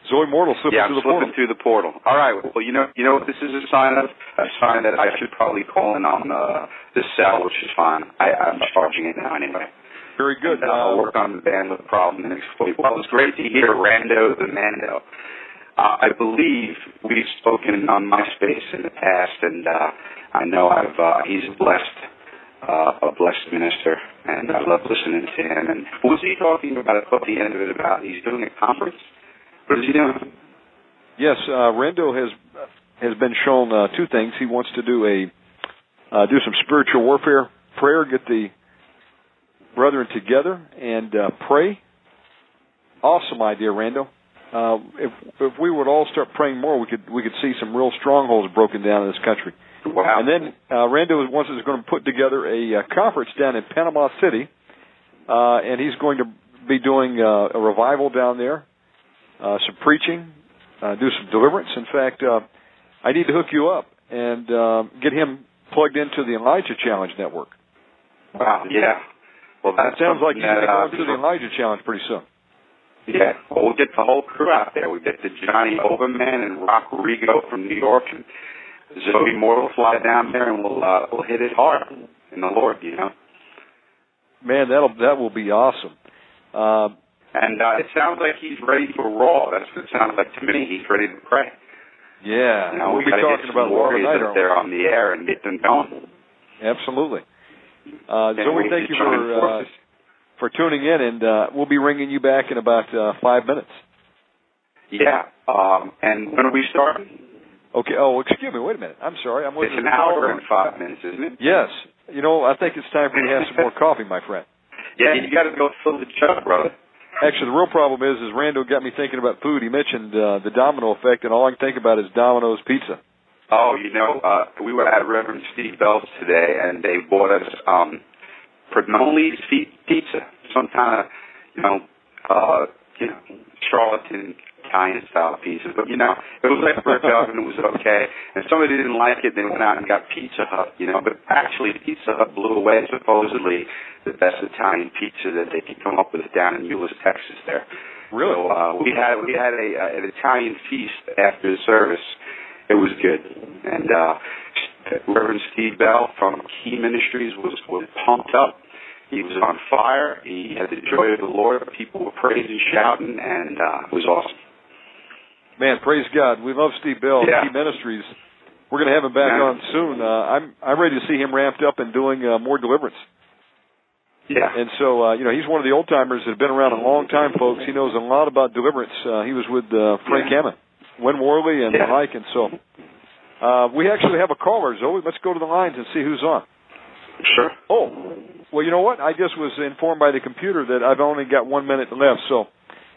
C: Zoe Mortal slipping
F: yeah,
C: through the portal.
F: through the portal. All right. Well, you know, you know what this is a sign of? A sign that I should probably call in on uh, the cell, which is fine. I, I'm charging it now anyway.
C: Very good.
F: And, uh, I'll work on the bandwidth problem and exploit. Well, it's great to hear Rando the Mando. Uh, I believe we've spoken on MySpace in the past, and uh, I know I've uh, he's blessed, uh, a blessed minister, and I love listening to him. And was he talking about at the end of it about? He's doing a conference. What is he doing?
C: yes, uh, Rando has has been shown uh, two things. He wants to do a uh, do some spiritual warfare prayer, get the brethren together and uh, pray. Awesome idea, Rando. Uh, if if we would all start praying more, we could we could see some real strongholds broken down in this country.
F: Wow.
C: And then uh, Rando wants is going to put together a uh, conference down in Panama City, uh, and he's going to be doing uh, a revival down there, uh, some preaching, uh, do some deliverance. In fact, uh, I need to hook you up and uh, get him plugged into the Elijah Challenge network.
F: Wow. Yeah. Well, that
C: sounds like he's going to go
F: to
C: into the Elijah Challenge pretty soon.
F: Yeah, well, we'll get the whole crew out there. We get the Johnny Overman and Rock Rigo from New York, and Zoe Moore will fly down there, and we'll uh, we'll hit it hard in the Lord, you know.
C: Man, that'll that will be awesome. Uh,
F: And uh, it sounds like he's ready for Raw. That's what it sounds like to me. He's ready to pray.
C: yeah,
F: You know,
C: we'll
F: we
C: be talking
F: get
C: about
F: warriors
C: tonight,
F: up there on the air and get them going.
C: Absolutely. Uh, Zoe, thank you for uh, for tuning in, and uh, we'll be ringing you back in about uh, five minutes.
F: Yeah. Um, and when are we starting?
C: Okay. Oh, excuse me. Wait a minute. I'm sorry. I'm
F: It's
C: listening
F: an hour and five minutes, isn't it?
C: Yes. You know, I think it's time for you to have some more coffee, my friend. <laughs>
F: Yeah, you got to go fill the jug, brother.
C: Actually, the real problem is, is Rando got me thinking about food. He mentioned uh, the domino effect, and all I can think about is Domino's pizza.
F: Oh, you know, uh, we were at Reverend Steve Bell's today, and they bought us um, Pernoli's pizza, some kind of, you know, uh, you know, charlatan Italian style pizza. But you know, it was like brick oven, it was okay. And somebody didn't like it, they went out and got Pizza Hut, you know. But actually, Pizza Hut blew away supposedly the best Italian pizza that they could come up with down in Euless, Texas. There.
C: Really?
F: So uh, we had we had a uh, an Italian feast after the service. It was good, and uh, Reverend Steve Bell from Key Ministries was was pumped up. He was on fire. He had the joy of the Lord. People were praising, shouting, and uh, it was awesome.
C: Man, praise God. We love Steve Bell,
F: Yeah.
C: Key Ministries. We're going to have him back
F: Yeah.
C: on soon. Uh, I'm I'm ready to see him ramped up and doing uh, more deliverance.
F: Yeah.
C: And so, uh, you know, he's one of the old timers that have been around a long time, folks. He knows a lot about deliverance. Uh, he was with uh, Frank
F: Yeah.
C: Hammond, Win Worley, and
F: Yeah.
C: the like. And so, uh, we actually have a caller, Zoe. Let's go to the lines and see who's on.
F: Sure.
C: Oh, well, you know what? I just was informed by the computer that I've only got one minute left. So,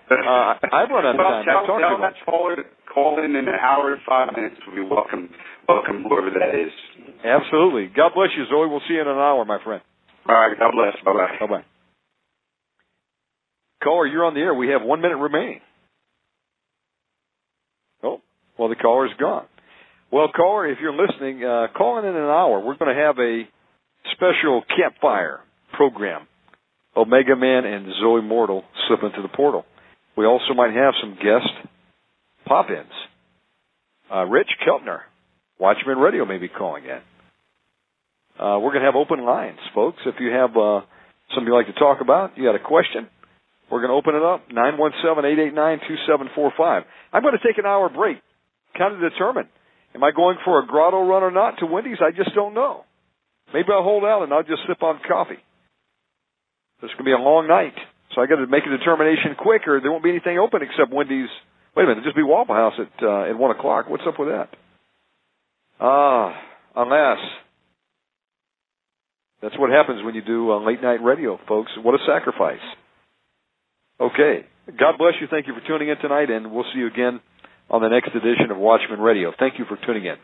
C: Uh, I've run out of
F: well,
C: time.
F: Tell, tell that caller call in in an hour and five minutes. We welcome, welcome whoever that is.
C: absolutely. God bless you, Zoe. We'll see you in an hour, my friend.
F: All right. God bless. Bye bye.
C: Bye bye. Caller, you're on the air. We have one minute remaining. Oh, well, the caller's gone. Well, caller, if you're listening, uh, call in in an hour. We're going to have a special campfire program. Omega Man and Zoe Mortal slip into the portal. We also might have some guest pop-ins. Uh, Rich Keltner, Watchman Radio, may be calling in. Uh, we're going to have open lines, folks. If you have uh, something you'd like to talk about, you got a question, we're going to open it up, 917-889-2745. I'm going to take an hour break, kind of determine, am I going for a grotto run or not to Wendy's? I just don't know. Maybe I'll hold out and I'll just sip on coffee. This is going to be a long night, so I got to make a determination quick, or there won't be anything open except Wendy's. Wait a minute, there'll just be Waffle House at uh, at one o'clock. What's up with that? Ah, unless that's what happens when you do uh, late night radio, folks. What a sacrifice. Okay, God bless you. Thank you for tuning in tonight, and we'll see you again on the next edition of Watchman Radio. Thank you for tuning in.